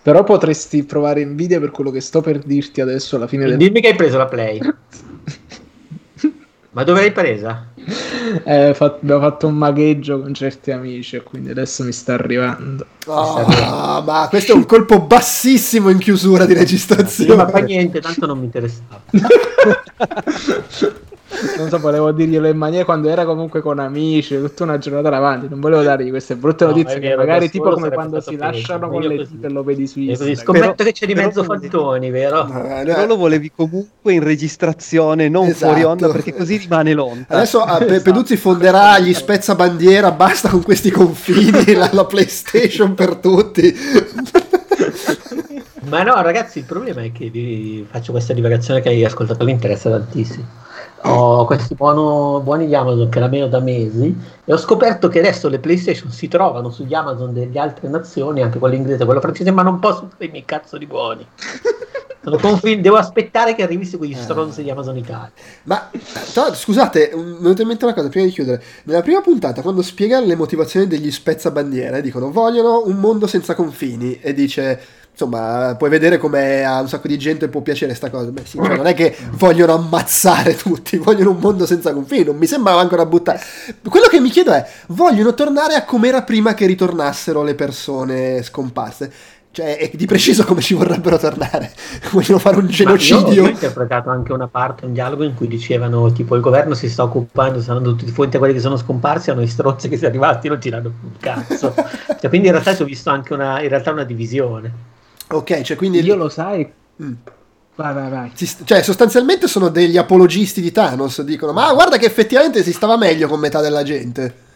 Però potresti provare invidia per quello che sto per dirti adesso alla fine del... Dimmi che hai preso la Play. Ma dove l'hai presa? Eh, fa- abbiamo fatto un magheggio con certi amici e quindi adesso mi sta arrivando. Ah, ma questo è un colpo bassissimo in chiusura di Sì, registrazione. ma fa niente, tanto non mi interessava. Non so, volevo dirglielo in maniera quando era comunque con amici, tutta una giornata davanti. Non volevo dargli queste brutte No, notizie vero, magari tipo come quando si lasciano con le dita e lo vedi su Instagram. scommetto Però- che c'è di mezzo fantoni, vero? Eh, Però lo volevi comunque in registrazione, non Esatto. fuori onda, perché così rimane lonta. Adesso a Pe- Esatto. Peduzzi fonderà gli spezzabandiera, basta con questi confini, la, la PlayStation per tutti. Ma no, ragazzi, il problema è che vi faccio questa divagazione che agli ascoltatori interessa tantissimo. Ho questi buono- buoni di Amazon che la meno da mesi e ho scoperto che adesso le PlayStation si trovano sugli Amazon delle altre nazioni, anche quello inglese, quello francese, ma non posso fare i miei cazzo di buoni. Sono confin- devo aspettare che arrivino quegli stronzi di Amazon Italia. Ma l'altro, scusate, mi è venuta in mente una cosa prima di chiudere. Nella prima puntata, quando spiegano le motivazioni degli spezzabandiere, dicono vogliono un mondo senza confini e dice. Insomma, puoi vedere come a un sacco di gente può piacere sta cosa. Beh, sì, cioè, non è che vogliono ammazzare tutti, vogliono un mondo senza confini. Non mi sembra manco una buttata. Quello che mi chiedo è: vogliono tornare a com'era prima che ritornassero le persone scomparse? Cioè, è di preciso come ci vorrebbero tornare. Vogliono fare un Ma io genocidio. ho interpretato anche una parte, un dialogo in cui dicevano tipo il governo si sta occupando, stanno tutti di fronte a quelli che sono scomparsi, hanno i stronzi che sono arrivati non tirano più un cazzo. Cioè, quindi in realtà ci ho visto anche una, in realtà una divisione. Ok, cioè quindi. Io lo sai. Mm. Vai, vai, vai. Cioè, sostanzialmente sono degli apologisti di Thanos. Dicono: Ma guarda che effettivamente si stava meglio con metà della gente.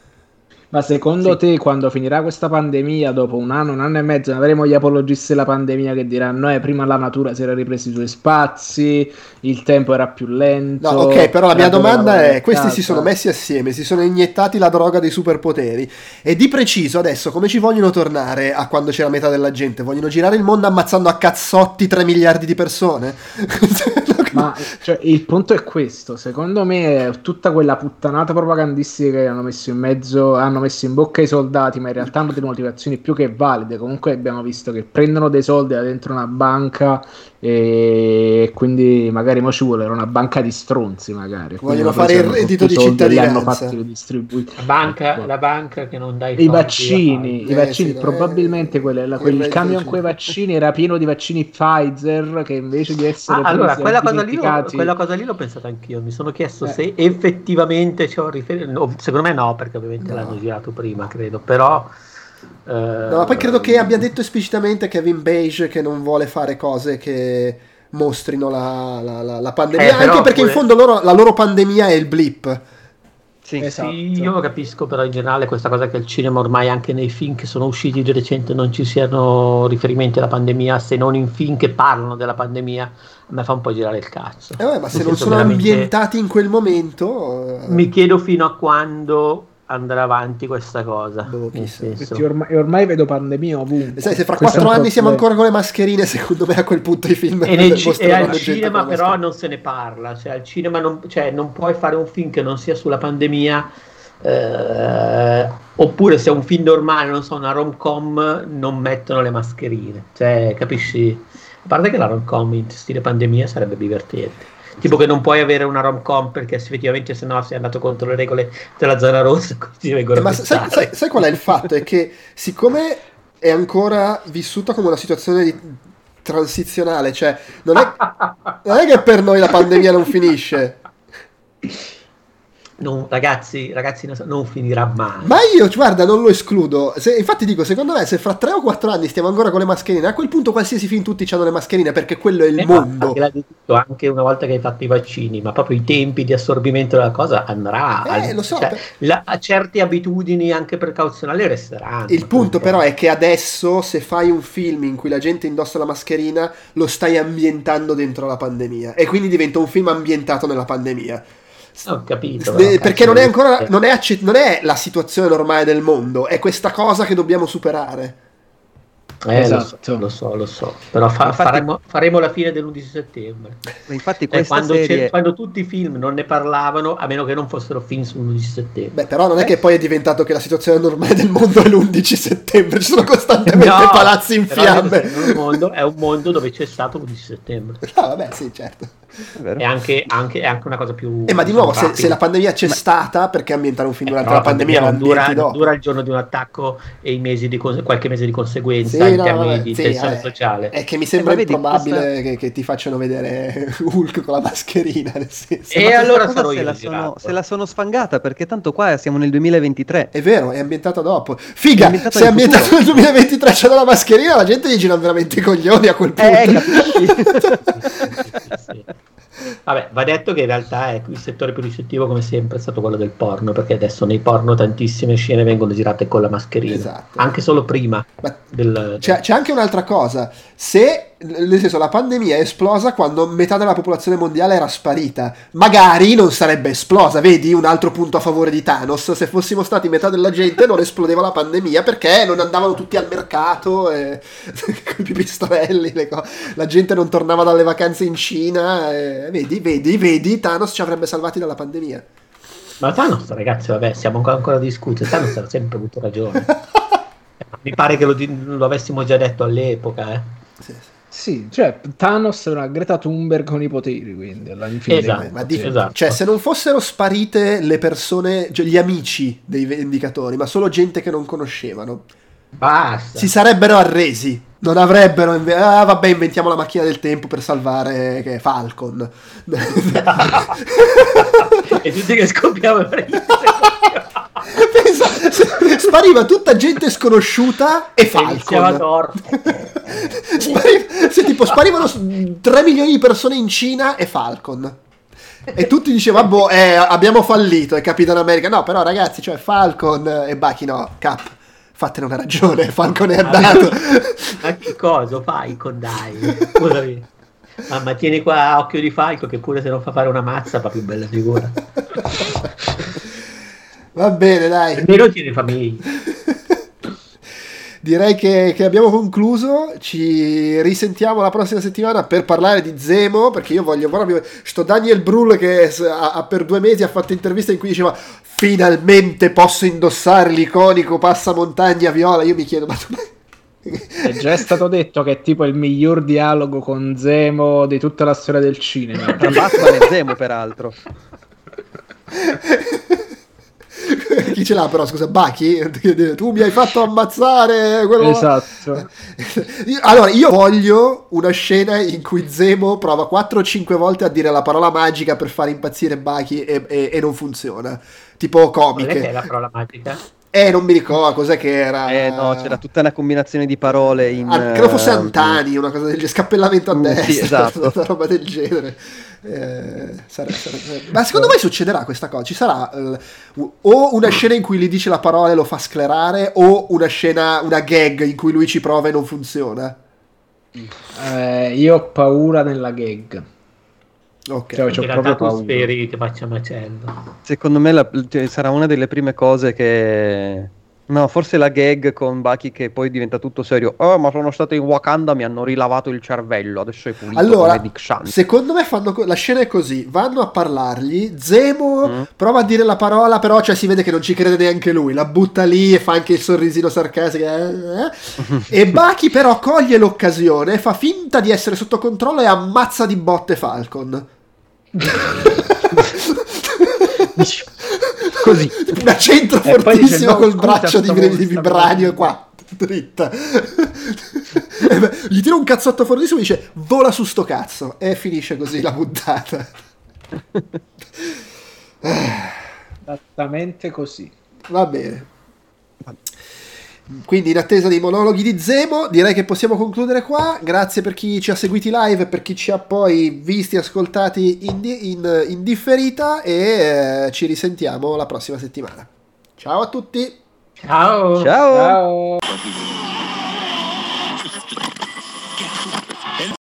Ma secondo te, quando finirà questa pandemia, dopo un anno, un anno e mezzo, avremo gli apologisti della pandemia che diranno: Eh, prima la natura si era ripresa i suoi spazi, il tempo era più lento. No, ok, però la mia domanda è: questi casa." si sono messi assieme, si sono iniettati la droga dei superpoteri. E di preciso adesso come ci vogliono tornare a quando c'era metà della gente? Vogliono girare il mondo ammazzando a cazzotti 3 miliardi di persone? Ma cioè, il punto è questo: secondo me, tutta quella puttanata propagandistica che hanno messo in mezzo, hanno messo in bocca ai soldati, ma in realtà hanno delle motivazioni più che valide. Comunque, abbiamo visto che prendono dei soldi da dentro una banca e quindi magari mo ci vuole una banca di stronzi. Magari Vogliono fare il reddito di cittadinanza. fatti distribuiti. La banca, Ecco. la banca che non dà i, vaccini, Eh, i vaccini sì, probabilmente eh, quelle- la- il quel reddito camion con i vaccini era pieno di vaccini Pfizer che invece di essere Ah, allora, quella cosa, lì quella cosa lì l'ho pensata anch'io. Mi sono chiesto Eh. se effettivamente c'è un riferimento. secondo me no, perché ovviamente No. l'hanno girato prima, credo. Però. Eh, No, ma poi credo che abbia detto esplicitamente Kevin Beige che non vuole fare cose che mostrino la, la- la- la pandemia. Eh, anche perché in pure- fondo loro- la loro pandemia è il blip. Sì. Esatto. Sì, io capisco però in generale questa cosa che il cinema ormai anche nei film che sono usciti di recente non ci siano riferimenti alla pandemia, se non in film che parlano della pandemia, a me fa un po' girare il cazzo. Eh, vabbè, ma se non sono ambientati in quel momento... eh, Mi chiedo fino a quando andrà avanti questa cosa. Boh, ormai, ormai vedo pandemia ovunque. Sai, se fra quattro anni siamo ancora con le mascherine, secocondo me a quel punto i film E, nel ci- e al cinema però non se ne parla, cioè al cinema non, cioè, non puoi fare un film che non sia sulla pandemia, eh, oppure se è un film normale, non so, una rom-com, non mettono le mascherine, cioè capisci? A parte che la rom-com in stile pandemia sarebbe divertente. Tipo che non puoi avere una rom-com perché effettivamente se no sei andato contro le regole della zona rossa, quindi vengono Eh, ma sai, sai- sai qual è il fatto? È che siccome è ancora vissuta come una situazione di transizionale, cioè non è, non è che per noi la pandemia non finisce, Non- ragazzi, ragazzi, non finirà mai. ma io guarda non lo escludo, Se- infatti dico secondo me se fra 3 o 4 anni stiamo ancora con le mascherine, a quel punto qualsiasi film tutti hanno le mascherine perché quello è il Eh, ma mondo. di tutto, anche una volta che hai fatto i vaccini, ma proprio i tempi di assorbimento della cosa andrà. Eh, al- lo so, cioè, per- la- a certe abitudini anche precauzionali resteranno. Il punto però è che adesso se fai un film in cui la gente indossa la mascherina lo stai ambientando dentro la pandemia e quindi diventa un film ambientato nella pandemia. Ho capito. De- perché non è ancora eh, non è, accett- non è la situazione normale del mondo, è questa cosa che dobbiamo superare. Eh, Esatto. lo, so, lo so, lo so. Però fa- Infatti- faremo, faremo la fine dell'11 settembre. Infatti questa quando, serie... quando tutti i film non ne parlavano, a meno che non fossero film sull'11 settembre. Beh, però non è che poi è diventato che la situazione normale del mondo è l'11 settembre, ci sono costantemente No, palazzi in fiamme. è un mondo- è un mondo dove c'è stato l'11 settembre. Ah, vabbè, sì, certo. È anche, anche- è anche una cosa più. Eh, ma di nuovo, se, se la pandemia c'è Ma- stata, perché ambientare un film Eh, durante la pandemia non dura, dura il giorno di un attacco e i mesi di cose- qualche mese di conseguenza Sì, in no, termini vabbè, di sì, tensione eh, sociale. È che mi sembra Eh, ma vedi, improbabile questa- che, che ti facciano vedere Hulk con la mascherina. Nel senso. E allora sarò se io la, sono, se la sono sfangata perché tanto qua siamo nel 2023. È vero, è ambientata dopo. Figa, È ambientata se è futuro. nel 2023 c'è la mascherina, la gente gli girano veramente i coglioni a quel punto. Eh, capisci? Sì. Vabbè, va detto che in realtà ecco, il settore più ricettivo, come sempre, è stato quello del porno, perché adesso nei porno tantissime scene vengono girate con la mascherina, Esatto. anche solo prima Ma del... C'è, c'è anche un'altra cosa. Se, nel senso, la pandemia è esplosa quando metà della popolazione mondiale era sparita, magari non sarebbe esplosa. Vedi un altro punto a favore di Thanos. Se fossimo stati metà della gente, non esplodeva la pandemia perché non andavano tutti al mercato e, con i pipistrelli. co- la gente non tornava dalle vacanze in Cina. e- vedi, vedi, vedi, Thanos ci avrebbe salvati dalla pandemia. Ma Thanos, ragazzi, vabbè, siamo ancora, a discutere, Thanos ha sempre avuto ragione. Mi pare che lo, lo avessimo già detto all'epoca, eh. Sì, sì. Sì, cioè Thanos è una Greta Thunberg con i poteri, quindi alla in fin dei Esatto. di- Esatto. Cioè, se non fossero sparite le persone, cioè gli amici dei vendicatori, ma solo gente che non conoscevano, Basta. si sarebbero arresi. Non avrebbero. inve- ah, vabbè, inventiamo la macchina del tempo per salvare che è Falcon. e tutti che scoppiamo per Pensa, spariva tutta gente sconosciuta e Falcon. Thor. Spari- se tipo sparivano 3 milioni di persone in Cina e Falcon. E tutti dicevano, boh, eh, abbiamo fallito, è Capitan America. No, però ragazzi, cioè Falcon e Bucky no, Cap, fatene una ragione, Falcon è andato. Ma che cosa fai con dai? Scusami. Ah, ma tieni qua occhio di falco che pure se non fa fare una mazza fa più bella figura. Va bene, dai. Almeno tieni famiglia. Direi che, che abbiamo concluso. Ci risentiamo la prossima settimana per parlare di Zemo. Perché io voglio proprio. Sto Daniel Brühl che ha- ha per due mesi ha fatto interviste in cui diceva: Finalmente posso indossare l'iconico passamontagna viola. Io mi chiedo, ma tu. È già stato detto che è tipo il miglior dialogo con Zemo di tutta la storia del cinema. Tra Batman e Zemo, peraltro. Chi ce l'ha però? Scusa, Baki? Tu mi hai fatto ammazzare. Quello... Esatto. Allora, io voglio una scena in cui Zemo prova 4 o 5 volte a dire la parola magica per far impazzire Baki e, e- e non funziona. Tipo Qual è che è comiche. la parola magica? Eh, non mi ricordo cos'è che era. Eh no, c'era tutta una combinazione di parole in... Ah, credo fosse eh, Antani, una cosa del genere, scappellamento a Mm, destra, sì, esatto. una roba del genere. Eh, sare- sare- Ma secondo voi succederà questa cosa? Ci sarà eh, o una scena in cui gli dice la parola e lo fa sclerare, o una scena, una gag in cui lui ci prova e non funziona? Eh, io ho paura nella gag. Ok. Cioè, c'ho proprio paura. speri che faccia macello. Secondo me la- cioè, sarà una delle prime cose che... No, forse la gag con Baki che poi diventa tutto serio. Oh, ma sono stato in Wakanda, mi hanno rilavato il cervello, adesso è pulito Allora, secondo me fanno co- la scena è così: vanno a parlargli. Zemo Mm. prova a dire la parola, però cioè, si vede che non ci crede neanche lui. La butta lì e fa anche il sorrisino sarcastico. eh, eh. e Baki, però, coglie l'occasione, fa finta di essere sotto controllo e ammazza di botte Falcon. Così. Una centro E poi dice, fortissimo "No, col braccio di, di vibranio vedendo." qua, dritta. E beh, gli tira un cazzotto fortissimo e dice vola su sto cazzo. E finisce così la puntata. Esattamente così. Va bene. Quindi in attesa dei monologhi di Zemo, direi che possiamo concludere qua. Grazie per chi ci ha seguiti live e per chi ci ha poi visti e ascoltati in, in- in differita e eh, ci risentiamo la prossima settimana. Ciao a tutti! Ciao! Ciao. Ciao.